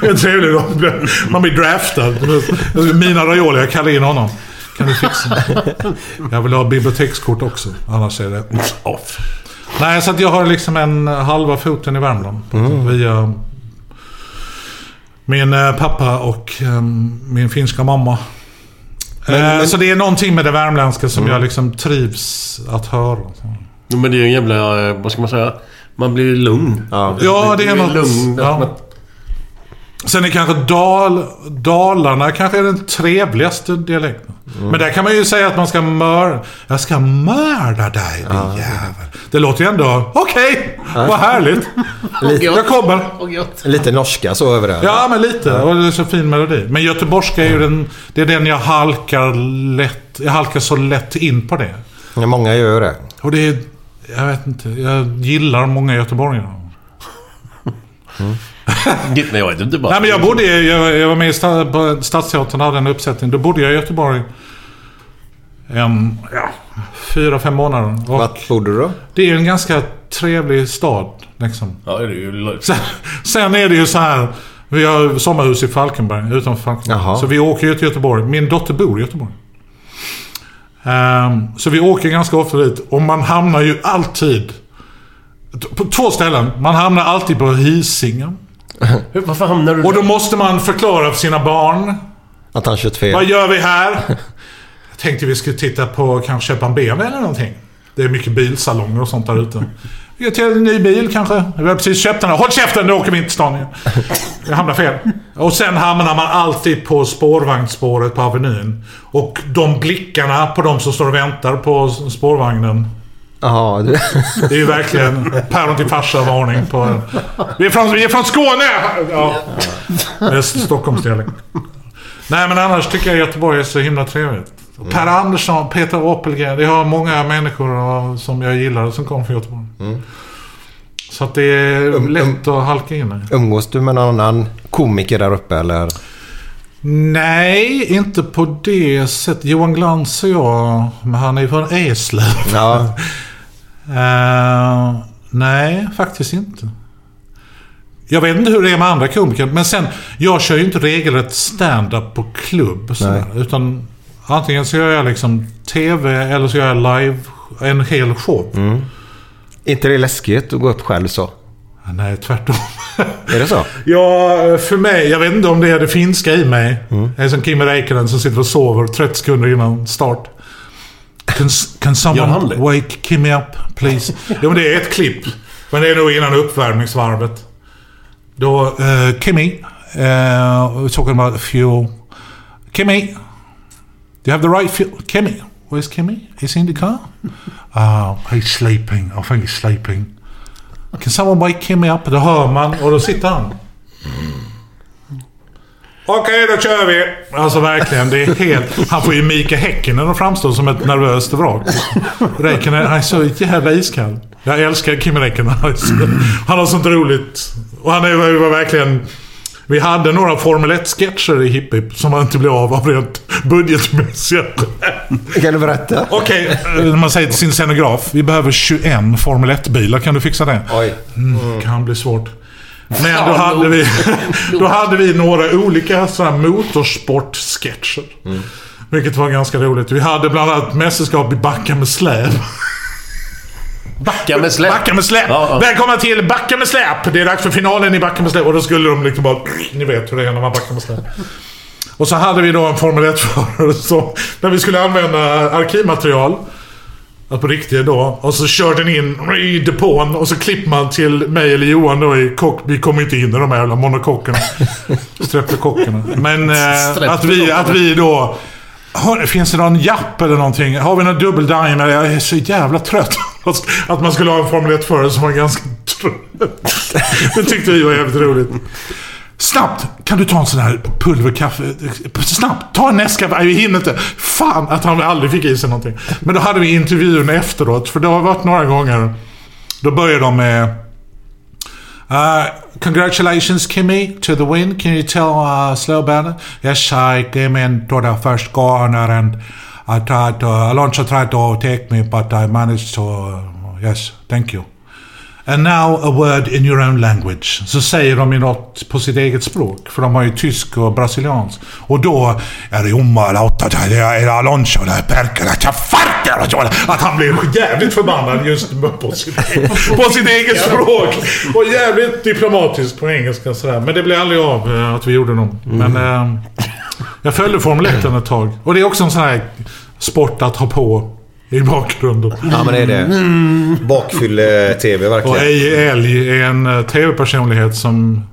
det är trevligt. Man blir draftad. Mina Raiola, jag kallar in honom. Kan du fixa? Jag vill ha bibliotekskort också. Annars är det off. Nej, så att jag har liksom en halva foten i Värmland. Via min eh, pappa och eh, min finska mamma. Men- Eh, men- Så det är någonting med det värmländska som jag liksom trivs att höra. Men det är ju en jävla... eh, Vad ska man säga? Man blir lugn. Ja. Ja, det är något... Lugn. Ja. Sen är kanske Dal, Dalarna kanske är den trevligaste dialekten. Men där kan man ju säga att man ska mörda... Jag ska mörda dig din jävel. Det låter ju ändå... Okej, vad härligt. Lite, Jag kommer. lite norska så över det. Ja, men lite. Och det är så fin melodi. Men göteborgska är ju den... Det är den jag halkar lätt... Jag halkar så lätt in på det. Ja, Många gör det. Och det är... Jag vet inte. Jag gillar många göteborgare. Nej, jag inte bara. Nej, men jag bodde jag, jag var med i sta, på Stadsteatern hade en uppsättning. Då bodde jag i Göteborg en, ja, fyra, fem månader. Och Vart bodde du då? det är ju en ganska trevlig stad. Liksom. Ja, det är ju... Sen, sen är det ju så här. Vi har sommarhus i Falkenberg, utanför Falkenberg. Jaha. Så vi åker ju till Göteborg. Min dotter bor i Göteborg. Ehm, så vi åker ganska ofta dit. Och man hamnar ju alltid... På två ställen. Man hamnar alltid på Hisingen. Hur- Varför hamnar du Och då måste man förklara för sina barn. Att han kört fel. Vad gör vi här? Jag tänkte vi skulle titta på, kanske köpa en BMW eller någonting. Det är mycket bilsalonger och sånt där ute. Vi går till en ny bil kanske. Vi har precis köpt den. Håll käften, nu åker vi inte till stan igen. Jag hamnar fel. Och sen hamnar man alltid på spårvagnsspåret på Avenyn. Och de blickarna på de som står och väntar på spårvagnen. Jaha, du... Det är ju verkligen päron till farsa-varning på... Vi är från, vi är från Skåne! Ja. Det är Stockholmsdialekt. Nej, men annars tycker jag Göteborg är så himla trevligt. Per Andersson, Peter Oppelgren. Det har många människor som jag gillar som kommer från Göteborg. Så att det är Um, lätt att halka in i. Umgås du med någon annan komiker där uppe eller? Nej, inte på det sättet. Johan Glans och jag, men han är ju från Eslöv. Ja. Eh, nej, faktiskt inte. Jag vet inte hur det är med andra komiker, men sen... Jag kör ju inte regelrätt stand-up på klubb. Sådär, utan antingen så gör jag liksom TV eller så gör jag live, en hel show. inte det läskigt att gå upp själv så? Nej, tvärtom. Är det så? Ja, för mig, jag vet inte om det är det finska i mig. Jag är som Kimi Räikkönen som sitter och sover 30 sekunder innan start. Can, can someone wake Kimmy up, please? Jo, men det är ett klipp. Men det är nog innan uppvärmningsvarvet. Då, uh, Kimmy, we're talking about the fuel. Kimmy, do you have the right fuel? Kimmy, where's Kimmy? Is he in the car? Uh, he's sleeping. I think he's sleeping. Can someone wake Kimmy up? Då hör man och då sitter han. Okej, då kör vi! Alltså verkligen, det är helt... Han får ju Mika Häkkinen att framstå som ett nervöst vrak. Räikkönen, han är så jävla iskall. Jag älskar Kimi Räikkönen. Han har sånt roligt. Och han är, var verkligen... Vi hade några Formel 1-sketcher i Hipp Hipp som inte blev av av rent budgetmässiga Kan du berätta? Okej, eh, man säger till sin scenograf. Vi behöver 21 Formel 1-bilar. Kan du fixa det? Oj. Mm, kan bli svårt. Men då hade vi, då hade vi några olika sådana motorsportsketcher. Vilket var ganska roligt. Vi hade bland annat mästerskap i backa med släp. Backa med släp. Backa med släp! Ja, ja. Välkomna till Backa med släp! Det är dags för finalen i Backa med släp. Och då skulle de liksom bara... Ni vet hur det är när man backar med släp. Och så hade vi då en Formel 1-förare som... När vi skulle använda arkivmaterial. Att på riktigt då. Och så kör den in i depån och så klipper man till mig eller Johan då i kock. Vi kommer inte in i de här jävla monokockerna. Streptokockerna. Men eh, att, vi, att vi då... Hör, finns det någon japp eller någonting? Har vi någon dubbel Daimler? Jag är så jävla trött. Att man skulle ha en Formel 1-förare som var ganska trött. Det tyckte vi var jävligt roligt. Snabbt! Kan du ta en sån här pulverkaffe? Snabbt! Ta en Nescafé! Nej, vi hinner inte. Fan att han aldrig fick i sig någonting. Men då hade vi intervjun efteråt. För det har varit några gånger. Då började de med... Uh, congratulations Kimmy to the win. Can you tell uh, slow about it? Yes, I came into the first corner and I tried to, Alonso tried to take me but I managed to... Uh, yes, thank you. And now a word in your own language. Så säger de ju något på sitt eget språk. För de har ju tysk och brasiliansk. Och då är det. Att han blir jävligt förbannad just på sitt, på sitt eget språk. Och jävligt diplomatisk på engelska sådär. Men det blev aldrig av eh, att vi gjorde dem. Men eh, jag följde Formel 1 ett tag. Och det är också en sån här sport att ha på i bakgrunden. Ja, men det är det. Bakfylle-tv verkligen. Och Eje Älg är en eh, tv-personlighet som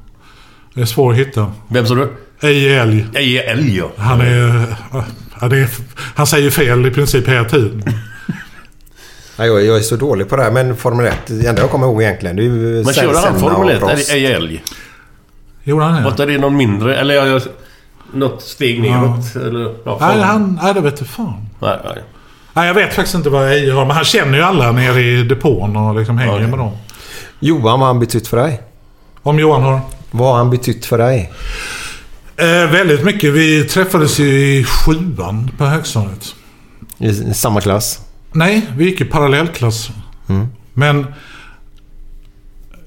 är svår att hitta. Vem sa du? Eje Älg. Eje Älg, ja. Han är... Ja, det är han säger fel i princip hela tiden. Ja, jag, jag är så dålig på det här, men Formel 1, det enda jag kommer ihåg egentligen det är ju Men körde han Formel och 1? Prost. Är det Älg? Gjorde han Var det? inte det någon mindre? Eller ja, jag- något steg neråt? Eller, ja, Nej, han... Nej, det vet jag fan. Nej, nej. Nej, jag vet faktiskt inte vad Eje har. Men han känner ju alla nere i depån och liksom hänger Okej. med dem. Johan, vad har han betytt för dig? Om Johan har... Vad har han betytt för dig? Eh, väldigt mycket. Vi träffades ju i sjuan på högstadiet. I, i samma klass? Nej, vi gick i parallellklass. Men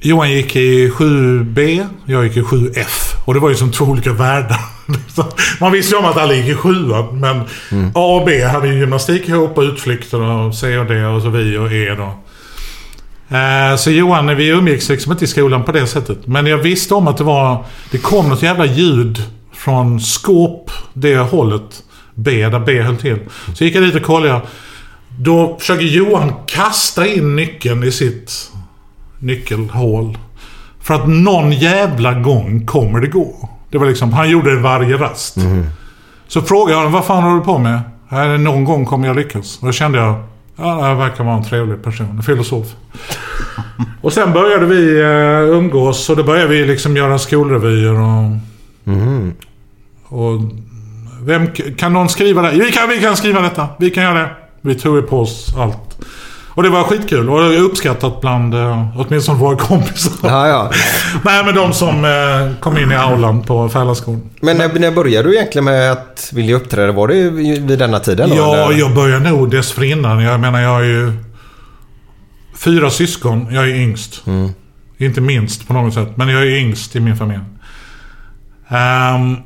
Johan gick i 7B, jag gick i 7F. Och det var ju som två olika världar. Man visste ju om att alla gick i sjuan. Men A och B hade ju gymnastik ihop och utflykter och C och D och så vi och E då. Eh, så Johan, vi umgicks liksom inte i skolan på det sättet. Men jag visste om att det var... Det kom något jävla ljud från skåp, det hållet. B, där B höll till. Så gick jag dit och kollade. Då försöker Johan kasta in nyckeln i sitt nyckelhål. För att någon jävla gång kommer det gå. Det var liksom, han gjorde det varje rast. Så frågade jag honom, vad fan håller du på med? Någon gång kommer jag lyckas? Och då kände jag, ja, här verkar vara en trevlig person, en filosof. och sen började vi uh, umgås och då började vi liksom göra skolrevyer och... Och... Vem, kan någon skriva det? Vi kan, vi kan skriva detta. Vi kan göra det. Vi tog på oss allt. Och det var skitkul och uppskattat bland uh, åtminstone våra kompisar. Ja, ja. Nej, men de som eh, kom in i aulan på Fällaskolan. Men när, när började du egentligen med att vilja uppträda? Var det vid denna tiden? då, Ja, eller? jag började nog dessförinnan. Jag menar, jag är ju fyra syskon. Jag är yngst. Inte minst på något sätt, men jag är yngst i min familj. Ehm,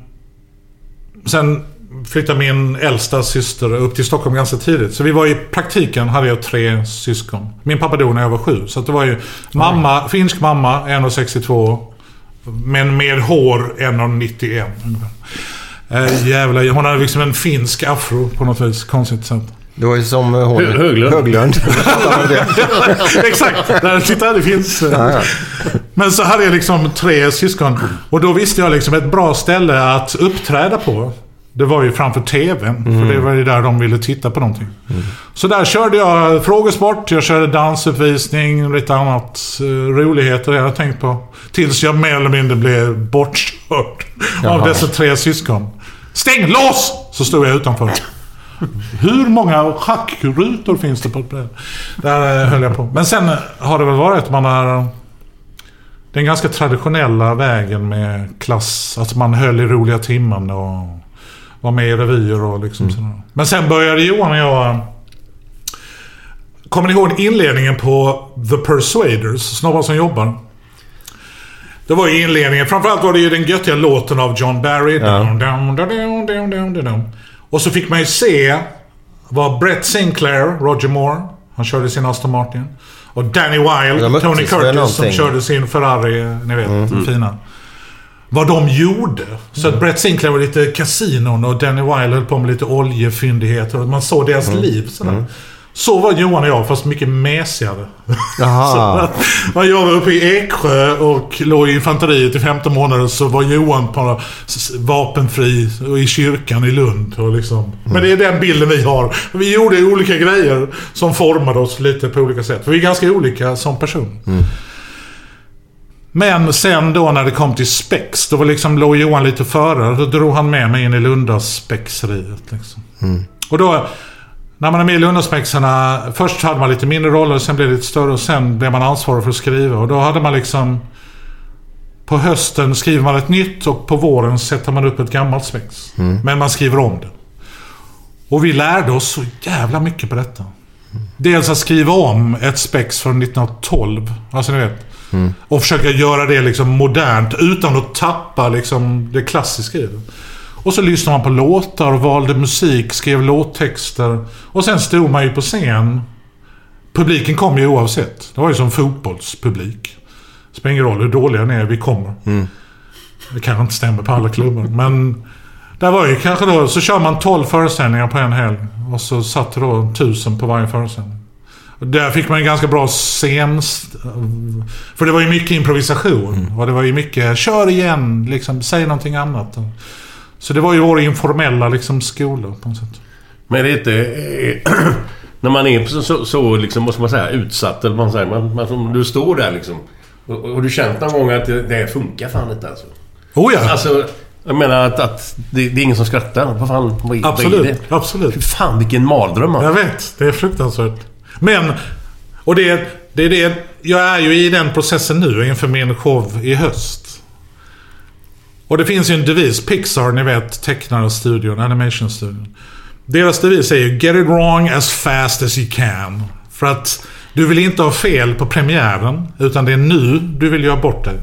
sen flyttade min äldsta syster upp till Stockholm ganska tidigt. Så vi var i praktiken, hade jag tre syskon. Min pappa dog när jag var sju. Så det var ju mamma, finsk mamma, 1,62. Men med hår 1,91 ungefär. Uh, jävlar, hon hade liksom en finsk afro på något vis. Konstigt sätt. Det var ju som hon... Hö- Höglund. Höglund. Exakt! Där, titta, det finns. eh. Men så hade jag liksom tre syskon. Och då visste jag liksom ett bra ställe att uppträda på. Det var ju framför TVn. För det var ju där de ville titta på någonting. Så där körde jag frågesport, jag körde dansuppvisning, lite annat uh, roligheter jag tänkt på. Tills jag mer eller mindre blev bortkörd av dessa tre syskon. Stäng! Lås! Så stod jag utanför. Hur många schackrutor finns det på ett bräde? Där eh, höll jag på. Men sen eh, har det väl varit man har... Den ganska traditionella vägen med klass. Att man höll i roliga timmen och var med i revyer och liksom sådär. Men sen började Johan och jag... Kommer ni ihåg inledningen på The Persuaders? Snabbar som jobbar. Det var ju inledningen. Framförallt var det ju den göttiga låten av John Barry. Dum. Och så fick man ju se vad Brett Sinclair, Roger Moore, han körde sin Aston Martin. Och Danny Wilde, Tony Curtis som körde sin Ferrari, ni vet, den fina. Vad de gjorde. Så att Brett Sinclair var lite kasinon och Danny Wilde höll på med lite oljefyndigheter. Och man såg deras liv sådär. Så var Johan och jag, fast mycket mesigare. När jag var uppe i Eksjö och låg i infanteriet i 15 månader så var Johan på vapenfri i kyrkan i Lund. Och liksom. Men det är den bilden vi har. Vi gjorde olika grejer som formade oss lite på olika sätt. För vi är ganska olika som person. Men sen då när det kom till spex, då var liksom, låg Johan lite före. Då drog han med mig in i Lundaspexeriet. Liksom. Och då, när man är med i Lundaspexarna, först hade man lite mindre roller, sen blev det lite större och sen blev man ansvarig för att skriva. Och då hade man liksom... På hösten skriver man ett nytt och på våren sätter man upp ett gammalt spex. Men man skriver om det. Och vi lärde oss så jävla mycket på detta. Dels att skriva om ett spex från 1912. Alltså ni vet. Och försöka göra det liksom modernt utan att tappa liksom det klassiska i det. Och så lyssnade man på låtar, valde musik, skrev låttexter. Och sen stod man ju på scen. Publiken kom ju oavsett. Det var ju som fotbollspublik. Det spelar ingen roll hur dåliga ni är, vi kommer. Det kanske inte stämmer på alla klubbar, men... Där var ju kanske då, så kör man 12 föreställningar på en helg. Och så satt det då tusen på varje föreställning. Där fick man en ganska bra scen... För det var ju mycket improvisation. Och det var ju mycket, kör igen, liksom, säg någonting annat. Så det var ju vår informella liksom, skola på något sätt. Men är det inte... eh, när man är så, så, så liksom, måste man säga, utsatt eller vad man säger. Man, man, du står där liksom. Och, och du känt någon gång att det, det funkar fan inte alltså? Oh ja! Alltså, jag menar att, att det, det är ingen som skrattar. Vad fan, vad, vad är Absolut, det? absolut. Fy fan vilken mardröm alltså. Jag vet, det är fruktansvärt. Men, och det, det är det, jag är ju i den processen nu inför min show i höst. Och det finns ju en devis, Pixar, ni vet, tecknarstudion, animationstudion. Deras devis är ju “Get it wrong as fast as you can”. För att du vill inte ha fel på premiären, utan det är nu du vill göra bort dig.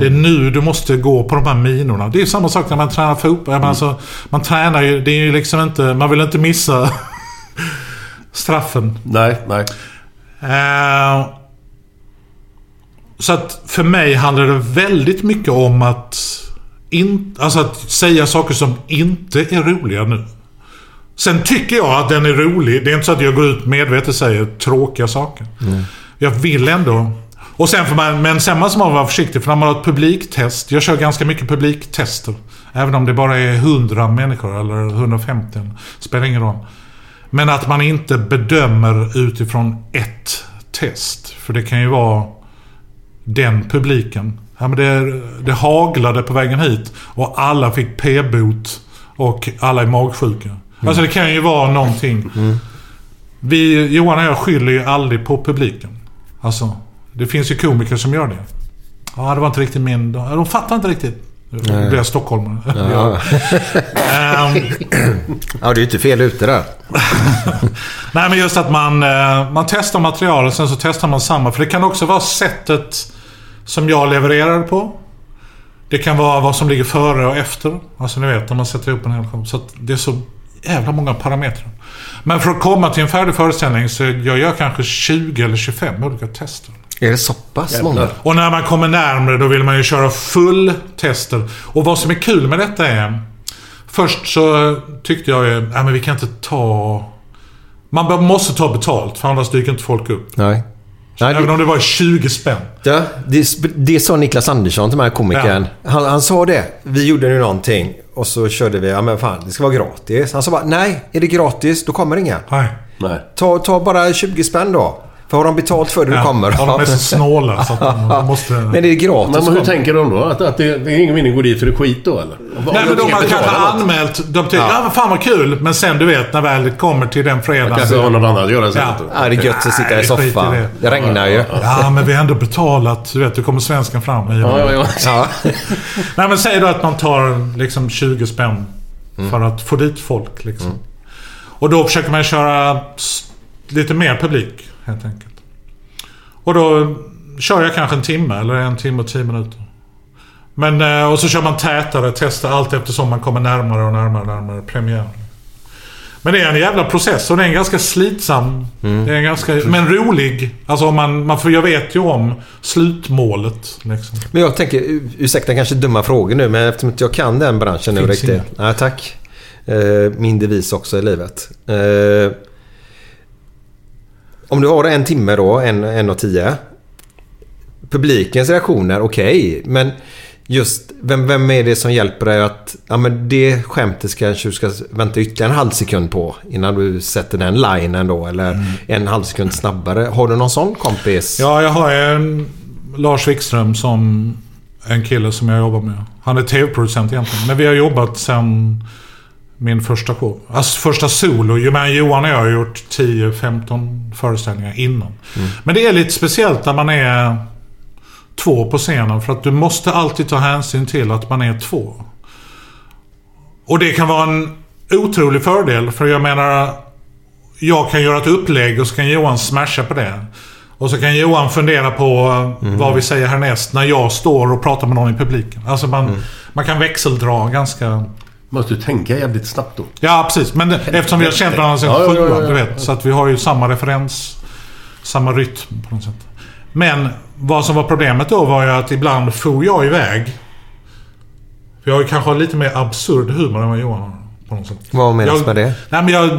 Det är nu du måste gå på de här minorna. Det är samma sak när man tränar fotboll. Mm. Alltså, man tränar ju, det är ju liksom inte, man vill inte missa straffen. Nej, nej. Eh, så att för mig handlar det väldigt mycket om att, in, alltså att säga saker som inte är roliga nu. Sen tycker jag att den är rolig. Det är inte så att jag går ut medvetet och säger tråkiga saker. Jag vill ändå... Och sen får man, men sen måste man vara försiktig för när man har ett publiktest. Jag kör ganska mycket publiktester. Även om det bara är 100 människor eller 150. Spelar ingen roll. Men att man inte bedömer utifrån ett test. För det kan ju vara den publiken. Ja, men det, det haglade på vägen hit och alla fick p-bot och alla är magsjuka. Alltså det kan ju vara någonting. Vi, Johan och jag skyller ju aldrig på publiken. Alltså, det finns ju komiker som gör det. Ja, det var inte riktigt min. De fattar inte riktigt. Nu blir jag stockholmare. Ja. Ehm, ja, du är inte fel ute där. Nej, men just att man, eh, man testar material och sen så testar man samma. För det kan också vara sättet som jag levererar på. Det kan vara vad som ligger före och efter. Alltså ni vet, när man sätter ihop en hel show. Så det är så jävla många parametrar. Men för att komma till en färdig föreställning så jag gör kanske 20 eller 25 olika tester. Är det så pass många? Och när man kommer närmare då vill man ju köra full tester. Och vad som är kul med detta är... Först så tyckte jag ju, nej men vi kan inte ta... Man måste ta betalt för annars dyker inte folk upp. Nej. Nej, Även om det var 20 spänn. Ja, det, det sa Niklas Andersson till mig, komikern. Han, han sa det. Vi gjorde nu någonting och så körde vi, ja men fan det ska vara gratis. Han sa bara, nej, är det gratis då kommer inga. Nej. nej. Ta, ta bara 20 spänn då. För har de betalt för det du Ja, kommer. ja, de är så snåla så att de måste... Men det är gratis. Men, men hur tänker de då? Att, att det, det är ingen mening att gå dit för det är skit då eller? Nej men de har kanske anmält... De tycker, ja. fan vad kul. Men sen du vet när väl det kommer till den fredagen. Kanske har något annat att göra istället. Ja. Ja, det är gött att sitta i soffan. det. Det regnar ju. Ja, men vi har ändå betalat. Du vet, då kommer svenskan fram. I Ja, ja, ja. Ja. Nej, men säg då att man tar liksom 20 spänn för att få dit folk. Liksom. Och då försöker man köra lite mer publik, helt enkelt. Och då kör jag kanske en timme, eller en timme och tio minuter. Men, eh, och så kör man tätare, testar allt eftersom man kommer närmare och närmare närmare premiären. Men det är en jävla process och det är en ganska slitsam. Det är en ganska, men rolig. Alltså man, man får, jag vet ju om slutmålet. Liksom. Men jag tänker, ursäkta kanske dumma frågor nu, men eftersom jag kan den branschen nu Finns riktigt. inga. Nej, tack. Eh, min devis också i livet. Eh, om du har en timme då, en, en och tio. Publikens reaktioner, okej. men just vem, vem är det som hjälper dig att... Ja, men det skämtet ska du ska vänta ytterligare en halv sekund på innan du sätter den linen då. Eller en halv sekund snabbare. Har du någon sån kompis? Ja, jag har en Lars Wikström som en kille som jag jobbar med. Han är tv-producent egentligen. Men vi har jobbat sen min första show. Alltså första solo. Men Johan och jag har gjort 10-15 föreställningar innan. Men det är lite speciellt när man är två på scenen. För att du måste alltid ta hänsyn till att man är två. Och det kan vara en otrolig fördel. För jag menar, jag kan göra ett upplägg och så kan Johan smasha på det. Och så kan Johan fundera på Mm. vad vi säger härnäst när jag står och pratar med någon i publiken. Alltså man, man kan växeldra ganska... Måste du tänka jävligt snabbt då. Ja, precis. Men det- eftersom vi har känt varandra sedan Ja, ja, ja, sjuan, ja. du vet. Så att vi har ju samma referens, samma rytm på något sätt. Men vad som var problemet då var ju att ibland for jag iväg. För jag har ju kanske lite mer absurd humor än vad Johan har. På något sätt. Vad menas jag, med det? Nej, men jag...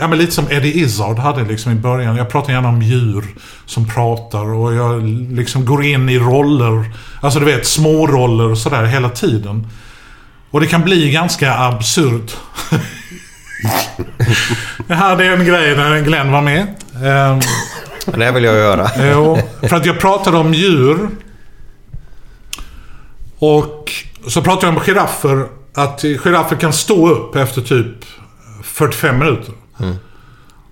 Ja, men lite som Eddie Izzard hade liksom i början. Jag pratar gärna om djur som pratar och jag liksom går in i roller. Alltså du vet, små roller och sådär hela tiden. Och det kan bli ganska absurt. jag hade en grej när Glenn var med. Ehm, Det här vill jag göra. Jo, för att jag pratade om djur. Och så pratade jag om giraffer. Att giraffer kan stå upp efter typ 45 minuter.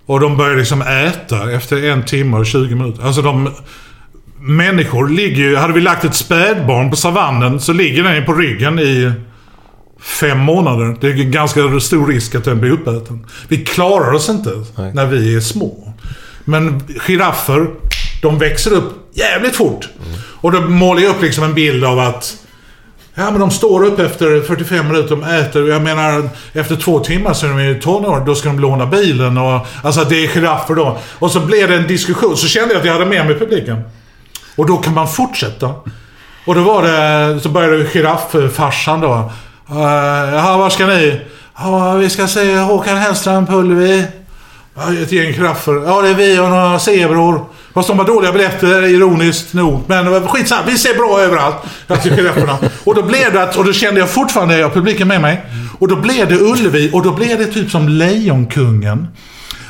Och de börjar liksom äta efter en timme och 20 minuter. Alltså de... Människor ligger ju... Hade vi lagt ett spädbarn på savannen så ligger den ju på ryggen i fem månader. Det är ganska stor risk att den blir uppäten. Vi klarar oss inte när vi är små. Men giraffer, de växer upp jävligt fort. Och då målar jag upp liksom en bild av att Ja men de står upp efter 45 minuter, de äter. Jag menar efter två timmar så är de i tonår. Då ska de låna bilen och... Alltså det är giraffer då. Och så blev det en diskussion. Så kände jag att jag hade med mig publiken. Och då kan man fortsätta. Och då var det... Så började girafffarsan då. Uh, Jaha, var ska ni? Ja, vi ska se Håkan Hellström på Ullevi. Ja, ett gäng kraffer. Ja, det är vi och några zebror. Fast de har dåliga biljetter, ironiskt nog. Men eh, skitsamma, vi ser bra överallt. Jag tycker girafferna. Och då blev det att, och då kände jag fortfarande, jag har publiken med mig. Och då blev det Ullevi och då blev det typ som Lejonkungen.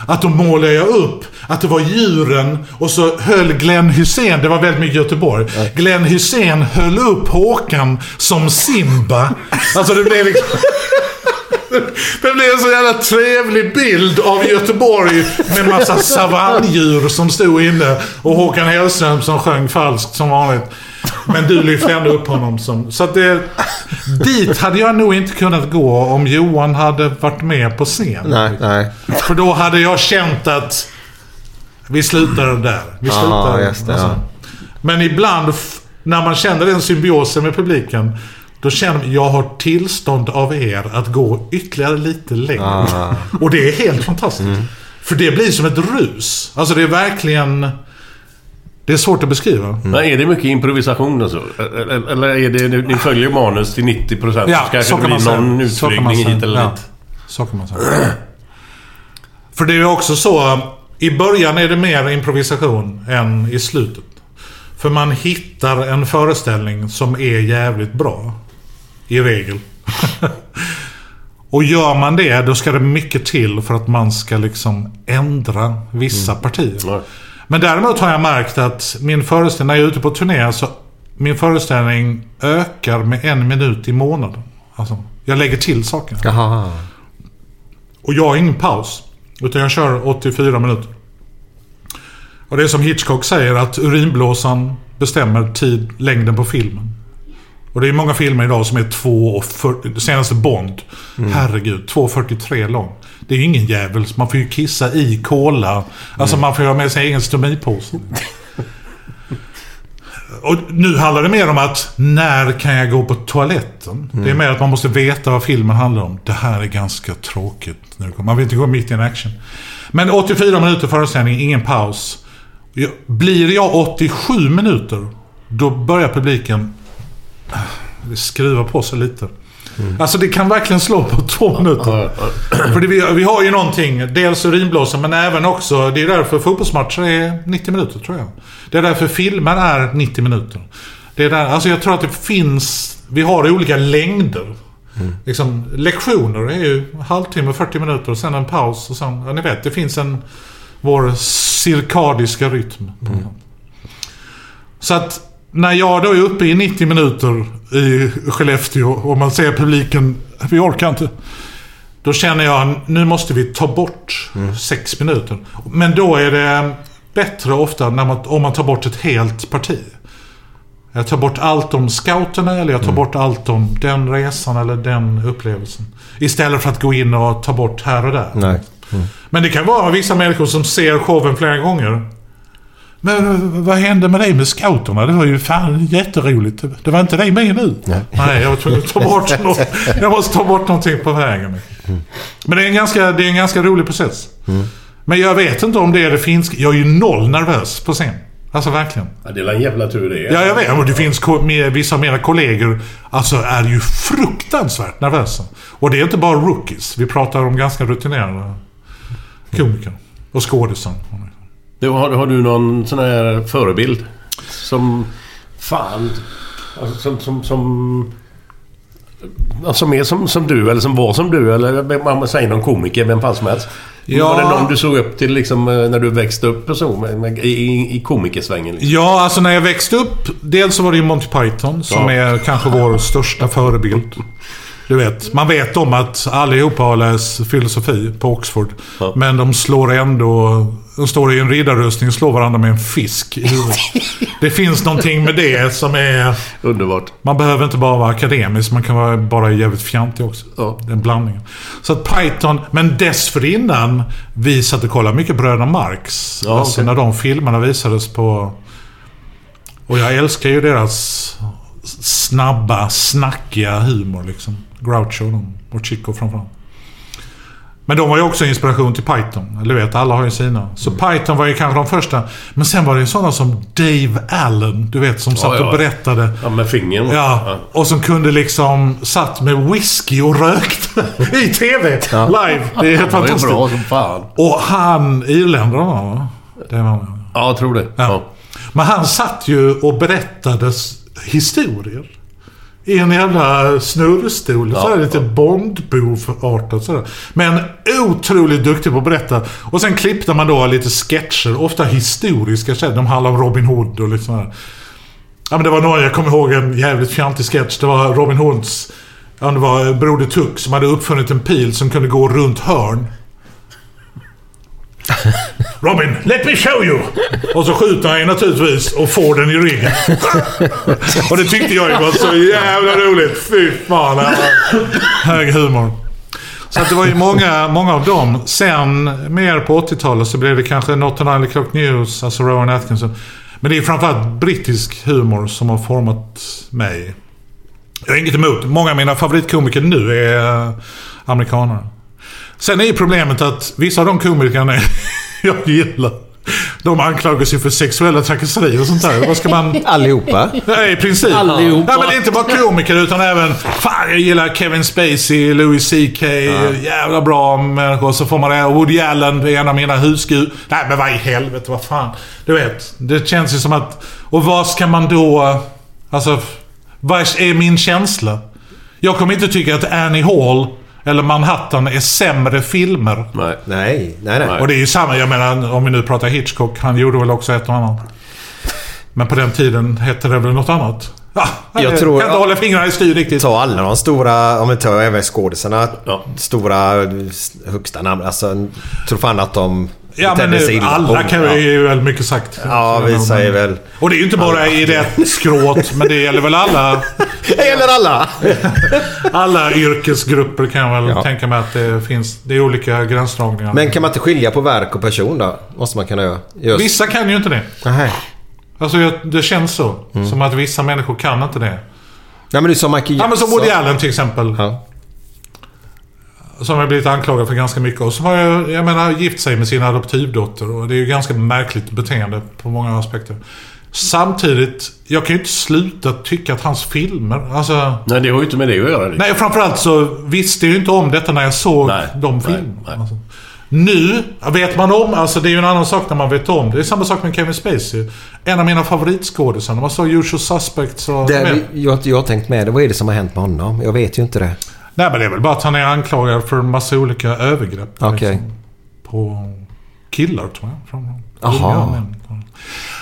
Att då målade jag upp att det var djuren och så höll Glenn Hussein, det var väldigt mycket Göteborg. Glenn Hussein höll upp Håkan som Simba. Alltså det blev liksom... Det blev en så jävla trevlig bild av Göteborg med massa savanndjur som stod inne och Håkan Hellström som sjöng falskt som vanligt. Men du lyfte ändå upp honom som... Så att det... Dit hade jag nog inte kunnat gå om Johan hade varit med på scen. Nej, nej. För då hade jag känt att vi slutar där. Vi slutar. just det, ja. Men ibland när man känner den symbiosen med publiken. Då känner man, jag har tillstånd av er att gå ytterligare lite längre. Ah. Och det är helt fantastiskt. Mm. För det blir som ett rus. Alltså det är verkligen... Det är svårt att beskriva. Men är det mycket improvisation och så? Eller eller är det... Ni följer manus till 90% Ja, så kanske så det kan man blir säga. någon Så kan man utflygning säga. hit eller Ja. dit. Så kan man säga. För det är ju också så. I början är det mer improvisation än i slutet. För man hittar en föreställning som är jävligt bra. I regel. Och gör man det, då ska det mycket till för att man ska liksom ändra vissa partier. Men däremot har jag märkt att min föreställning, när jag är ute på turné, så min föreställning ökar med en minut i månaden. Alltså, jag lägger till saker. Jaha. Och jag har ingen paus. Utan jag kör 84 minuter. Och det är som Hitchcock säger att urinblåsan bestämmer tid, längden på filmen. Och det är många filmer idag som är 2.40. Det senaste Bond. Herregud, 2.43 lång. Det är ju ingen jävel. Man får ju kissa i cola. Alltså man får ju ha med sig egen stomipåse. Och nu handlar det mer om att när kan jag gå på toaletten? Det är mer att man måste veta vad filmen handlar om. Det här är ganska tråkigt. kommer- Man vill inte gå mitt i en action. Men 84 minuter föreställning, ingen paus. Blir jag 87 minuter, då börjar publiken skruva på sig lite. Alltså det kan verkligen slå på två minuter. För det, vi, vi har ju någonting, dels urinblåsan men även också, det är därför fotbollsmatcher är 90 minuter tror jag. Det är därför filmer är 90 minuter. Det är där, alltså jag tror att det finns, vi har olika längder. Liksom, lektioner är ju halvtimme, 40 minuter och sen en paus och sen, ja ni vet, det finns en, vår cirkadiska rytm. Så att när jag då är uppe i 90 minuter i Skellefteå och man ser publiken, vi orkar inte. Då känner jag, nu måste vi ta bort sex minuter. Men då är det bättre ofta när man, om man tar bort ett helt parti. Jag tar bort allt om scouterna eller jag tar bort allt om den resan eller den upplevelsen. Istället för att gå in och ta bort här och där. Nej. Men det kan vara vissa människor som ser showen flera gånger. Men eh, vad hände med dig med scouterna? Det var ju fan jätteroligt. Det var inte dig med nu? Nej, jag var tvungen att ta bort något. Jag måste ta bort någonting på vägen. Men det är en ganska, det är en ganska rolig process. Men jag vet inte om det är det finska. Jag är ju noll nervös på scen. Alltså verkligen. Ja, det är en jävla tur det. Ja, jag vet. Och det finns med, vissa av mina kollegor alltså är ju fruktansvärt nervösa. Och det är inte bara rookies. Vi pratar om ganska rutinerade komiker. Och skådisar. Du, har, har du någon sån här förebild? Som... Fan... Alltså, som... som, som ja, som är som, som du eller som var som du eller man säger någon komiker, vem fan som helst. Ja. Var det någon du såg upp till liksom, eh, när du växte upp och så? Med, med, I, I komikersvängen? Liksom? Ja, alltså när jag växte upp. Dels så var det ju Monty Python som Ja. är kanske vår största förebild. Du vet, man vet om att allihopa har läst filosofi på Oxford. Men de slår ändå... De står i en riddarrustning och slår varandra med en fisk i huvudet. Det finns någonting med det som är... Underbart. Man behöver inte bara vara akademisk, man kan vara bara jävligt fjantig också. Den blandningen. Så att Python, men dessförinnan, vi satt och kollade mycket Bröderna Marx. Ja, alltså okej. när de filmerna visades på... Och jag älskar ju deras snabba, snackiga humor liksom. Groucho och Chico framförallt. Men de var ju också inspiration till Python. Eller vet, alla har ju sina. Så Mm. Python var ju kanske de första. Men sen var det ju sådana som Dave Allen, du vet, som satt Ja, ja. och berättade. Ja, med fingern. Ja, och som kunde liksom satt med whisky och rökte i TV live. Det är helt Det var ju fantastiskt. bra som fan. Och han, irländarna va? Det var han. Ja, jag tror det. Men han satt ju och berättade historier. I en jävla snurrstol. Ja. så här lite Bondbov-artat sådär. Men otroligt duktig på att berätta. Och sen klippte man då lite sketcher. Ofta historiska sketcher. De handlar om Robin Hood och lite sådär. Ja men det var några, jag kommer ihåg en jävligt fjantig sketch. Det var Robin Hoods... Ja, det var Broder Tuck som hade uppfunnit en pil som kunde gå runt hörn. Robin, let me show you! Och så skjuter han ju naturligtvis och får den i ryggen. och det tyckte jag ju var så jävla roligt. Fy fan. Hög humor. Så att det var ju många, många av dem. Sen, mer på 80-talet, så blev det kanske Not an Island Clock News, alltså Rowan Atkinson. Men det är framförallt brittisk humor som har format mig. Jag har inget emot. Många av mina favoritkomiker nu är eh, amerikaner. amerikanare. Sen är ju problemet att vissa av de komikerna jag gillar, de anklagas ju för sexuella trakasserier och sånt där. Vad ska man... Allihopa? Nej, i princip. Allihopa. Ja, men inte bara komiker utan även... Fan, jag gillar Kevin Spacey, Louis CK. Jävla bra människor. Så får man det. Woody Allen är en av mina husgud. Nej, men vad i helvete, vad fan. Du vet, det känns ju som att... Och vad ska man då... Alltså, vad är min känsla? Jag kommer inte tycka att Annie Hall eller Manhattan är sämre filmer. Nej. Nej, nej, nej. Och det är ju samma, jag menar om vi nu pratar Hitchcock, han gjorde väl också ett och annat. Men på den tiden hette det väl något annat? Ja, jag, Jag tror- kan inte hålla fingrarna i styr riktigt. Ta alla de stora, om vi tar även skådisarna, stora högsta namn. Alltså, tror fan att de Ja men nu, alla kan Ja. ju väl mycket sagt. Ja, vi säger väl... Och det är ju inte bara i rätt skråt, men det gäller väl alla. Det gäller alla! Alla yrkesgrupper kan jag väl Ja. tänka mig att det finns. Det är olika gränsdragningar. Men kan man inte skilja på verk och person då? Måste man kunna göra. Just. Vissa kan ju inte det. Nej. Alltså det känns så. Mm. Som att vissa människor kan inte det. Nej men det är som Michael Ja men som Jackson. Woody Allen till exempel. Ja. Som har blivit anklagad för ganska mycket. Och så har jag, menar, gift sig med sin adoptivdotter. Och det är ju ganska märkligt beteende på många aspekter. Samtidigt, jag kan ju inte sluta tycka att hans filmer, alltså... Nej, det har ju inte med det att göra. Nej, framförallt så visste jag ju inte om detta när jag såg de filmerna. Alltså. Nu vet man om, alltså det är ju en annan sak när man vet om. Det är samma sak med Kevin Spacey. En av mina favoritskådisar. När man såg Usual Suspects och... Det, jag, jag har tänkt med det. Vad är det som har hänt med honom? Jag vet ju inte det. Nej, men det är väl bara att han är anklagad för en massa olika övergrepp. Okej. liksom, på killar, tror jag. Från Jaha. män.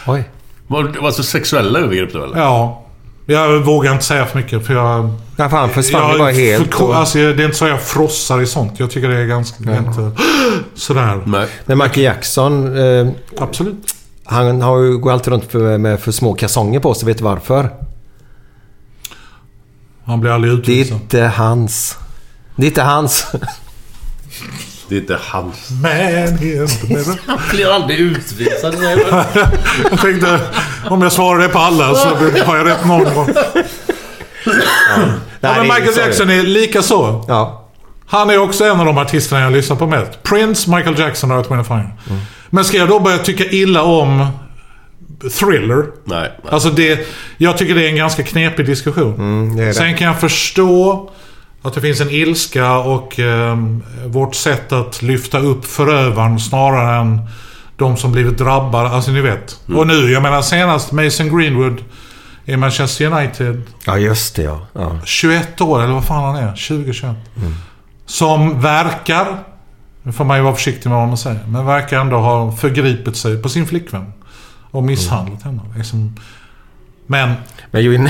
Oj. Var det alltså sexuella övergrepp då eller? Ja. Jag vågar inte säga för mycket för jag... Ja, för han försvann jag, bara helt. För, och- alltså, det är inte så jag frossar i sånt. Jag tycker det är ganska... är Inte, sådär. Nej. Men Michael Jackson, eh, Absolut. han har ju, går alltid runt för, med för små kalsonger på sig. Vet du varför? Han blir aldrig Det är utvisad. inte hans. Det är inte hans. Det är inte hans. Man. Han blir aldrig utvisad. Jag tänkte, om jag svarar det på alla så har jag rätt någon gång. Ja, men Michael Jackson är lika så. Ja. Han är också en av de artisterna jag lyssnar på mest. Prince, Michael Jackson och Earth, Wind Fire. Mm. Men ska jag då börja tycka illa om Thriller? Nej. nej. Alltså det, jag tycker det är en ganska knepig diskussion. Mm, det är det. Sen kan jag förstå att det finns en ilska och ehm, vårt sätt att lyfta upp förövaren snarare än de som blivit drabbade. Alltså ni vet. Mm. Och nu, jag menar senast Mason Greenwood i Manchester United. Ja, just det ja. ja. 21 år, eller vad fan han är. 20-21. Mm. Som verkar, nu får man ju vara försiktig med vad man säger, men verkar ändå ha förgripit sig på sin flickvän. Och misshandlat henne. Liksom. Men Men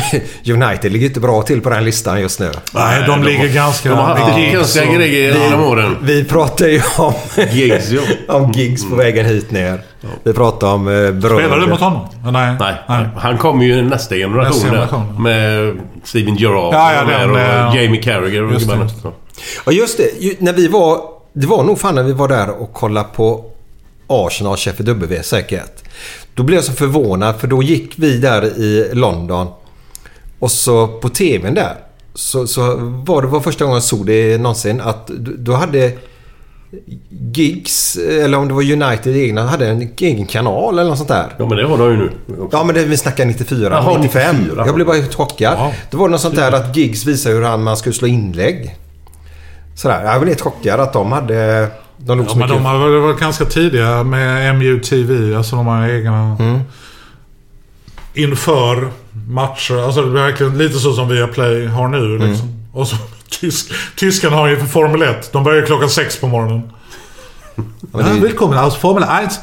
United ligger inte bra till på den listan just nu. nej, de ligger ganska... De har haft konstiga och- grejer genom åren. Vi pratar ju om, Gigs, ja. om gigs på vägen hit ner. Vi pratar om eh, bröder. Spelar du mot honom? Nej. Nej, han kommer ju nästa generation, Nästa generation. Med Steven Gerrard Ja, ja, och, den, och eh, Jamie Carragher och just det. Ja just det. När vi var... Det var nog fan när vi var där och kollade på Arsenal Sheffield W säkert. Då blev jag så förvånad för då gick vi där i London. Och så på TVn där. Så, så var det var första gången jag såg det någonsin att d- då hade Gigs, eller om det var United egna, hade en egen kanal eller något sånt där. Ja, men det har de ju nu. Ja men det, vi snackar 94, Jaha, 95. 94. Jag blev bara chockad. Det var något sånt där att Giggs visade hur han, man skulle slå inlägg. Sådär. Jag blev helt chockad att de hade... De låg Ja, så men mycket... de har varit ganska tidiga med MUTV. Alltså de har egna... Mm. Inför matcher. Alltså det är verkligen lite så som Viaplay har nu. Mm. Liksom. Och så, tysk, tyskarna har ju för Formel 1. De börjar klockan sex på morgonen. Ja, det Välkommen alltså Formel 1.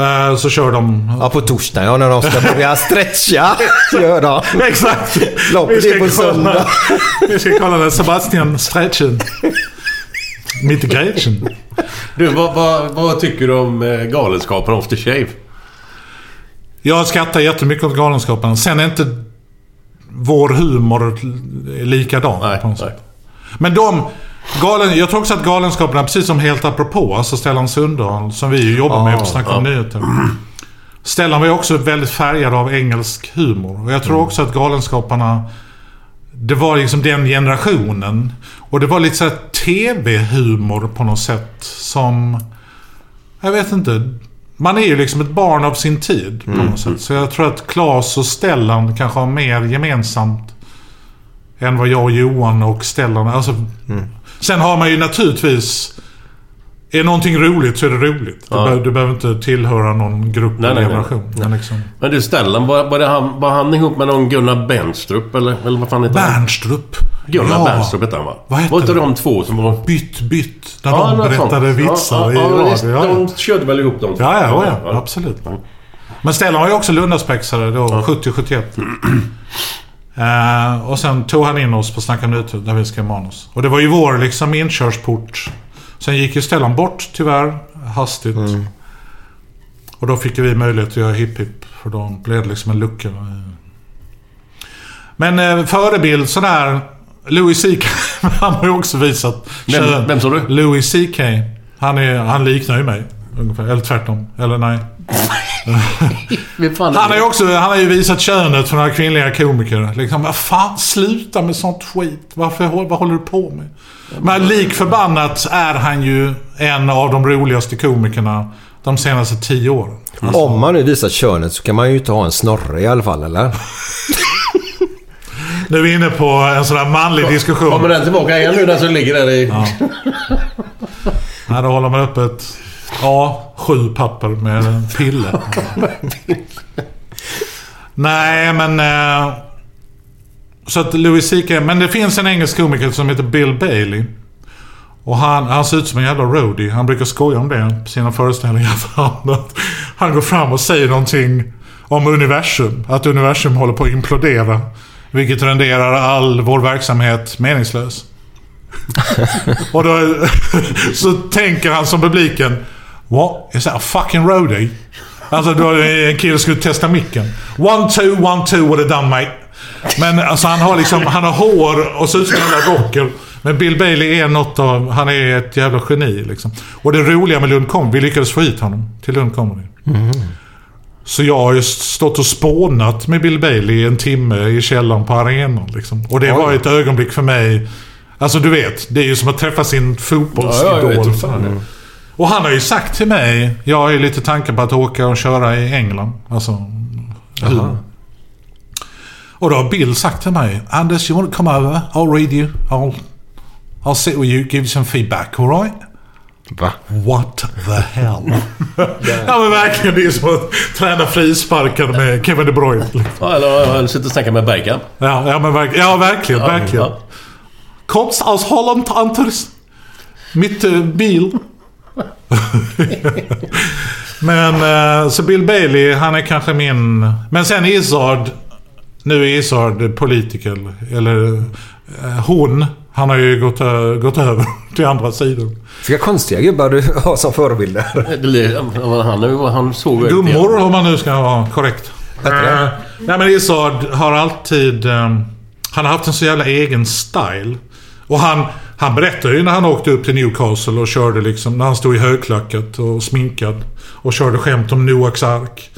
Eh, så kör de... Ja, på torsdagen ja, när de ska börja stretcha. Gör de. Exakt! Loppet är på söndag. Vi ska kolla den Sebastian Stretchen. Mitt i Gretchen. Du, vad, vad, vad tycker du om eh, Galenskapen After Shave? Jag skrattar jättemycket åt Galenskaparna. Sen är inte vår humor likadan på något sätt. Men de... Galen, jag tror också att Galenskaparna, precis som Helt apropå, alltså Stellan Sundahl, som vi jobbar med Ah, på Snacka om ja. nyheter. Stellan var ju också väldigt färgad av engelsk humor. Och jag tror också att Galenskaparna... Det var liksom den generationen. Och det var lite så här TV-humor på något sätt som... Jag vet inte. Man är ju liksom ett barn av sin tid på Mm. något sätt. Så jag tror att Claes och Stellan kanske har mer gemensamt än vad jag och Johan och Stellan... Alltså, Mm. Sen har man ju naturligtvis... Är någonting roligt så är det roligt. Du, Ja. behöver, du behöver inte tillhöra någon grupp Nej, eller nej, nej. generation. Men liksom, Men du Stellan, var, var, han, var han ihop med någon Gunnar Bernstrup eller, eller vad fan heter han? Bernstrup. Gunnar Ja. Bernstrup hette han va? Vad hette var inte de två som var... Bytt, bytt. När Ja, de berättade sånt. vitsar ja, i ja, radio. visst, Ja, ja. De körde väl ihop de två? Ja, ja, ja, absolut. Men Stellan var ju också Lundaspexare då, 70-71. Eh, och sen tog han in oss på Snacka Nyheter där vi skrev manus. Och det var ju vår liksom inkörsport. Sen gick ju Stellan bort tyvärr, hastigt. Och då fick vi möjlighet att göra Hipp Hipp. För då blev det liksom en lucka. Men eh, förebild sådär... Louis CK, han har ju också visat Vem- kön. vem sa du? Louis CK. Han, är, han liknar ju mig. Ungefär. Eller tvärtom. Eller nej. Han har ju också han har ju visat könet för några kvinnliga komiker. Liksom, vad fan, sluta med sånt skit. Varför, vad håller du på med? Men lik förbannat är han ju en av de roligaste komikerna de senaste tio åren. Om man nu visar könet så kan man ju inte ha en snorre i alla fall, eller? Nu är vi inne på en sån där manlig diskussion. Kommer den tillbaka igen nu den som ligger där i... Ja. Nej, då håller man upp ett A7-papper med en pille. Nej, men... Eh, så att Louis CK... Men det finns en engelsk komiker som heter Bill Bailey. Och han, han ser ut som en jävla roadie. Han brukar skoja om det på sina föreställningar. För han går fram och säger någonting om universum. Att universum håller på att implodera. Vilket renderar all vår verksamhet meningslös. och då så tänker han som publiken. What? Is that a fucking roadie? Alltså då en kille skulle testa micken. One, two, one, two would have done mate. Men alltså han har liksom, han har hår och ser ut som en rocker. Men Bill Bailey är något av, han är ett jävla geni liksom. Och det roliga med Lund Comedy, vi lyckades få hit honom till Lund Comedy. Så jag har ju stått och spånat med Bill Bailey en timme i källaren på arenan. Liksom. Och det Oj. var ett ögonblick för mig. Alltså du vet, det är ju som att träffa sin fotbollsidol. Ja, ja, Och han har ju sagt till mig, jag har ju lite tankar på att åka och köra i England. Alltså, hur? Och då har Bill sagt till mig, Anders you want to come over? I'll read you. I'll, I'll sit with you, give you some feedback, alright? Va? What the hell? ja men verkligen, det är som att träna frisparkar med Kevin De Bruyne. Ja, eller han sitter och snackar med Bergkamp. Ja, ja, men verk, ja verkligen, verkligen. ja. Koms aus Holland, Anters. Mitt uh, bil. men eh, så Bill Bailey, han är kanske min... Men sen Izzard. Nu är Izzard politiker. Eller eh, hon. Han har ju gått, gått över till andra sidan. Vilka konstiga gubbar du har som förebilder. Han, han, han såg Gummor om man nu ska vara korrekt. Eh, nej men Izzard har alltid... eh, han har haft en så jävla egen style. Och han, han berättade ju när han åkte upp till Newcastle och körde liksom... När han stod i högklackat och sminkad. Och körde skämt om Noaks ark.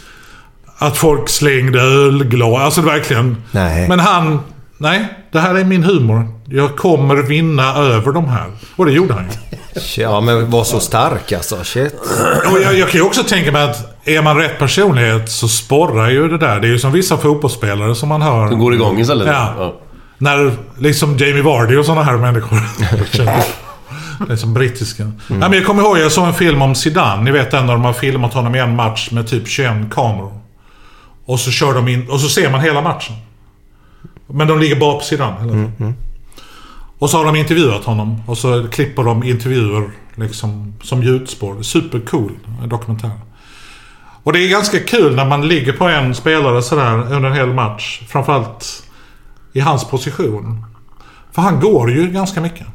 Att folk slängde ölglas. Alltså verkligen. Nej. Men han... Nej, det här är min humor. Jag kommer vinna över de här. Och det gjorde han ju. Ja, men var så stark alltså. Shit. Och jag, jag kan ju också tänka mig att är man rätt personlighet så sporrar ju det där. Det är ju som vissa fotbollsspelare som man hör. Som går igång istället. Ja. Ja. När liksom Jamie Vardy och sådana här människor. det är som brittiska. Mm. Nej, men jag kommer ihåg, jag såg en film om Zidane. Ni vet den när de har filmat honom i en match med typ 21 kameror. Och så kör de in, och så ser man hela matchen. Men de ligger bara på Zidane hela tiden. Och så har de intervjuat honom. Och så klipper de intervjuer liksom, som ljudspår. Supercool dokumentär. Och det är ganska kul när man ligger på en spelare sådär under en hel match. Framförallt i hans position. För han går ju ganska mycket.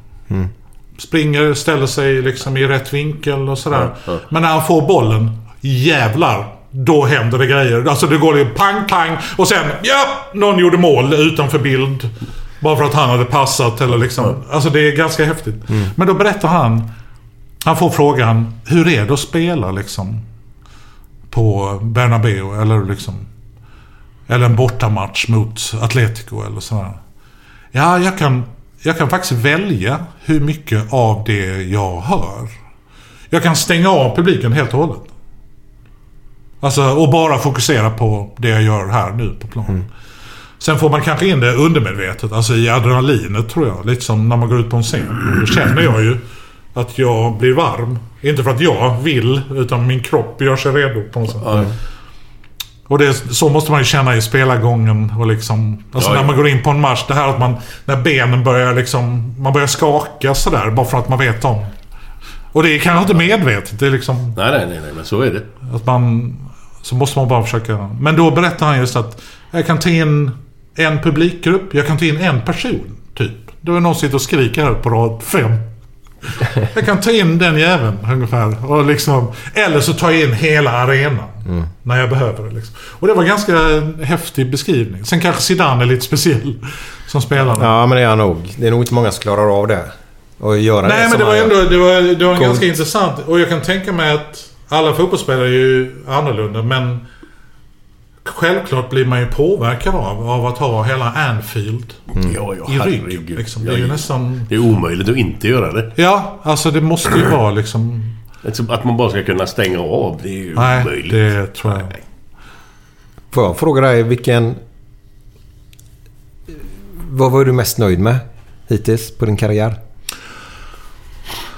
Springer, ställer sig liksom i rätt vinkel och sådär. Ja, ja. Men när han får bollen, jävlar. Då händer det grejer. Alltså det går ju pang, pang. Och sen, ja, någon gjorde mål utanför bild. Bara för att han hade passat eller liksom. Alltså det är ganska häftigt. Men då berättar han. Han får frågan, hur är det att spela liksom? På Bernabéu eller liksom. Eller en bortamatch mot Atletico eller sådär. Ja, jag kan, jag kan faktiskt välja hur mycket av det jag hör. Jag kan stänga av publiken helt och hållet. Alltså, och bara fokusera på det jag gör här nu på plan. Sen får man kanske in det undermedvetet, alltså i adrenalinet tror jag. Lite som när man går ut på en scen. Då känner jag ju att jag blir varm. Inte för att jag vill, utan min kropp gör sig redo på något sätt. Ja. Och det, så måste man ju känna i spelargången och liksom... Alltså Ja, när ja. man går in på en match. Det här att man... När benen börjar liksom... Man börjar skaka sådär bara för att man vet om. Och det är kanske inte medvetet. Det är liksom... Nej, nej, nej, nej, men så är det. Att man... Så måste man bara försöka... Men då berättar han just att jag kan ta in en publikgrupp. Jag kan ta in en person, typ. Då är någon sitter och skriker här på rad fem. Jag kan ta in den jäveln ungefär. Och liksom, eller så tar jag in hela arenan. När jag behöver det. Liksom. Och det var ganska häftig beskrivning. Sen kanske Zidane är lite speciell som spelare. Ja, men det är han nog. Det är nog inte många som klarar av det. Och göra Nej, det men det var ändå det var, det var Coolt. ganska intressant. Och jag kan tänka mig att alla fotbollsspelare är ju annorlunda. Men självklart blir man ju påverkad av, av att ha hela Anfield Ja, ja, i rygg. Liksom. Det är ju nästan... Det är omöjligt att inte göra det. Ja, alltså det måste ju vara liksom... Alltså, Att man bara ska kunna stänga av, det är ju Nej, omöjligt. det tror jag. Får jag fråga dig vilken... Vad var du mest nöjd med hittills på din karriär?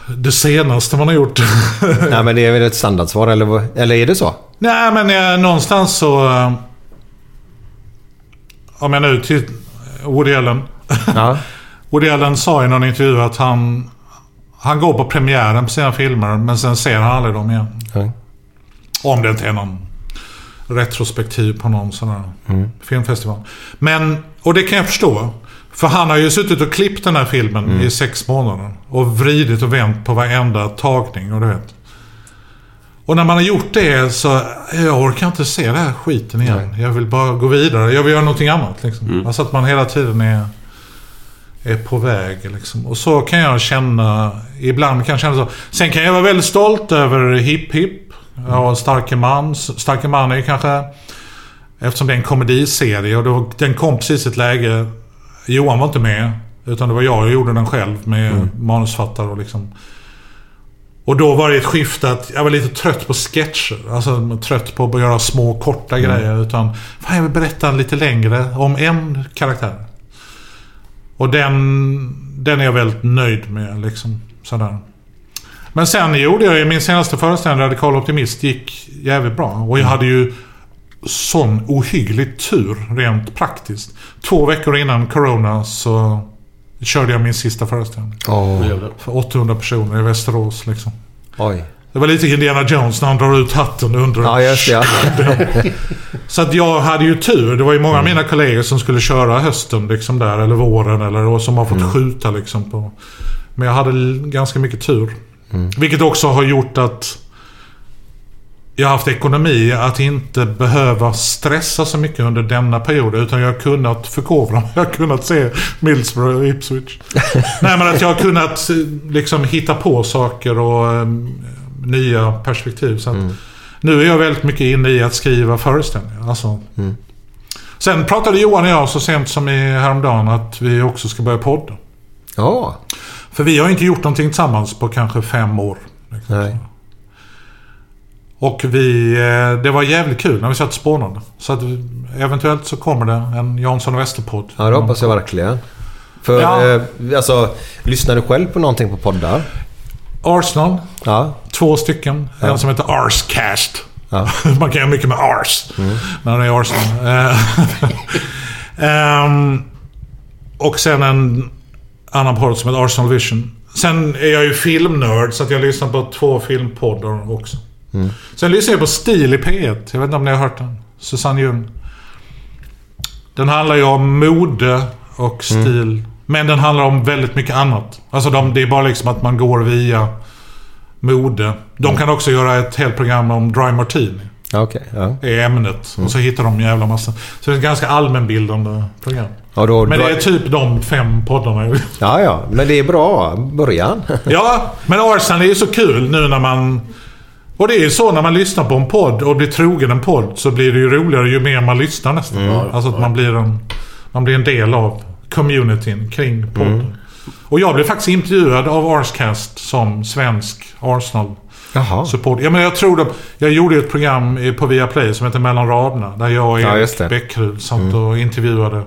Det senaste man har gjort. Nej men det är väl ett standardsvar eller, eller är det så? Nej, men eh, någonstans så... Eh, om jag nu till Woody Allen. Ja. Woody Allen sa i någon intervju att han... Han går på premiären på sina filmer, men sen ser han aldrig dem igen. Ja. Om det inte är någon retrospektiv på någon sån här filmfestival. Men, och det kan jag förstå. För han har ju suttit och klippt den här filmen i sex månader. Och vridit och vänt på varenda tagning och du vet. Och när man har gjort det så, jag orkar inte se den här skiten igen. Jag vill bara gå vidare. Jag vill göra någonting annat liksom. Alltså att man hela tiden är, är på väg liksom. Och så kan jag känna, ibland kan jag känna så. Sen kan jag vara väldigt stolt över Hipp Hipp. Ja, Starke Man. Starke Man är ju kanske, eftersom det är en komediserie och då, den kom precis i ett läge, Johan var inte med. Utan det var jag, jag gjorde den själv med manusfattare och liksom. Och då var det ett skifte att jag var lite trött på sketcher. Alltså trött på att göra små korta grejer. Utan fan, jag vill berätta lite längre om en karaktär. Och den, den är jag väldigt nöjd med. Liksom, sådär. Men sen gjorde jag ju min senaste föreställning, Radikal Optimist, gick jävligt bra. Och jag hade ju sån ohygglig tur rent praktiskt. Två veckor innan Corona så körde jag min sista föreställning. Åh. För 800 personer i Västerås liksom. Oj. Det var lite Indiana Jones när han drar ut hatten undrar. Ja, just. Ja. Så att jag hade ju tur. Det var ju många av mina kollegor som skulle köra hösten liksom där, eller våren, eller som har fått skjuta liksom på... Men jag hade ganska mycket tur. Vilket också har gjort att jag har haft ekonomi att inte behöva stressa så mycket under denna period. Utan jag har kunnat förkovra mig. Jag har kunnat se Middlesbrough och Ipswich. Nej men att jag har kunnat eh, liksom hitta på saker och eh, nya perspektiv. Så att Nu är jag väldigt mycket inne i att skriva föreställningar. Alltså. Sen pratade Johan och jag så sent som i häromdagen att vi också ska börja podda. Ja. För vi har inte gjort någonting tillsammans på kanske fem år. Liksom. Nej. Och vi, eh, det var jävligt kul när vi satt och spånade. Så att eventuellt så kommer det en Jansson och Wester-podd. Ja, det hoppas jag verkligen. För, Ja. eh, alltså, lyssnar du själv på någonting på poddar? Arsenal, Ja. två stycken. En som heter Arscast. Ja. Man kan göra mycket med Ars. När det är Arsenal. Ehm, och sen en annan podd som heter Arsenal Vision. Sen är jag ju filmnörd så att jag lyssnar på två filmpoddar också. Sen lyssnar jag på Stil i P1. Jag vet inte om ni har hört den. Susanne Ljung. Den handlar ju om mode och stil. Men den handlar om väldigt mycket annat. Alltså de, det är bara liksom att man går via mode. De kan också göra ett helt program om Dry Martini. Okej. ja. är ämnet. Och så hittar de en jävla massa. Så det är ett ganska allmänbildande program. Ja, då, Men det är typ de fem poddarna. ja, ja. Men det är bra. Början. Ja, men Arsenal är ju så kul nu när man... Och det är så när man lyssnar på en podd och blir trogen en podd så blir det ju roligare ju mer man lyssnar nästan. Alltså att man blir en, man blir en del av communityn kring podden. Och jag blev faktiskt intervjuad av Arscast som svensk Arsenal Jaha. support. Ja, men jag tror det, Jag gjorde ett program på Viaplay som heter Mellan raderna. Där jag och Ja, Erik det. Bäckrud satt och intervjuade.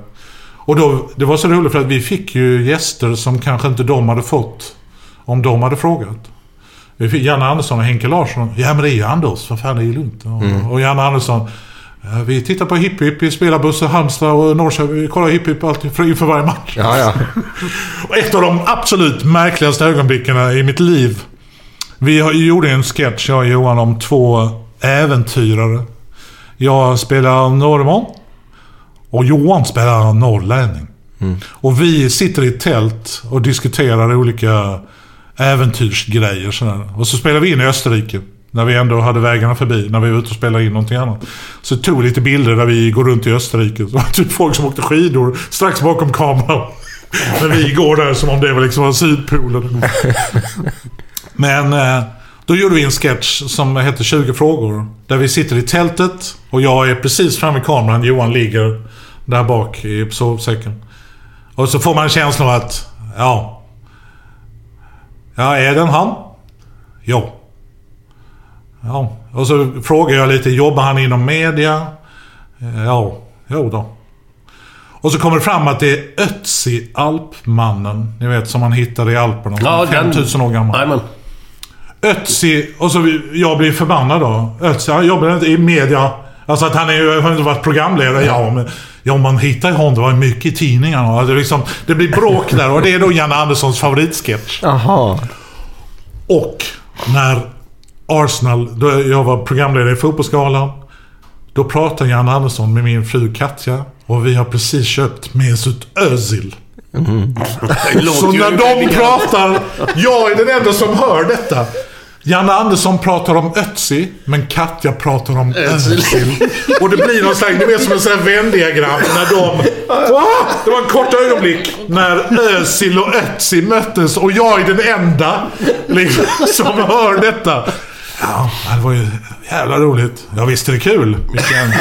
Och då, det var så roligt för att vi fick ju gäster som kanske inte de hade fått om de hade frågat. Vi fick Janne Andersson och Henke Larsson. Ja men det är ju Anders, vad fan det är ju lugnt. Och, och Janne Andersson. "Ja, Vi tittar på Hipp Hipp i spelarbuss och Halmstad och Norrköping. Vi kollar Hipp Hipp alltid för, inför varje match. Ja, ja. Och ett av de absolut märkligaste ögonblicken i mitt liv. Vi gjorde en sketch, jag och Johan, om två äventyrare. Jag spelar norrman. Och Johan spelar norrlänning. Och vi sitter i ett tält och diskuterar olika äventyrsgrejer. Sådär. Och så spelade vi in i Österrike. När vi ändå hade vägarna förbi. När vi var ute och spelade in någonting annat. Så tog vi lite bilder där vi går runt i Österrike. Så var typ folk som åkte skidor strax bakom kameran. När vi går där som om det var liksom Sydpolen. Men eh, då gjorde vi en sketch som heter 20 frågor. Där vi sitter i tältet och jag är precis framme i kameran. Johan ligger där bak i sovsäcken. Och så får man en känsla av att, ja. Ja, är den han? Ja. Ja, och så frågar jag lite, jobbar han inom media? Eh, Ja, jo då. Och så kommer det fram att det är Ötzi, Alpmannen. Ni vet, som man hittade i Alperna. Ja, den- 5000 år gammal. Jajamän. Ötzi, och så jag blir förbannad då. Ötzi, han jobbar inte i media. Alltså att han är ju, har inte varit programledare. Ja, men ja, man hittar ju honom. Det var mycket i tidningarna. Och Det, liksom, det blir bråk där och det är då Janne Anderssons favoritsketch. Jaha. Och när Arsenal, då jag var programledare i Fotbollsgalan. Då pratar Janne Andersson med min fru Katja. Och vi har precis köpt Mesut Özil. Så när de pratar, jag är den enda som hör detta. Janne Andersson pratar om Ötzi, men Katja pratar om Özil. Och det blir någon slags, ni vet som en sån här vändiagram när de... Det var en kort ögonblick när Özil och Ötzi möttes och jag är den enda liksom, som hör detta. Ja, det var ju jävla roligt. Ja, visst är det kul. Vilken...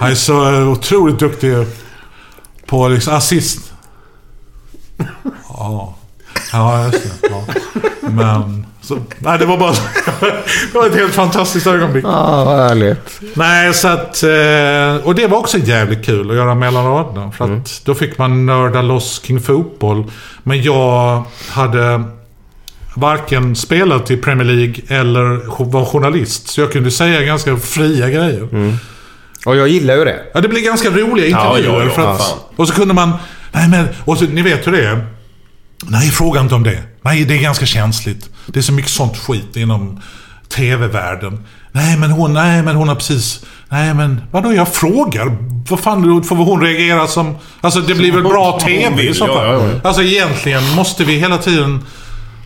Han är så otroligt duktig på liksom assist. Ja, ja just det. Ja. Men... Så, nej, det var bara... det var ett helt fantastiskt ögonblick. Ja, vad härligt. Nej, så att... eh, Och det var också jävligt kul att göra mellan raderna. För att då fick man nörda loss kring fotboll. Men jag hade varken spelat i Premier League eller var journalist. Så jag kunde säga ganska fria grejer. Och jag gillar ju det. Ja, det blir ganska roliga Ja, intervjuer. ja, ja, för att, fan. och så kunde man... Nej, men... Och så, ni vet hur det är. Nej, fråga inte om det. Nej, det är ganska känsligt. Det är så mycket sånt skit inom TV-världen. Nej, men hon, nej, men hon har precis... Nej, men vadå, jag frågar. Vad fan, får hon reagera som... Alltså, det blir väl bra TV i så fall. ja, ja. Alltså, egentligen måste vi hela tiden...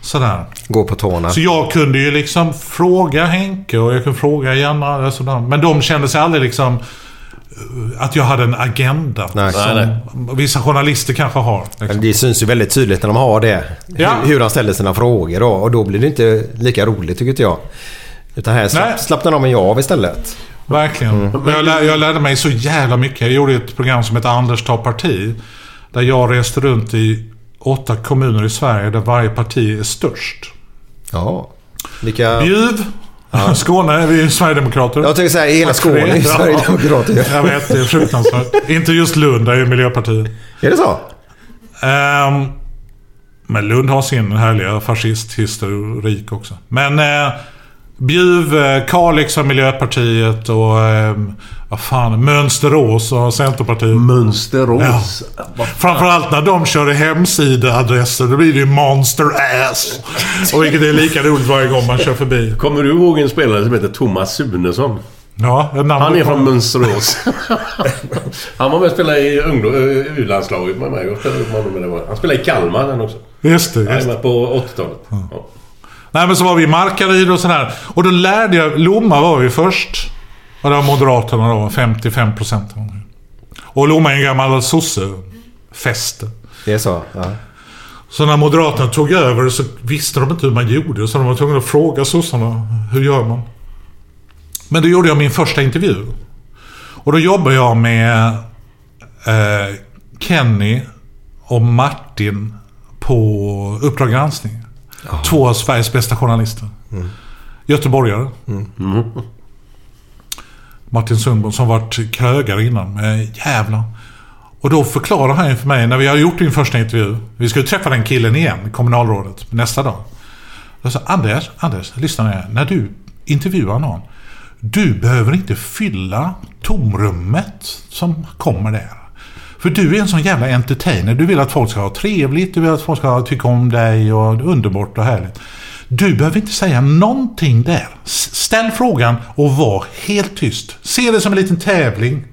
Sådär. Gå på tårna. Så jag kunde ju liksom fråga Henke och jag kunde fråga Janna. och sådär. Men de kände sig aldrig liksom... Att jag hade en agenda. Nej. som Nej, vissa journalister kanske har. Liksom. Det syns ju väldigt tydligt när de har det. Ja. Hur, han ställer sina frågor då. Och då blir det inte lika roligt tycker jag. Utan här slapp, slappnar de en av istället. Verkligen. Mm. Men jag, lär, jag lärde mig så jävla mycket. Jag gjorde ett program som heter Anders tar parti. Där jag reste runt i åtta kommuner i Sverige där varje parti är störst. Ja. Vilka... Bjuv. Skåne är vi Sverigedemokrater. Jag tänkte säga hela Skåne är Sverigedemokrater. Ja, Jag vet, det är fruktansvärt. Inte just Lund, där är Miljöpartiet. Är det så? Ehm, men Lund har sin härliga fascisthistorik också. Men eh, Bjuv, eh, Kalix har Miljöpartiet och eh, vad fan, Mönsterås och Centerpartiet. Mönsterås. Fan. Framförallt när de kör hemsideadresser, då blir det ju Monster Ass. Och vilket är lika roligt varje gång man kör förbi. Kommer du ihåg en spelare som heter Thomas Sunesson? Ja, namn Han är från Mönsterås. han var med och spelade i eh, U-landslaget med mig. Jag spelade med honom, men det var- Han spelade i Kalmar han också. Just det, just det. På 80-talet. Ja. Nej men så var vi i Markaryd och sådär. Och då lärde jag... Lomma var vi först. Och det var Moderaterna då, 55 procent. Och Lomma är en gammal sosse-fäste. Det är så? Ja. Så när Moderaterna tog över så visste de inte hur man gjorde. Så de var tvungna att fråga sossarna, hur gör man? Men då gjorde jag min första intervju. Och då jobbade jag med eh, Kenny och Martin på Uppdrag granskning. Två av Sveriges bästa journalister. Göteborgare. Martin Sundborn som varit krögare innan. Men jävlar. Och då förklarar han för mig, när vi har gjort din första intervju. Vi ska ju träffa den killen igen, kommunalrådet, nästa dag. Då sa Anders, Anders, lyssna nu. När du intervjuar någon. Du behöver inte fylla tomrummet som kommer där. För du är en sån jävla entertainer. Du vill att folk ska ha trevligt, du vill att folk ska tycka om dig och underbart och härligt. Du behöver inte säga någonting där. Ställ frågan och var helt tyst. Se det som en liten tävling.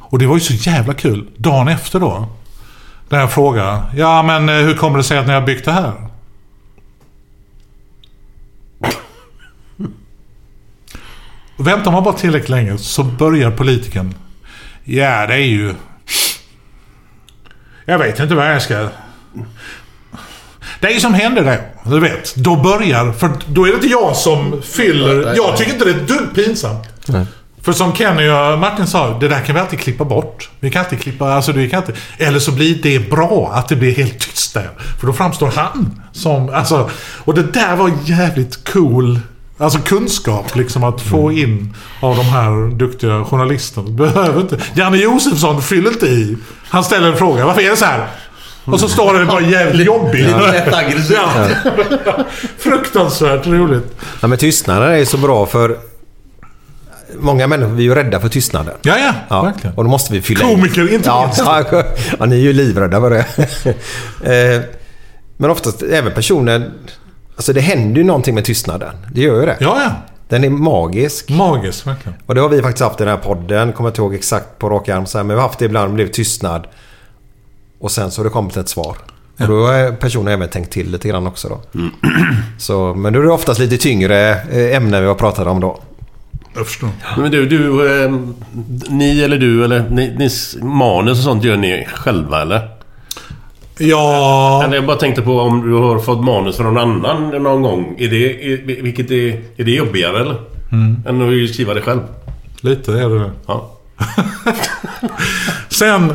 Och det var ju så jävla kul. Dagen efter då. När jag frågade. Ja men eh, hur kommer det sig att ni har byggt det här? Och väntar man bara tillräckligt länge så börjar politiken. Ja det är ju... Jag vet inte vad jag ska... Det som händer där. Du vet. Då börjar... För då är det inte jag som fyller... Jag tycker inte det är ett dugg pinsamt. För som Kenny och Martin sa, det där kan vi alltid klippa bort. Vi kan alltid klippa, alltså vi kan inte... Eller så blir det bra att det blir helt tyst där. För då framstår han som, alltså... Och det där var jävligt cool Alltså kunskap liksom att få in av de här duktiga journalisterna. Behöver inte. Janne Josefsson fyller inte i. Han ställer en fråga. Varför är det så här? Och så står det bara jävligt jobbigt. Ja. Fruktansvärt roligt. Ja, men tystnaden är så bra för... Många människor vi är ju rädda för tystnaden. Ja, ja. Verkligen. Och då måste vi fylla Komiker, inte ja, minst. ja, ja, ni är ju livrädda för det. Eh, Men oftast även personer... Alltså det händer ju någonting med tystnaden. Det gör ju det. Ja, ja. Den är magisk. Magisk, verkligen. Och det har vi faktiskt haft i den här podden. Kommer inte ihåg exakt på rak arm. så här, Men vi har haft det ibland. Det blev tystnad. Och sen så har det kommit ett svar. Och då har personen även tänkt till lite grann också då. Så, men då är det oftast lite tyngre eh, ämnen vi har pratat om då. Jag förstår. Men du, du eh, ni eller du eller ni, ni, manus och sånt gör ni själva eller? Ja... Eller jag bara tänkte på om du har fått manus från någon annan någon gång. Är det, är, vilket är, är det jobbigare eller? Mm. Än att skriva det själv? Lite är det det. Ja. Sen...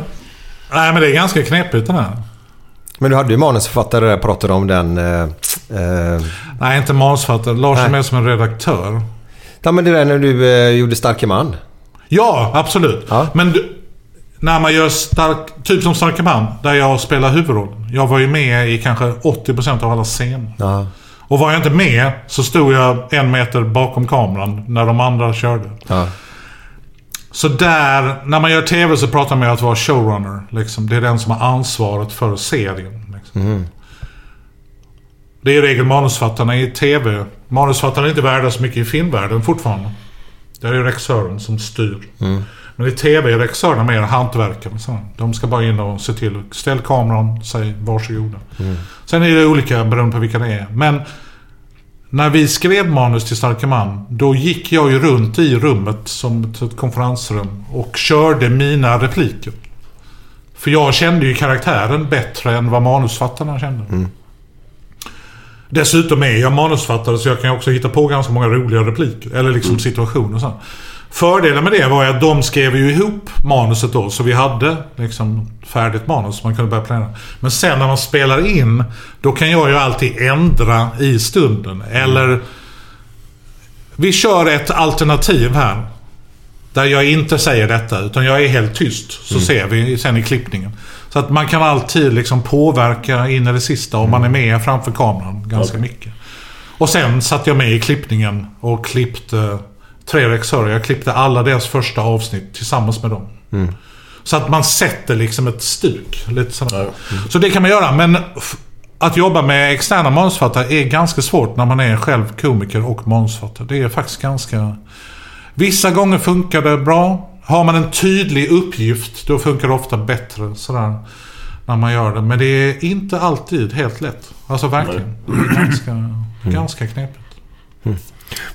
Nej, men det är ganska knepigt den här. Men du hade ju manusförfattare där pratade om den... Eh, eh, Nej, inte manusförfattare. Lars är med som en redaktör. ja men det där när du eh, gjorde Starke man. Ja, absolut. Men du, när man gör stark... Typ som Starke man, där jag spelar huvudrollen. Jag var ju med i kanske 80% av alla scener. Ja. Och var jag inte med så stod jag en meter bakom kameran när de andra körde. Ja. Så där, när man gör TV så pratar man ju att vara showrunner. Liksom. Det är den som har ansvaret för serien. Liksom. Mm. Det är i regel manusfattarna i TV. Manusfattarna är inte värda så mycket i filmvärlden fortfarande. Det är ju regissören som styr. Mm. Men i TV är regissörerna mer hantverkare. De ska bara in och se till. Ställ kameran, säg varsågoda. Mm. Sen är det olika beroende på vilka det är. Men när vi skrev manus till Starke man, då gick jag ju runt i rummet som ett- konferensrum och körde mina repliker. För jag kände ju karaktären bättre än vad manusfattarna kände. Dessutom är jag manusfattare så jag kan också hitta på ganska många roliga repliker. Eller liksom situationer och så. Fördelen med det var ju att de skrev ju ihop manuset då. Så vi hade liksom färdigt manus som man kunde börja planera. Men sen när man spelar in, då kan jag ju alltid ändra i stunden. Eller... Vi kör ett alternativ här. Där jag inte säger detta, utan jag är helt tyst. Så ser vi sen i klippningen. Så att man kan alltid liksom påverka in i det sista om man är med framför kameran ganska mycket. Och sen satt jag med i klippningen och klippte tre regissörer. Jag klippte alla deras första avsnitt tillsammans med dem. Mm. Så att man sätter liksom ett stuk. Lite sådär. Så det kan man göra. Men att jobba med externa manusförfattare är ganska svårt när man är själv komiker och manusförfattare. Det är faktiskt ganska... Vissa gånger funkar det bra. Har man en tydlig uppgift, då funkar det ofta bättre sådär. När man gör det. Men det är inte alltid helt lätt. Alltså verkligen. Det är ganska, ganska knepigt.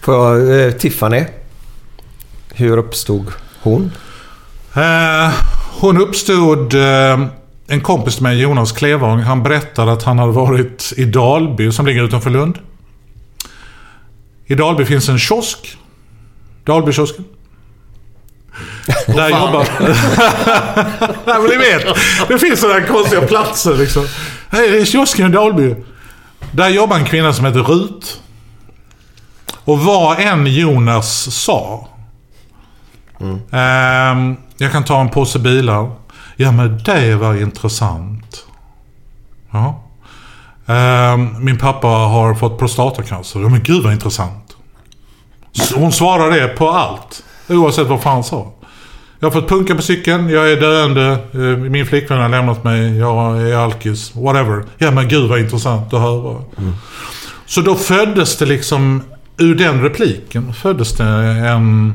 Får jag, eh, Tiffany. Hur uppstod hon? Eh, hon uppstod... Eh, en kompis med Jonas Klevång, han berättade att han hade varit i Dalby som ligger utanför Lund. I Dalby finns en kiosk. Dalbykiosken. Där jobbar... Nej, men ni vet. Det finns sådana konstiga platser liksom. Hej, det är kiosken i Dalby. Där jobbar en kvinna som heter Rut. Och vad än Jonas sa. Ehm, jag kan ta en påse bilar. Ja, men det var intressant. Ja. Ehm, min pappa har fått prostatacancer. Ja, men gud vad intressant. Hon svarar det på allt. Oavsett vad fan sa. Jag har fått punka på cykeln, jag är döende, eh, min flickvän har lämnat mig, jag är alkis, whatever. Ja men gud vad intressant att höra. Så då föddes det liksom, ur den repliken föddes det en,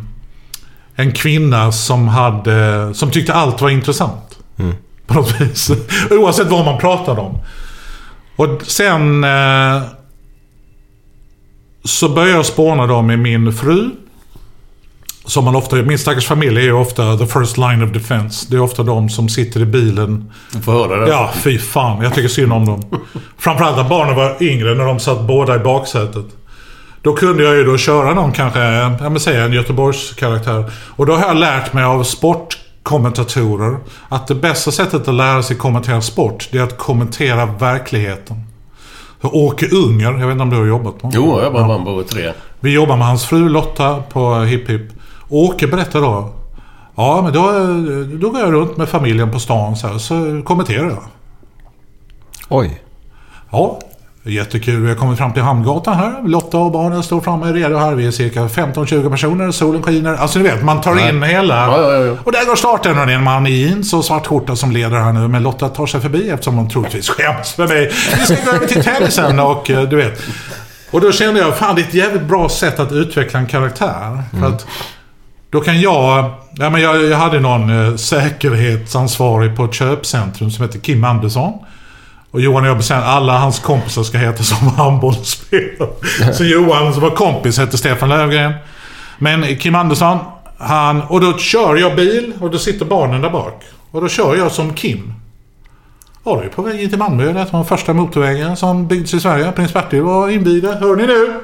en kvinna som hade, som tyckte allt var intressant. På något vis. Oavsett vad man pratade om. Och sen eh, så började jag spåna då med min fru. Som man ofta, min stackars familj är ju ofta the first line of defense. Det är ofta de som sitter i bilen. Du får höra det. Ja, fy fan. Jag tycker synd om dem. Framförallt när barnen var yngre, när de satt båda i baksätet. Då kunde jag ju då köra någon kanske, jag vill säga en Göteborgs karaktär. Och då har jag lärt mig av sportkommentatorer att det bästa sättet att lära sig kommentera sport, det är att kommentera verkligheten. För Åke Unger, jag vet inte om du har jobbat med honom? Jo, jag bara vann på tre. Vi jobbar med hans fru Lotta på Hipp Hipp. Åke berättar då. Ja, men då, då går jag runt med familjen på stan så här, så kommenterar jag. Oj. Ja, jättekul. Vi har kommit fram till Hamngatan här. Lotta och barnen står framme redo här. Vi är cirka 15-20 personer. Solen skiner. Alltså ni vet, man tar in hela... Och där går starten och det är en man i jeans och svart skjorta som leder här nu. Men Lotta tar sig förbi eftersom hon troligtvis skäms för mig. Vi ska gå över till tennisen och eh, du vet. Och då kände jag, fan det är ett jävligt bra sätt att utveckla en karaktär. För att då kan jag... Ja, men jag, jag hade någon eh, säkerhetsansvarig på ett köpcentrum som heter Kim Andersson. Och Johan och jag bestämde att alla hans kompisar ska heta som handbollsspelare. Så Johan som var kompis hette Stefan Löfgren. Men Kim Andersson, han... Och då kör jag bil och då sitter barnen där bak. Och då kör jag som Kim. Ja, det är på väg in till Malmö. Det var den första motorvägen som byggdes i Sverige. Prins Bertil var invigde. Hör ni nu?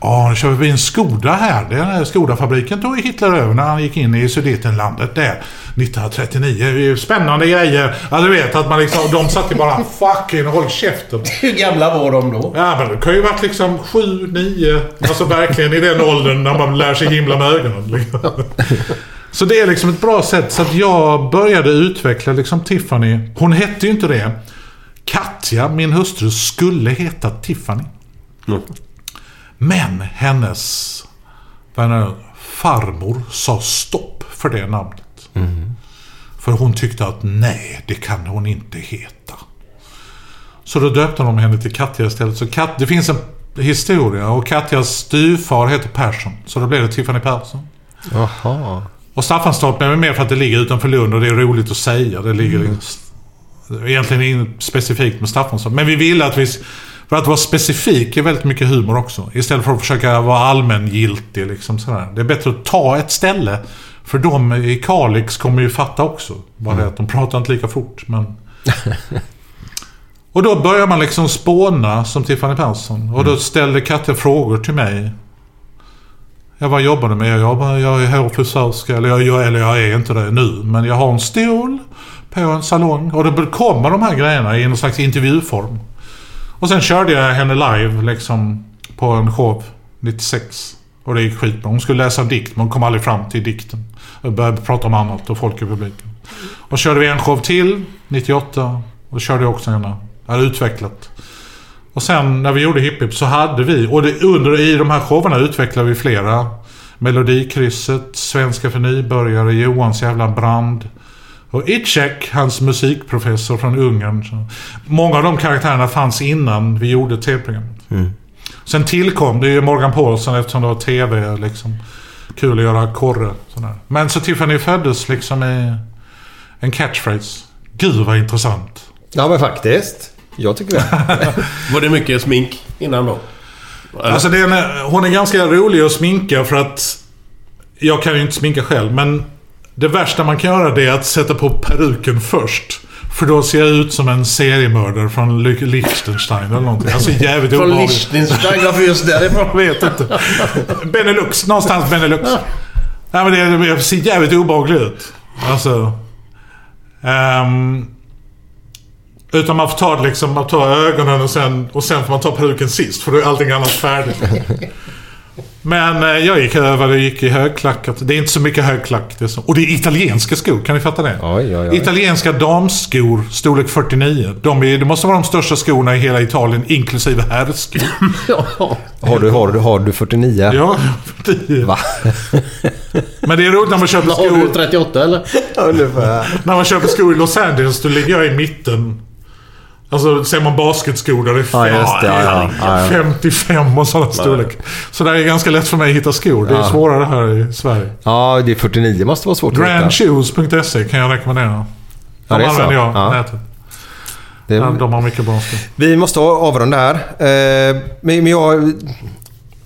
Ja, nu kör vi en Skoda här. Den här Skoda-fabriken tog Hitler över när han gick in i Sudetenlandet där 1939. Det är ju spännande grejer. Ja, du vet att man liksom... De satt ju bara fucking håll käften. Hur gamla var de då? Ja, men det kan ju varit liksom sju, nio. Alltså verkligen i den åldern när man lär sig himla med ögonen. Liksom. Så det är liksom ett bra sätt. Så att jag började utveckla liksom Tiffany. Hon hette ju inte det. Katja, min hustru, skulle heta Tiffany. Men hennes farmor sa stopp för det namnet. För hon tyckte att nej, det kan hon inte heta. Så då döpte de henne till Katja istället. Så Kat, det finns en historia och Katjas styvfar heter Persson. Så då blev det Tiffany Persson. Jaha. Och Staffanstorp är mer för att det ligger utanför Lund och det är roligt att säga. Det ligger Mm. egentligen inget specifikt med Staffanstorp. Men vi ville att vi... För att vara specifik är väldigt mycket humor också. Istället för att försöka vara allmängiltig. Liksom sådär. Det är bättre att ta ett ställe. För de i Kalix kommer ju fatta också. Bara Mm. att de pratar inte lika fort. Men... och då börjar man liksom spåna som Tiffany Persson. Och då ställde Katja frågor till mig. Ja, vad jobbar du med? Jag jobbar, jag är hårfrisörska. Eller jag, jag, eller jag är inte det nu. Men jag har en stol på en salong. Och då kommer de här grejerna i en slags intervjuform. Och sen körde jag henne live liksom på en show 96. Och det gick skitbra. Hon skulle läsa en dikt men hon kom aldrig fram till dikten. Och började prata om annat och folk i publiken. Och körde vi en show till 98. Och då körde jag också henne. Jag hade utvecklat. Och sen när vi gjorde Hipp Hipp så hade vi, och det, under i de här showerna utvecklade vi flera. Melodikrysset, Svenska för nybörjare, Johans jävla brand. Och Itchek, hans musikprofessor från Ungern. Så många av de karaktärerna fanns innan vi gjorde tv-programmet. Sen tillkom det ju Morgan Paulsson eftersom det var tv liksom. Kul att göra korre. Sådär. Men så Tiffany föddes liksom i en catchphrase. Gud vad intressant. Ja men faktiskt. Jag tycker det. Var det mycket smink innan då? Eller? Alltså det är en, hon är ganska rolig att sminka för att jag kan ju inte sminka själv. Men det värsta man kan göra det är att sätta på peruken först. För då ser jag ut som en seriemördare från Liechtenstein eller någonting. Alltså jävligt Från obehagligt. Liechtenstein? Varför just därifrån? Jag vet inte. Benelux. Någonstans Benelux. Nej men det, det ser jävligt obehagligt ut. Alltså. ehm, utan man får ta det liksom, man tar ögonen och sen, och sen får man ta peruken sist. För då är allting annat färdigt. Men eh, jag gick över och gick i högklackat. Det är inte så mycket högklack. Det är så. Och det är italienska skor, kan ni fatta det? Oj, oj, oj. Italienska damskor, storlek 49. De, är, det måste vara de största skorna i hela Italien, inklusive herrskor. Har du, har du, har du 49? Ja, 10. Va? Men det är roligt när man köper Har du skor... 38 eller? Ungefär. När man köper skor i Los Angeles, då ligger jag i mitten. Alltså, ser man basketskor där det är Ja, det. Ja, ja, ja, ja. 55 och sådana storlek. Så det är ganska lätt för mig att hitta skor. Det är Ja. svårare här i Sverige. Ja, det är 49 måste vara svårt att hitta. Grandshoes.se kan jag rekommendera. Ja, De det är så. använder jag, Ja. nätet. Det- Ja, de har mycket bra skor. Vi måste avrunda här. Eh, Men jag...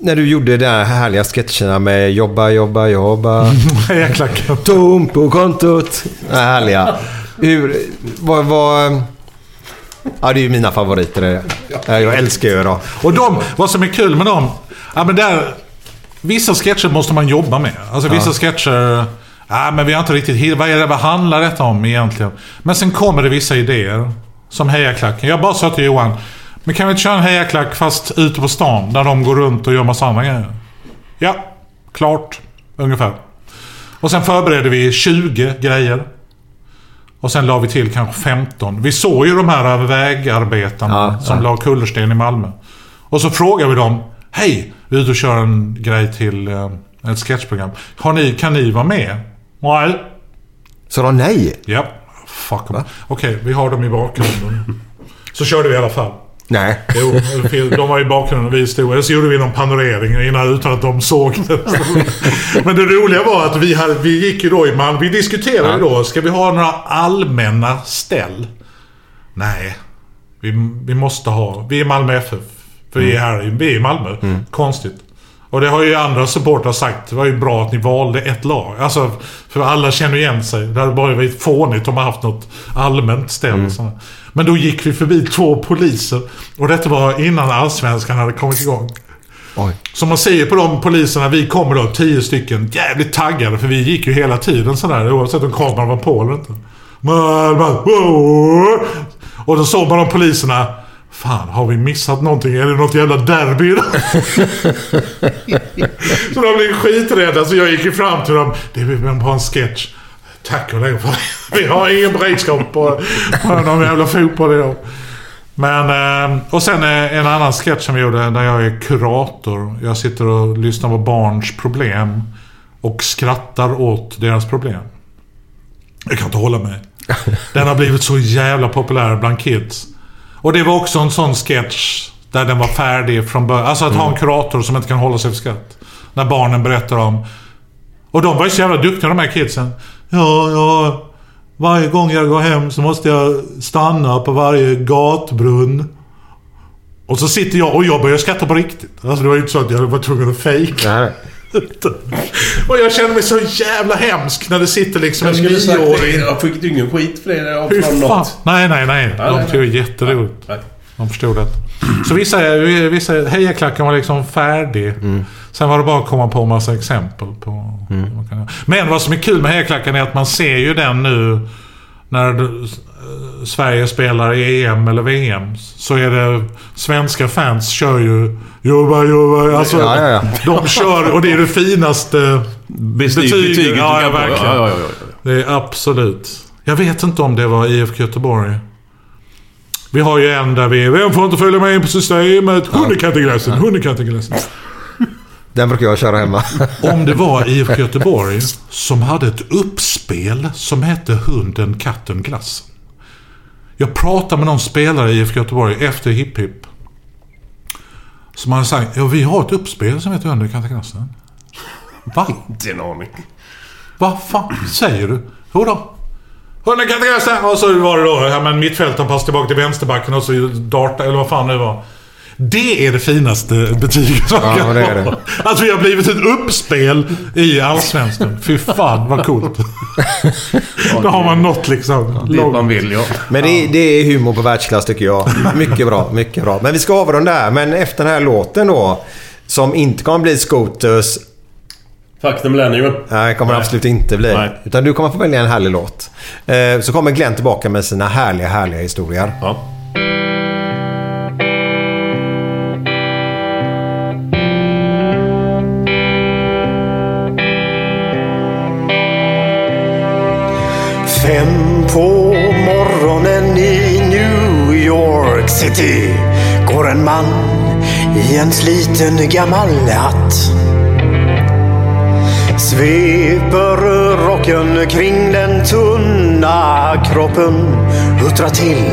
När du gjorde de här härliga sketcherna med jobba, jobba, jobba. Hejaklacken. Tom på kontot. Härliga. Hur... Vad... vad ja, det är ju mina favoriter. Jag älskar ju dem. Och de, vad som är kul med dem, ja men där... Vissa sketcher måste man jobba med. Alltså vissa Ja. sketcher... Ja, men vi har inte riktigt vad, är det, vad handlar detta om egentligen? Men sen kommer det vissa idéer. Som hejaklacken. Jag bara sa till Johan. Men kan vi inte köra en hejaklack fast ute på stan där de går runt och gör massa andra grejer? Ja, klart. Ungefär. Och sen förberedde vi 20 grejer. Och sen la vi till kanske 15. Vi såg ju de här vägarbetarna Ja, som ja. la kullersten i Malmö. Och så frågade vi dem. Hej, vi är ute och kör en grej till eh, ett sketchprogram. Har ni, kan ni vara med? Nej. Så de nej? Ja. Fuck. Okej, vi har dem i bakgrunden. Så körde vi i alla fall. Nej. Jo, de var i bakgrunden och vi stod. Eller så gjorde vi någon panorering innan utan att de såg det. Men det roliga var att vi, hade, vi gick ju då i Malmö. Vi diskuterade ju då. Ska vi ha några allmänna ställ? Nej. Vi, vi måste ha... Vi är Malmö FF. För vi är här i- vi är i Malmö. Konstigt. Och det har ju andra supportrar sagt. Det var ju bra att ni valde ett lag. Alltså, för alla känner igen sig. Det hade bara varit fånigt om man haft något allmänt ställ. Så. Men då gick vi förbi två poliser. Och detta var innan allsvenskan hade kommit igång. Oj. Som man säger på de poliserna, vi kommer då tio stycken jävligt taggade för vi gick ju hela tiden sådär oavsett om kameran var på eller inte. Wow. Och då såg man de poliserna. Fan, har vi missat någonting? Är det något jävla derby så de blev skiträdda så jag gick ju fram till dem. Det är på en sketch. Tack och lov för Vi har ingen beredskap på, på någon jävla fotboll idag. Men, eh, och sen eh, en annan sketch som vi gjorde där jag är kurator. Jag sitter och lyssnar på barns problem. Och skrattar åt deras problem. Jag kan inte hålla mig. Den har blivit så jävla populär bland kids. Och det var också en sån sketch där den var färdig från början. Alltså att ha en kurator som inte kan hålla sig för skratt. När barnen berättar om... Och de var ju så jävla duktiga de här kidsen. Ja, ja. Varje gång jag går hem så måste jag stanna på varje gatbrunn. Och så sitter jag och jag börjar skratta på riktigt. Alltså det var ju inte så att jag var tvungen att fejka. och jag känner mig så jävla hemsk när det sitter liksom Jag en nioåring. Jag fick ingen skit för det Hur från fan? något. Nej, nej, nej. Nej, De tyckte det var jätteroligt. Nej. De förstod det. Så vissa, vissa hejaklacken var liksom färdig. Sen var det bara att komma på massa exempel på göra. Men vad som är kul med hejaklacken är att man ser ju den nu när eh, Sverige spelar i EM eller VM. Så är det svenska fans kör ju jobba, jobba. Alltså, Ja, ja, ja. De kör och det är det finaste Betyg, betyget ja, du ja, verkligen. Ja, ja. Det är absolut. Jag vet inte om det var IFK Göteborg. Vi har ju en där vi... Vem får inte följa med in på systemet? Hundekatteglassen, hundekatteglassen. Den brukar jag köra hemma. Om det var IFK Göteborg som hade ett uppspel som hette Hunden, katten, glassen. Jag pratade med någon spelare i IFK Göteborg efter Hipp Hipp. Som hade sagt, ja vi har ett uppspel som heter Hunden, katten, glassen. Va? Inte en aning. Vad fan säger du? Jodå. Hunden, katten, glassen. Och så var det då, ja men mittfältaren passade tillbaka till vänsterbacken och så darta, eller vad fan det var. Det är det finaste betyget man Ja, kan det är det. Att vi har blivit ett uppspel i Allsvenskan. Fy fan vad coolt. Då har man nått liksom. Det man vill, ja. Men det, är- det är humor på världsklass tycker jag. Mycket bra, mycket bra. Men vi ska avrunda där. Men efter den här låten då. Som inte kommer bli Scooters. Fuck the Millennium. Nej, kommer Nej. absolut inte bli. Nej. Utan du kommer få välja en härlig låt. Eh, så kommer Glenn tillbaka med sina härliga, härliga historier. Ja. Fem på morgonen i New York City går en man i en sliten gammal hatt. Sveper rocken kring den tunna kroppen. Huttrar till,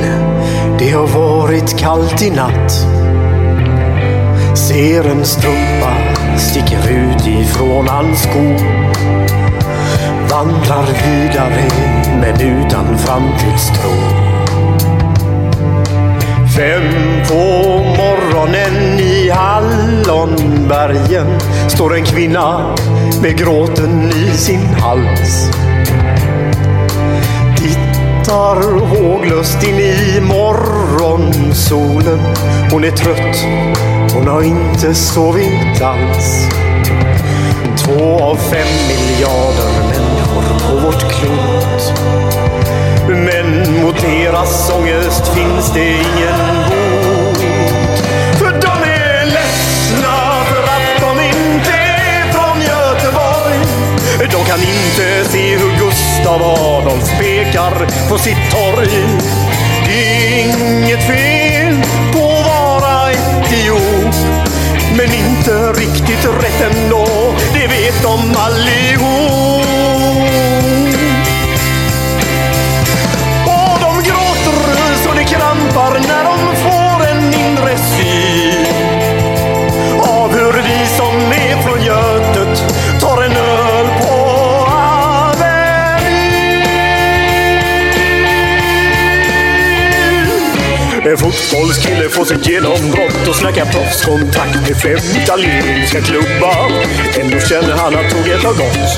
det har varit kallt i natt. Ser en strumpa sticker ut ifrån hans sko. Vandrar vidare men utan framtidstro. Fem på morgonen i Hallonbergen står en kvinna med gråten i sin hals. Tittar håglöst in i morgonsolen. Hon är trött, hon har inte sovit alls. Två av fem miljarder människor på vårt klot. Men mot deras ångest finns det ingen bot. Av Adolfs pekar på sitt torg. Inget fel få får sitt genombrott och snackar proffskontakt med fem italienska klubbar. Ändå känner han att tåget har gått.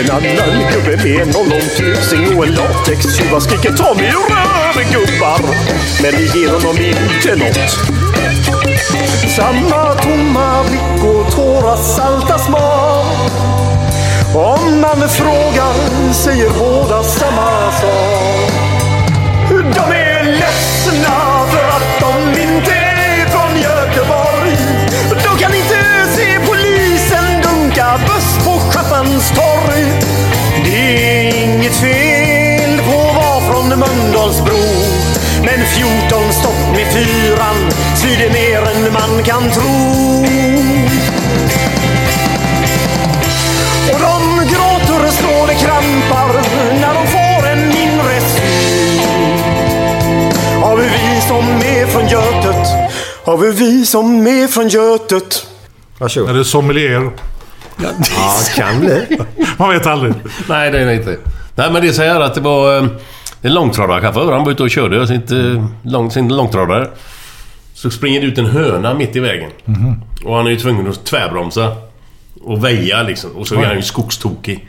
En annan gubbe med en ollontusing och en latextjuva skriker ta mig ur röven gubbar. Men det ger honom inte nåt. Samma tomma blick och tårar salta smak. Om man frågar säger båda samma sak. De är buss på Schappans torg. Det är inget fel på att vara från Mölndalsbro. Men 14 stopp med fyran svider mer än man kan tro. Och de gråter så det krampar när de får en inre syn. Av vi som är från Götet, av vi som är från Götet. Varsågod. Är det sommelier? Ja, kan bli. Man vet aldrig. Nej, det är det inte. Nej, men det är så här att det var eh, en långtradarchaufför. Han var ute och körde sitt, eh, lång, sin långtradare. Så springer det ut en höna mitt i vägen. Mhm. Och han är ju tvungen att tvärbromsa. Och väja liksom. Och så är han ju skogstokig.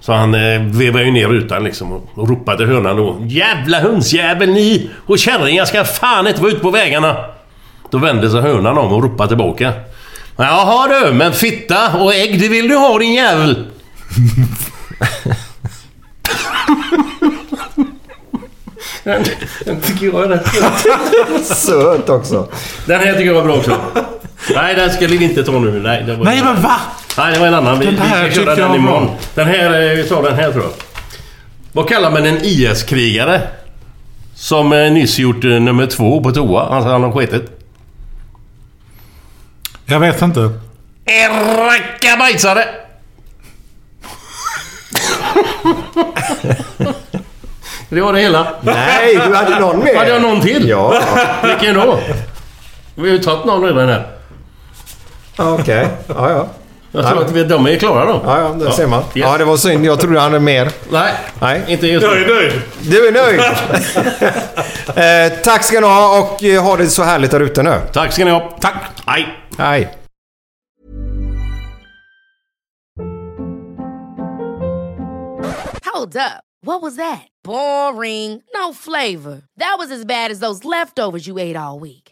Så han eh, vevar ju ner rutan liksom och, och ropar till hönan då. Jävla hönsjävel ni! Och kärringar ska fan inte vara ute på vägarna! Då vänder sig hönan om och ropar tillbaka. Jaha du, men fitta och ägg det vill du ha din jävel! Den, den tycker jag är rätt Söt också. Den här tycker jag var bra också. Nej, den ska vi inte ta nu. Nej, det var Nej, men va? Nej, det var en annan. Vi, Den här vi ska köra den bra. imorgon. Den här, eh, vi tar den här tror jag. Vad kallar man en IS-krigare? Som eh, nyss gjort eh, nummer två på toa. Alltså han har skitit. Jag vet inte. Rackabajsare! det var det hela. Nej, du hade någon mer. Hade jag någon till? Ja. Vilken då? Vi har ju tagit någon redan här. Okej. Ja, ja. Jag tror att vi, de är klara då. Ja, ja, det ser man. Yes. Ja, det var synd. Jag trodde han hade mer. Nej, Nej. inte just Jag är nu. nöjd. Du är nöjd? eh, tack ska ni ha och eh, ha det så härligt där ute nu. Tack ska ni ha. Tack. Hej. Hej. Hold up. What was that? Boring. No flavor. That was as bad as those leftovers you ate all week.